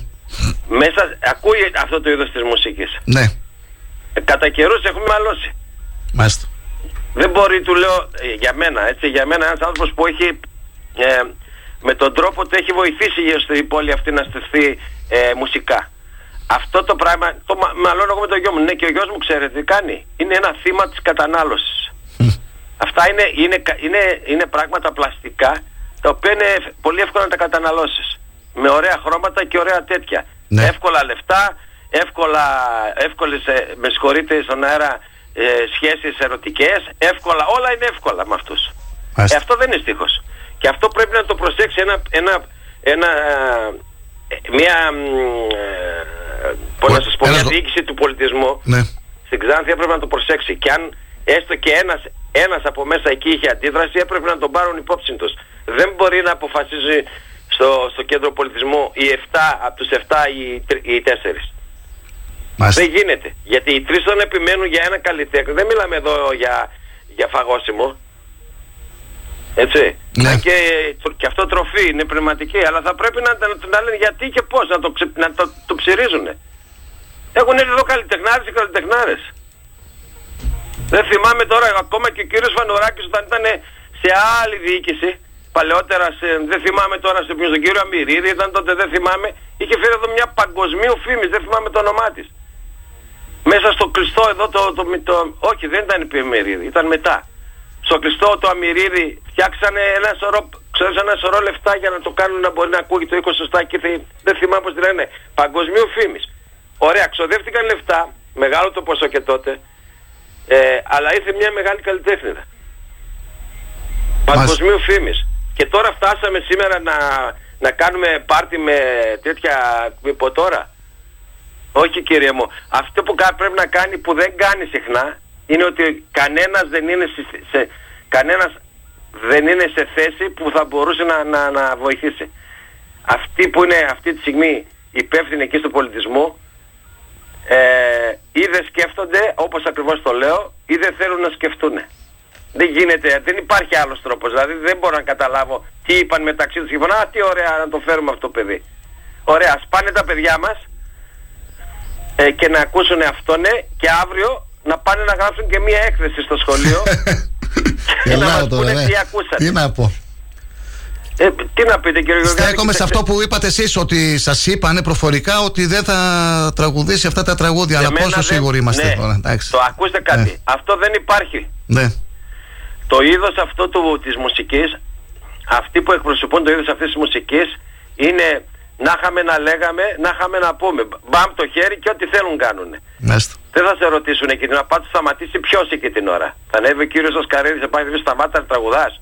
μέσα ακούει αυτό το είδος της μουσικής.
ναι,
Ε, κατά καιρούς έχουμε μαλώσει.
μάλιστα.
Δεν μπορεί, του λέω, ε, για μένα, έτσι, για μένα ένας άνθρωπος που έχει ε, με τον τρόπο του έχει βοηθήσει γύρω στην πόλη αυτή να στεφθεί ε, μουσικά. Αυτό το πράγμα, το μα- μαλώνω εγώ με τον γιο μου. Ναι, και ο γιος μου ξέρετε τι κάνει. Είναι ένα θύμα της κατανάλωσης. Αυτά είναι, είναι, κα- είναι, είναι πράγματα πλαστικά τα οποία είναι ευ- πολύ εύκολα να τα καταναλώσεις. Με ωραία χρώματα και ωραία τέτοια. Εύκολα λεφτά, εύκολα, εύκολες, ε, με συγχωρείτε στον αέρα, ε, σχέσεις ερωτικές, εύκολα, όλα είναι εύκολα με αυτούς. Ε, αυτό δεν είναι στίχος. Και αυτό πρέπει να το προσέξει ένα, ένα, ένα, ε, μια, μ, ε, πώς να σας πω, μια διοίκηση του πολιτισμού
Ναι.
στην Ξάνθη έπρεπε να το προσέξει. Και αν έστω και ένας, ένας από μέσα εκεί είχε αντίδραση, έπρεπε να τον πάρουν υπόψη τους. Δεν μπορεί να αποφασίζει στο, στο κέντρο πολιτισμού οι 7 από τους 7 ή οι 4. Δεν γίνεται. Γιατί οι τρεις τον επιμένουν για ένα καλλιτέχνη. Δεν μιλάμε εδώ για, για φαγόσιμο. Έτσι.
Ναι.
Και, και αυτό τροφή είναι πνευματική. Αλλά θα πρέπει να, να, να λένε γιατί και πώς, να το, ξε- να το, το ψυρίζουν. Έχουν έρθει εδώ καλλιτεχνάρες και καλλιτεχνάρες. Δεν θυμάμαι τώρα ακόμα και ο κύριος Φανουράκης όταν ήταν σε άλλη διοίκηση. Παλαιότερα, σε, δεν θυμάμαι τώρα σε ποιον, στον κύριο Αμυρίδη, ήταν τότε δεν θυμάμαι. Είχε φέρει εδώ μια παγκοσμίου φήμης, δεν θυμάμαι το όνομά της. Μέσα στο κλειστό εδώ το, το, το, Όχι, δεν ήταν η Αμυρίδη, ήταν μετά. Στο κλειστό το Αμυρίδη φτιάξανε ένα σωρό, ξέρεις, ένα σωρό λεφτά για να το κάνουν να μπορεί να ακούγει το 20 σωστά και θε- δεν θυμάμαι πώς τη λένε. Παγκοσμίου φήμης. Ωραία, ξοδεύτηκαν λεφτά, μεγάλο το ποσό και τότε, ε, αλλά ήρθε μια μεγάλη καλλιτέχνηδα. Παγκοσμίου φήμης. Και τώρα φτάσαμε σήμερα να, να κάνουμε πάρτι με τέτοια υποτόρα. Όχι κύριε μου. Αυτό που κα- πρέπει να κάνει που δεν κάνει συχνά είναι ότι κανένας δεν είναι σε, σε- κανένας δεν είναι σε θέση που θα μπορούσε να, να, να βοηθήσει. Αυτοί που είναι αυτή τη στιγμή υπεύθυνοι εκεί στο πολιτισμό ε, ή δεν σκέφτονται όπως ακριβώς το λέω ή δεν θέλουν να σκεφτούν. Δεν γίνεται, δεν υπάρχει άλλος τρόπος. Δηλαδή δεν μπορώ να καταλάβω τι είπαν μεταξύ τους. Είπαν, α, τι ωραία να το φέρουμε αυτό το παιδί. Ωραία, ας πάνε τα παιδιά μας ε, και να ακούσουν αυτό ναι και αύριο να πάνε να γράψουν και μία έκθεση στο σχολείο και να μας
Γελάω τώρα,
πούνε
ναι.
τι ακούσατε.
Τι να πω.
Ε, τι να πείτε κύριε Γεωργιάδη.
Στέκομαι σε αυτό που είπατε εσείς, ότι σας είπανε προφορικά ότι δεν θα τραγουδήσει αυτά τα τραγούδια. Αλλά
Εμένα
πόσο
δεν-
σίγουροι είμαστε
ναι.
τώρα. Εντάξει.
Το ακούστε κάτι. Αυτό δεν υπάρχει.
Ναι.
Το είδος αυτό του, της μουσικής, αυτοί που εκπροσωπούν το είδος αυτής της μουσικής είναι να είχαμε να λέγαμε, να είχαμε να πούμε. Μπαμ το χέρι και ό,τι θέλουν κάνουν.
Μάλιστα.
Δεν θα σε ρωτήσουν εκεί την ώρα. Πάτε σταματήσει ποιος εκεί την ώρα. Θα ανέβει ο κύριος Οσκαρίδης, θα πάει να πει σταμάτα να τραγουδάς.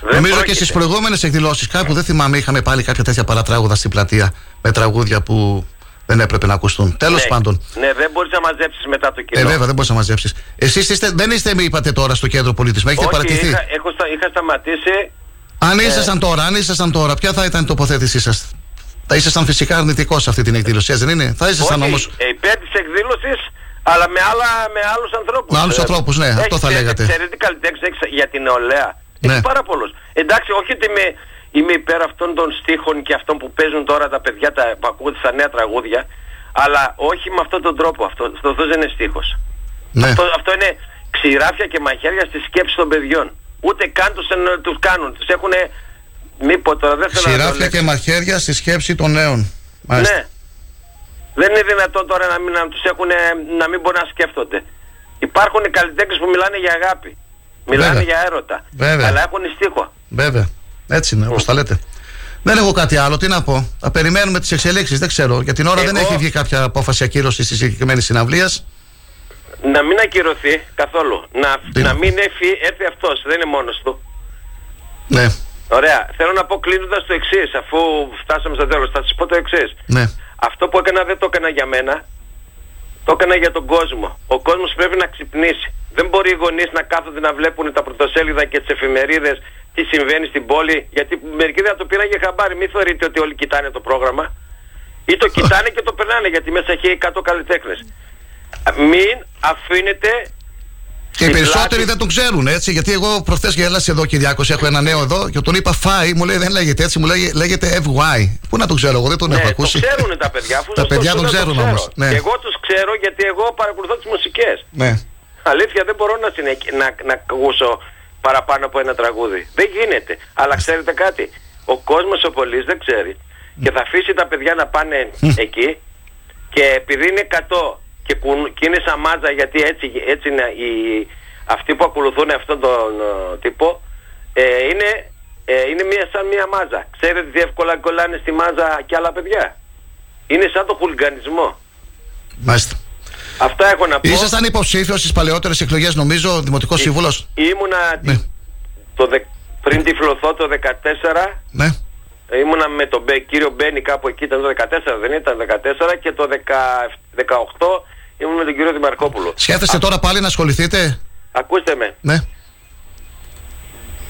Δεν
Νομίζω και
πρόκειται.
στις προηγούμενες εκδηλώσεις κάπου δεν θυμάμαι, είχαμε πάλι κάποια τέτοια παρατράγουδα στην πλατεία με τραγούδια που δεν έπρεπε να ακουστούν. Τέλος
Ναι.
πάντων.
Ναι, δεν μπορείς να μαζέψεις μετά το κοινό.
Ε, βέβαια, δεν μπορείς να μαζέψεις. Εσείς είστε, δεν είστε, με είπατε τώρα στο κέντρο πολιτισμού, έχετε
Όχι,
παρατηθεί;
είχα, έχω, στα- είχα σταματήσει
Αν
ε,
ήσασταν τώρα, αν ήσασταν τώρα, ποια θα ήταν η τοποθέτησή σας; Θα ήσασταν φυσικά αρνητικός σε αυτή την εκδήλωση, έτσι δεν είναι; Θα ήσασταν
Όχι,
όμω.
ε, υπέρ της εκδήλωσης, αλλά με, άλλα, με άλλους ανθρώπους.
Με άλλους
Ε,
ανθρώπους, ναι,
έχεις-
αυτό θα
ξέρετε-
λέγατε.
Ξέρετε τι καλλιτέχνης έχεις για την νεολαία.
Ναι.
Έχεις πάρα πολλούς. Εντάξει, όχι ότι είμαι, είμαι υπέρ αυτών των στίχων και αυτών που παίζουν τώρα τα παιδιά τα, που ακούγονται στα νέα τραγούδια, αλλά όχι με αυτόν τον τρόπο. Αυτό, αυτό δεν είναι στίχος.
Ναι.
Αυτό, αυτό είναι ξηράφια και μαχαίρια στη σκέψη των παιδιών. Ούτε καν τους, εν- τους κάνουν. Τους έχουν... Μη πω τώρα, δεν θέλω να το
Ξηράφια
λέξω.
και μαχαίρια στη σκέψη των νέων. Μάλιστα.
Ναι. Δεν είναι δυνατόν τώρα να μην να τους έχουν, να μην μπορούν να σκέφτονται. Υπάρχουν οι καλλιτέχνες που μιλάνε για αγάπη. Μιλάνε
Βέβαια.
για έρωτα.
Βέβαια.
Αλλά έχουν στίχο.
Βέβαια. Έτσι είναι, όπως τα λέτε. Δεν έχω κάτι άλλο, τι να πω. Θα περιμένουμε τις εξελίξεις, δεν ξέρω. Για την ώρα δεν
Εγώ-
έχει βγει κάποια απόφαση ακύρωσης της συγκεκριμένης συναυλίας.
Να μην ακυρωθεί καθόλου. Να, να μην έρθει, έρθει αυτός. Δεν είναι μόνος του.
Ναι,
Ωραία. Θέλω να πω κλείνοντας το εξής, αφού φτάσαμε στο τέλος. Θα σας πω το εξής.
ναι.
Αυτό που έκανα δεν το έκανα για μένα. Το έκανα για τον κόσμο. Ο κόσμος πρέπει να ξυπνήσει. Δεν μπορεί οι γονείς να κάθονται να βλέπουν τα πρωτοσέλιδα και τις εφημερίδες τι συμβαίνει στην πόλη. Γιατί μερικοί δεν το πήραν για χαμπάρι. Μην θεωρείτε ότι όλοι κοιτάνε το πρόγραμμα. Ή το κοιτάνε και το περνάνε γιατί μέσα έχει 100 καλλιτέχνες. Μην αφήνετε
Και οι περισσότεροι δεν τον ξέρουν έτσι. Γιατί εγώ προχθές γέλασα εδώ, Κυριάκος, έχω ένα νέο εδώ και τον είπα Φάι, μου λέει δεν λέγεται έτσι, μου λέει, λέγεται FY. Πού να τον ξέρω, εγώ δεν τον έχω
Ναι,
ακούσει.
το ξέρουν τα παιδιά. Αφού
Τα
σας το
παιδιά
λέω,
τον
το
ξέρουν
ξέρω.
όμως, ναι.
Και εγώ τους ξέρω γιατί εγώ παρακολουθώ τις μουσικές.
Ναι.
Αλήθεια δεν μπορώ να, συνεχ... να, να ακούσω παραπάνω από ένα τραγούδι. Δεν γίνεται. Αλλά ξέρετε κάτι. Ο κόσμος ο πολύς δεν ξέρει. Και θα αφήσει τα παιδιά να πάνε εκεί και επειδή είναι 100 και, κουν- και είναι σαν μάτζα γιατί έτσι, έτσι είναι οι, αυτοί που ακολουθούν αυτόν τον ε, τύπο ε, είναι, ε, είναι μια, σαν μια μάζα. Ξέρετε τι εύκολα κολλάνε στη μάζα και άλλα παιδιά; Είναι σαν το χουλιγανισμό.
Μάλιστα.
Αυτά έχω να πω.
Ήσασταν υποψήφιος στις παλαιότερες εκλογές, νομίζω, δημοτικός σύμβουλος;
Ήμουνα
Ναι.
το δε- πριν τυφλωθώ το 14
Ναι.
ήμουνα με τον Μπέ- κύριο Μπένι κάπου εκεί ήταν το 14 δεν ήταν 14 και το 10 18 ήμουν με τον κύριο Δημαρκόπουλο.
Σκέφτεστε τώρα πάλι να ασχοληθείτε;
Ακούστε με,
Ναι.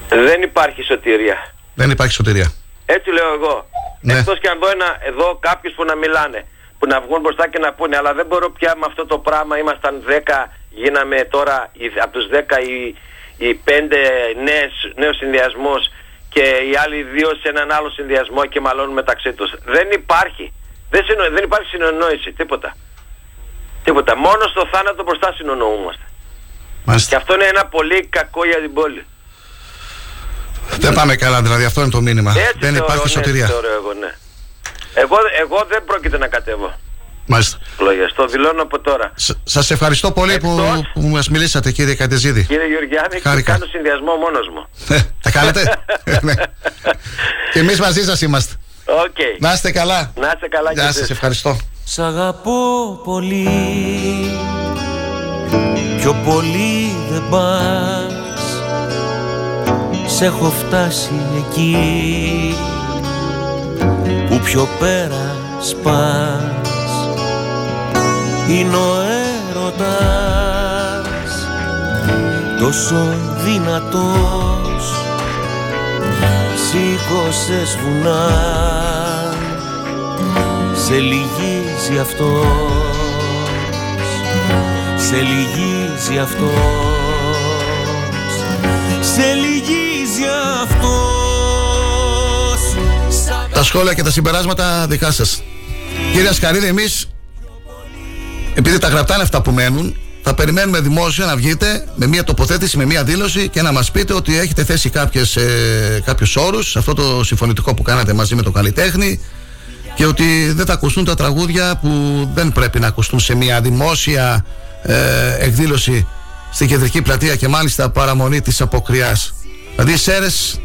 δεν υπάρχει σωτηρία.
Δεν υπάρχει σωτηρία.
Έτσι λέω εγώ.
Ναι.
Εκτός και αν δω ένα, εδώ κάποιους που να μιλάνε, που να βγουν μπροστά και να πούνε, αλλά δεν μπορώ πια με αυτό το πράγμα, ήμασταν 10, γίναμε τώρα οι- από τους 10 οι, οι 5 νέες, νέους συνδυασμούς και οι άλλοι δύο σε έναν άλλο συνδυασμό και μαλώνουν μεταξύ τους. Δεν υπάρχει. Δεν, συνο- δεν υπάρχει συνεννόηση, τίποτα. Τίποτα. Μόνο στο θάνατο μπροστά συνεννοούμαστε.
Μάλιστα.
Και αυτό είναι ένα πολύ κακό για την πόλη.
Δεν πάμε καλά, δηλαδή αυτό είναι το μήνυμα.
Έτσι
δεν
θεωρώ,
υπάρχει
ναι,
σωτηρία.
έτσι θεωρώ εγώ, ναι. Εγώ, εγώ δεν πρόκειται να κατέβω.
Μάλιστα.
Λόγια. Το δηλώνω από τώρα.
Σα ευχαριστώ πολύ που, που μας μιλήσατε, κύριε Κατεζίδη.
Κύριε Γεωργιάδη, και
Χάρηκα.
κάνω συνδυασμό μόνος μου.
Ε, Τα κάνετε. Ναι. Και εμείς μαζί σας είμαστε.
Οκ.
Να είστε καλά.
Να είστε καλά
Γεια
και
σας,
εσείς.
ευχαριστώ.
Σ' αγαπώ πολύ. Πιο πολύ δεν πας. Σ' έχω φτάσει εκεί. Που πιο πέρα σπάς. Είναι ο έρωτας. Τόσο δυνατός. Σήκωσες βουνά. Σε λυγίζει αυτός Σε λυγίζει αυτός Σε λυγίζει αυτός.
Τα σχόλια και τα συμπεράσματα δικά σας. Κύριε Ασκαρίδη εμείς επειδή τα γραπτά είναι αυτά που μένουν θα περιμένουμε δημόσια να βγείτε με μια τοποθέτηση, με μια δήλωση και να μας πείτε ότι έχετε θέσει κάποιες, ε, κάποιους όρους σε αυτό το συμφωνητικό που κάνατε μαζί με τον καλλιτέχνη και ότι δεν θα ακουστούν τα τραγούδια που δεν πρέπει να ακουστούν σε μια δημόσια ε, εκδήλωση στην κεντρική πλατεία και μάλιστα παραμονή της αποκριάς. Δηλαδή οι Σέρες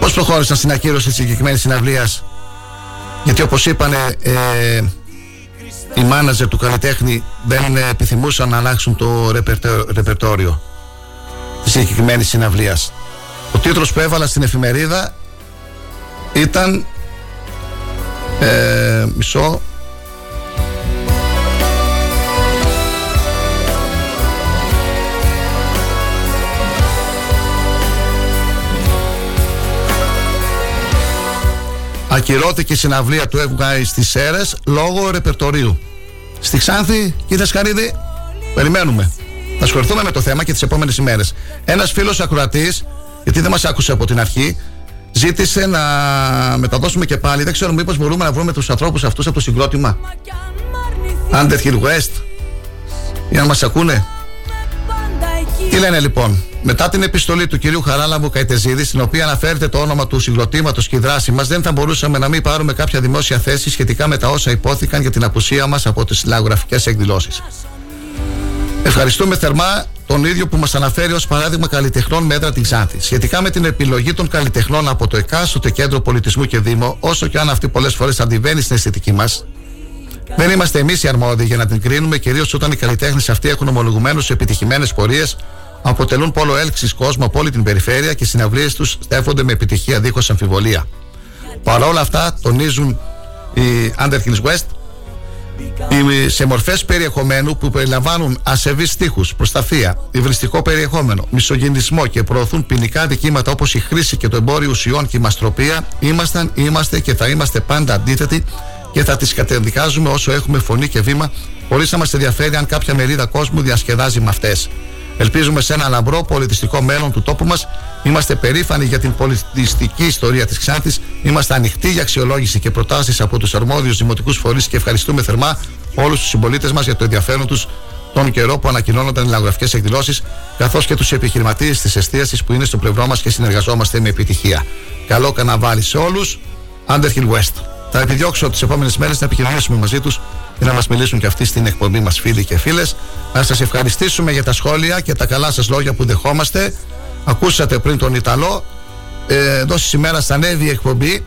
πώς προχώρησαν στην ακύρωση της συγκεκριμένης συναυλίας; Γιατί όπως είπανε ε, οι μάναζερ του καλλιτέχνη δεν επιθυμούσαν να αλλάξουν το ρεπερτο- ρεπερτόριο της συγκεκριμένης συναυλίας. Ο τίτλος που έβαλα στην εφημερίδα ήταν ε, μισό Ακυρώθηκε η συναυλία του Εύγαη στις Σέρες λόγω ρεπερτορίου. Στη Ξάνθη, κύριε Σκαρίδη, περιμένουμε. Θα ασχοληθούμε με το θέμα και τις επόμενες ημέρες. Ένας φίλος ακροατής, γιατί δεν μας άκουσε από την αρχή, ζήτησε να μεταδώσουμε και πάλι. Δεν ξέρω μήπως μπορούμε να βρούμε τους ανθρώπους αυτούς από το συγκρότημα. Underhill West. Για να μας ακούνε. Τι λένε λοιπόν, μετά την επιστολή του κυρίου Χαράλαμπου Καϊτεζίδη, στην οποία αναφέρεται το όνομα του συγκροτήματος και η δράση μας, δεν θα μπορούσαμε να μην πάρουμε κάποια δημόσια θέση σχετικά με τα όσα υπόθηκαν για την απουσία μας από τις συλλαγογραφικέ εκδηλώσεις. Ευχαριστούμε θερμά τον ίδιο που μας αναφέρει ως παράδειγμα καλλιτεχνών μέτρα την Ξάνθη. Σχετικά με την επιλογή των καλλιτεχνών από το εκάστοτε κέντρο πολιτισμού και Δήμο, όσο και αν αυτή πολλές φορές αντιβαίνει στην αισθητική μας, δεν είμαστε εμείς οι αρμόδιοι για να την κρίνουμε, κυρίως όταν οι καλλιτέχνες αυτοί έχουν ομολογουμένως επιτυχημένες πορείες, αποτελούν πόλο έλξης κόσμο από όλη την περιφέρεια και οι συναυλίες τους στέφονται με επιτυχία δίχως αμφιβολία. Παρ' όλα αυτά, τονίζουν οι Underhills West, οι- σε μορφές περιεχομένου που περιλαμβάνουν ασεβείς στίχους, προστασία, υβριστικό περιεχόμενο, μισογενισμό και προωθούν ποινικά δικήματα όπως η χρήση και το εμπόριο ουσιών και η μαστροπία, ήμασταν, είμαστε και θα είμαστε πάντα αντίθετοι και θα τις κατεδικάζουμε όσο έχουμε φωνή και βήμα, χωρίς να μας ενδιαφέρει αν κάποια μερίδα κόσμου διασκεδάζει με αυτές. Ελπίζουμε σε ένα λαμπρό πολιτιστικό μέλλον του τόπου μας. Είμαστε περήφανοι για την πολιτιστική ιστορία της Ξάνθης. Είμαστε ανοιχτοί για αξιολόγηση και προτάσεις από τους αρμόδιους δημοτικούς φορείς και ευχαριστούμε θερμά όλους τους συμπολίτες μας για το ενδιαφέρον τους τον καιρό που ανακοινώνονταν οι λαογραφικές εκδηλώσεις, καθώς και τους επιχειρηματίες της εστίασης που είναι στο πλευρό μας και συνεργαζόμαστε με επιτυχία. Καλό καναβάλι σε όλους. Underhill West. Θα επιδιώξω τις επόμενες μέρες να επικοινωνήσουμε μαζί τους και να μας μιλήσουν και αυτοί στην εκπομπή μας, φίλοι και φίλες. Να σας ευχαριστήσουμε για τα σχόλια και τα καλά σας λόγια που δεχόμαστε. Ακούσατε πριν τον Ιταλό. Ε, εδώ στις ημέρας θα ανέβει η εκπομπή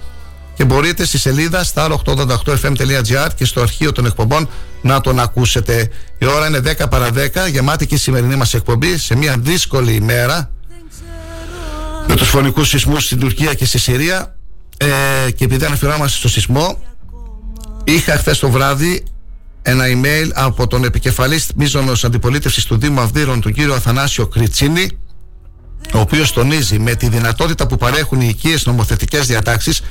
και μπορείτε στη σελίδα star888fm.gr και στο αρχείο των εκπομπών να τον ακούσετε. Η ώρα είναι 10 παρα 10, γεμάτη και η σημερινή μας εκπομπή σε μια δύσκολη ημέρα με τους φωνικούς σεισμούς στην Τουρκία και στη Συρία ε, και επειδή αναφερόμαστε στο σεισμό είχα χθες το βράδυ ένα email από τον επικεφαλής μίζωνος αντιπολίτευσης του Δήμου Αυδείρων τον κύριο Αθανάσιο Κριτσίνη ο οποίος τονίζει με τη δυνατότητα που παρέχουν οι οικίες νομοθετικές διατάξεις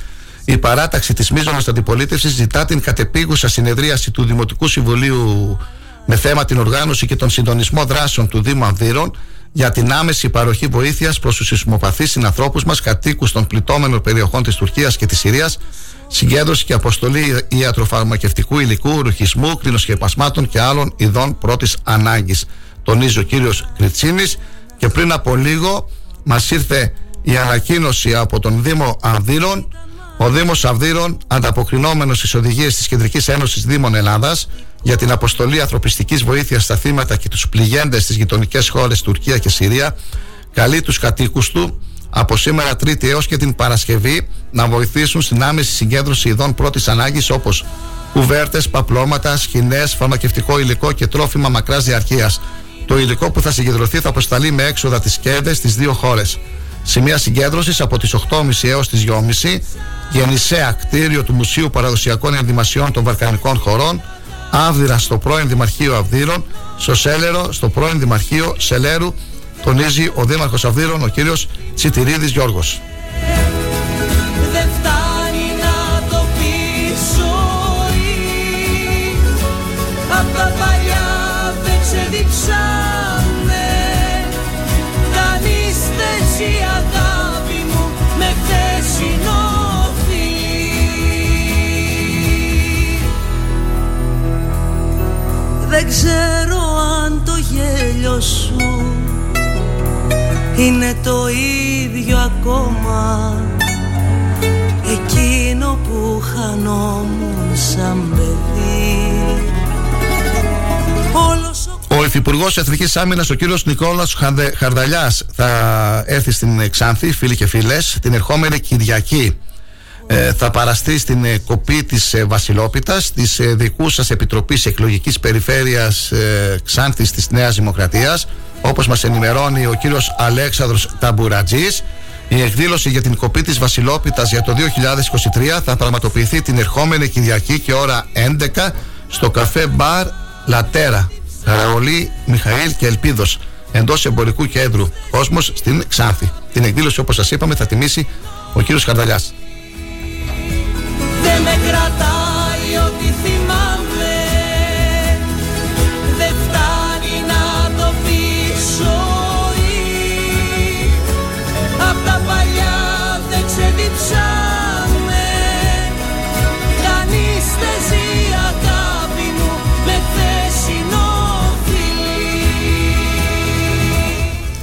η παράταξη της μείζωνος αντιπολίτευσης ζητά την κατεπίγουσα συνεδρίαση του Δημοτικού Συμβουλίου με θέμα την οργάνωση και τον συντονισμό δράσεων του Δήμου Αυδείρων για την άμεση παροχή βοήθειας προς τους σεισμοπαθείς συνανθρώπους μας, κατοίκους των πληττόμενων περιοχών της Τουρκίας και της Συρίας, συγκέντρωση και αποστολή ιατροφαρμακευτικού υλικού, ρουχισμού, κλινοσκεπασμάτων και άλλων ειδών πρώτης ανάγκης. Τονίζει ο κύριος Κριτσίνης και πριν από λίγο μας ήρθε η ανακοίνωση από τον Δήμο Αυδείρων ο Δήμος Αυδείρων, ανταποκρινόμενος στις οδηγίες της Κεντρικής Ένωσης Δήμων Ελλάδας για την αποστολή ανθρωπιστικής βοήθειας στα θύματα και τους πληγέντες στις γειτονικές χώρες Τουρκία και Συρία, καλεί τους κατοίκους του από σήμερα Τρίτη έως και την Παρασκευή να βοηθήσουν στην άμεση συγκέντρωση ειδών πρώτης ανάγκης όπως κουβέρτες, παπλώματα, σκηνέ, φαρμακευτικό υλικό και τρόφιμα μακράς διαρκείας. Το υλικό που θα συγκεντρωθεί θα αποσταλεί με έξοδα τις ΚΕΔΕ στις δύο χώρες. Σημεία συγκέντρωσης από τις 8.30 έως τις 2.30, Γεννησέα, κτίριο του Μουσείου Παραδοσιακών Ενδυμασιών των Βαλκανικών Χωρών, Άβδηρα στο πρώην Δημαρχείο Αυδείρων, στο Σέλερο, στο πρώην Δημαρχείο Σελέρου, τονίζει ο Δήμαρχος Αυδείρων, ο κύριος Τσιτηρίδης Γιώργος.
Δεν φτάνει να το πεις ζωή. Απ' τα παλιά δεν ξεδιψάμε Κανείς δεν ζει αγάπη μου με χθεσινό φιλί Δεν ξέρω αν το γέλιο σου είναι το ίδιο ακόμα. Εκείνο που χανόμουν σαν παιδί. Όλος ο
Ο Υφυπουργός Εθνικής Άμυνας, ο κύριος Νικόλας Χαρδαλιάς, θα έρθει στην Ξάνθη, φίλοι και φίλες, την ερχόμενη Κυριακή. Ε, θα παραστεί στην ε, κοπή της ε, Βασιλόπιτας της ε, δικού σας Επιτροπής Εκλογικής Περιφέρειας ε, Ξάνθης της Νέας Δημοκρατίας όπως μας ενημερώνει ο κύριος Αλέξανδρος Ταμπουρατζής η εκδήλωση για την κοπή της Βασιλόπιτας για το 2023 θα πραγματοποιηθεί την ερχόμενη Κυριακή και ώρα 11 στο καφέ μπαρ Λατέρα Καραολί Μιχαήλ και Ελπίδος εντός εμπορικού κέντρου. Κόσμος στην Ξάνθη. Την εκδήλωση όπως σας είπαμε θα τιμήσει ο κύριος Χαρδαλιάς.
Δεν με κρατάει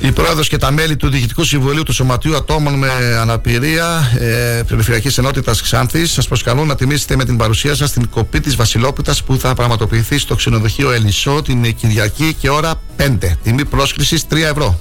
Η πρόεδρος και τα μέλη του Διοικητικού Συμβουλίου του Σωματείου Ατόμων με Αναπηρία ε, Περιφερειακής Ενότητας Ξάνθης σας προσκαλούν να τιμήσετε με την παρουσία σας την κοπή της Βασιλόπιτας που θα πραγματοποιηθεί στο ξενοδοχείο Ελισό την Κυριακή και ώρα 5. Τιμή πρόσκλησης 3 ευρώ.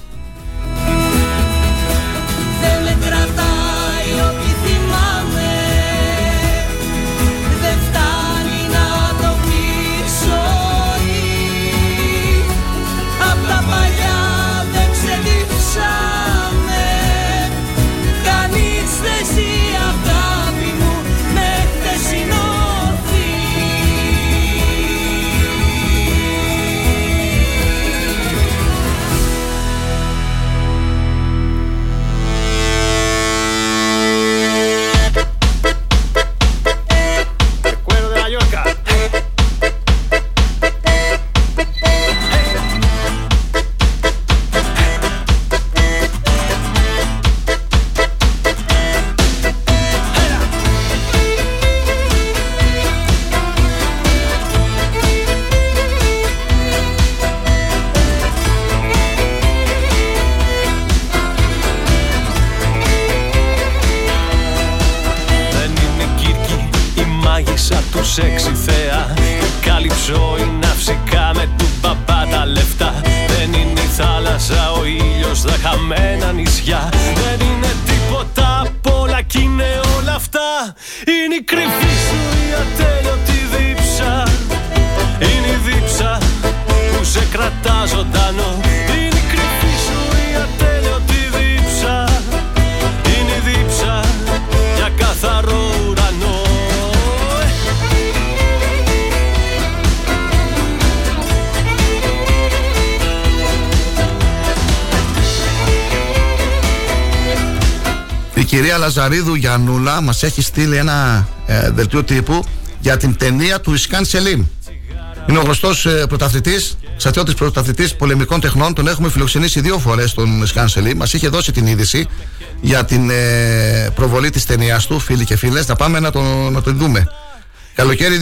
Η
κυρία Λαζαρίδου Γιαννούλα μας έχει στείλει ένα ε, δελτίο τύπου για την ταινία του Ισκάν Σελίμ. Είναι ο γνωστός ε, πρωταθλητής, στρατιώτης πρωταθλητής πολεμικών τεχνών. Τον έχουμε φιλοξενήσει δύο φορές τον Ισκάν Σελίμ. Μας είχε δώσει την είδηση για την ε, προβολή της ταινίας του, φίλοι και φίλες. Να πάμε να τον, να τον δούμε. Καλοκαίρι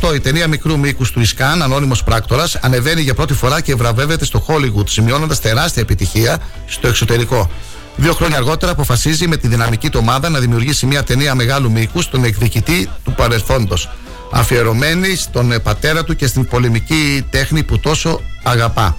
2018, η ταινία μικρού μήκους του Ισκάν, ανώνυμο πράκτορας, ανεβαίνει για πρώτη φορά και βραβεύεται στο Hollywood, σημειώνοντας τεράστια επιτυχία στο εξωτερικό. Δύο χρόνια αργότερα αποφασίζει με τη δυναμική του ομάδα να δημιουργήσει μια ταινία μεγάλου μήκου στον εκδικητή του παρελθόντος. Αφιερωμένη στον ε, πατέρα του και στην πολεμική τέχνη που τόσο αγαπά.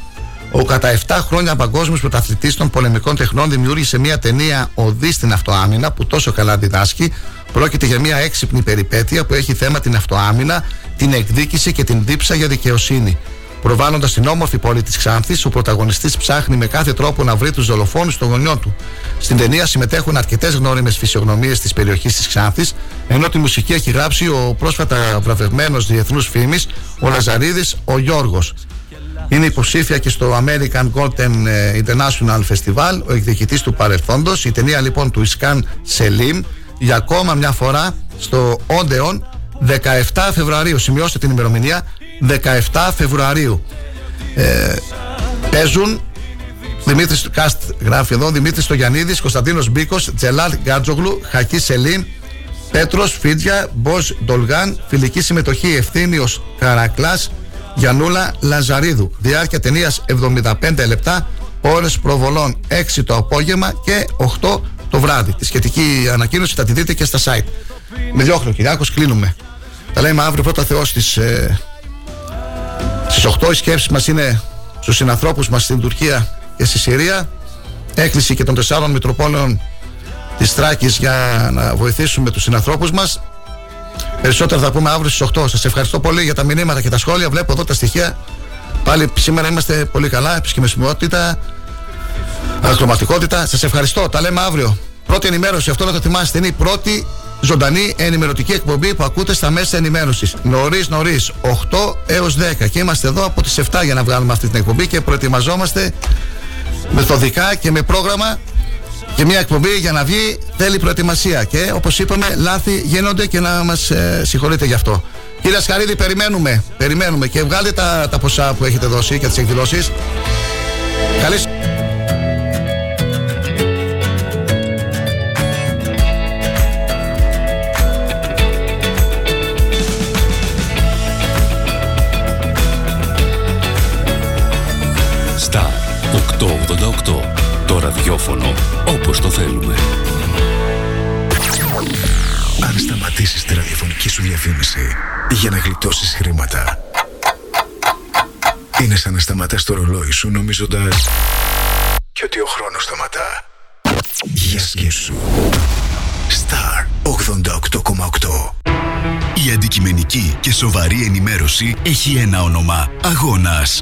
Ο κατά 7 χρόνια παγκόσμιος πρωταθλητής των πολεμικών τεχνών δημιούργησε μια ταινία Οδή στην Αυτοάμυνα που τόσο καλά διδάσκει. Πρόκειται για μια έξυπνη περιπέτεια που έχει θέμα την αυτοάμυνα, την εκδίκηση και την δίψα για δικαιοσύνη. Προβάλλοντας την όμορφη πόλη της Ξάνθης, ο πρωταγωνιστής ψάχνει με κάθε τρόπο να βρει τους δολοφόνους των γονιών του. Στην ταινία συμμετέχουν αρκετές γνώριμες φυσιογνωμίες της περιοχής της Ξάνθης, ενώ τη μουσική έχει γράψει ο πρόσφατα βραβευμένος διεθνούς φήμης, ο Λαζαρίδης, ο Γιώργος. Είναι υποψήφια και στο American Golden International Festival, ο εκδικητής του παρελθόντος. Η ταινία λοιπόν του Ισκάν Σελίμ για ακόμα μια φορά στο Odeon 17 Φεβρουαρίου. Σημειώστε την ημερομηνία 17 Φεβρουαρίου. Ε, παίζουν Δημήτρης Κάστ γράφει εδώ Δημήτρης Στογιανίδης, Κωνσταντίνος Μπίκος, Τζελάλ Γκάτζογλου, Χακί Σελίν, Πέτρος Φίτζια, Μποζ Ντολγάν, φιλική συμμετοχή Ευθύνιο Καρακλάς, Γιανούλα Λαζαρίδου. Διάρκεια ταινίας 75 λεπτά, ώρες προβολών 6 το απόγευμα και 8 το βράδυ. Τη σχετική ανακοίνωση θα τη δείτε και στα site. Με διώχνω, Κυριάκο, κλείνουμε. Τα λέμε αύριο πρώτα Θεός στι ε, στις 8 οι σκέψεις μας είναι στους συνανθρώπους μας στην Τουρκία και στη Συρία. Έκκληση και των τεσσάρων Μητροπόλεων της Τράκης για να βοηθήσουμε τους συνανθρώπους μας. Περισσότερα θα πούμε αύριο στις 8 σας ευχαριστώ πολύ για τα μηνύματα και τα σχόλια. Βλέπω εδώ τα στοιχεία. Πάλι σήμερα είμαστε πολύ καλά. Επισκεμεσιμότητα ακροματικότητα. Σας ευχαριστώ. Τα λέμε αύριο πρώτη ενημέρωση αυτό να το θυμάστε είναι η πρώτη ζωντανή ενημερωτική εκπομπή που ακούτε στα μέσα ενημέρωσης. Νωρίς, νωρίς, 8 έως 10. Και είμαστε εδώ από τις 7 για να βγάλουμε αυτή την εκπομπή και προετοιμαζόμαστε μεθοδικά και με πρόγραμμα. Και μια εκπομπή για να βγει θέλει προετοιμασία. Και όπως είπαμε, λάθη γίνονται και να μας ε, συγχωρείτε γι' αυτό. Κύριε Σκαρίδη, περιμένουμε. Περιμένουμε και βγάλετε τα, τα ποσά που έχετε δώσει και τις εκδηλώσεις. Καλή
Το ραδιόφωνο όπως το θέλουμε.
Αν σταματήσεις τη ραδιοφωνική σου διαφήμιση για να γλιτώσεις χρήματα είναι σαν να σταματάς το ρολόι σου νομίζοντας και ότι ο χρόνος σταματά. Για σκέψου. Star 88,8
Η αντικειμενική και σοβαρή ενημέρωση έχει ένα όνομα. Αγώνας.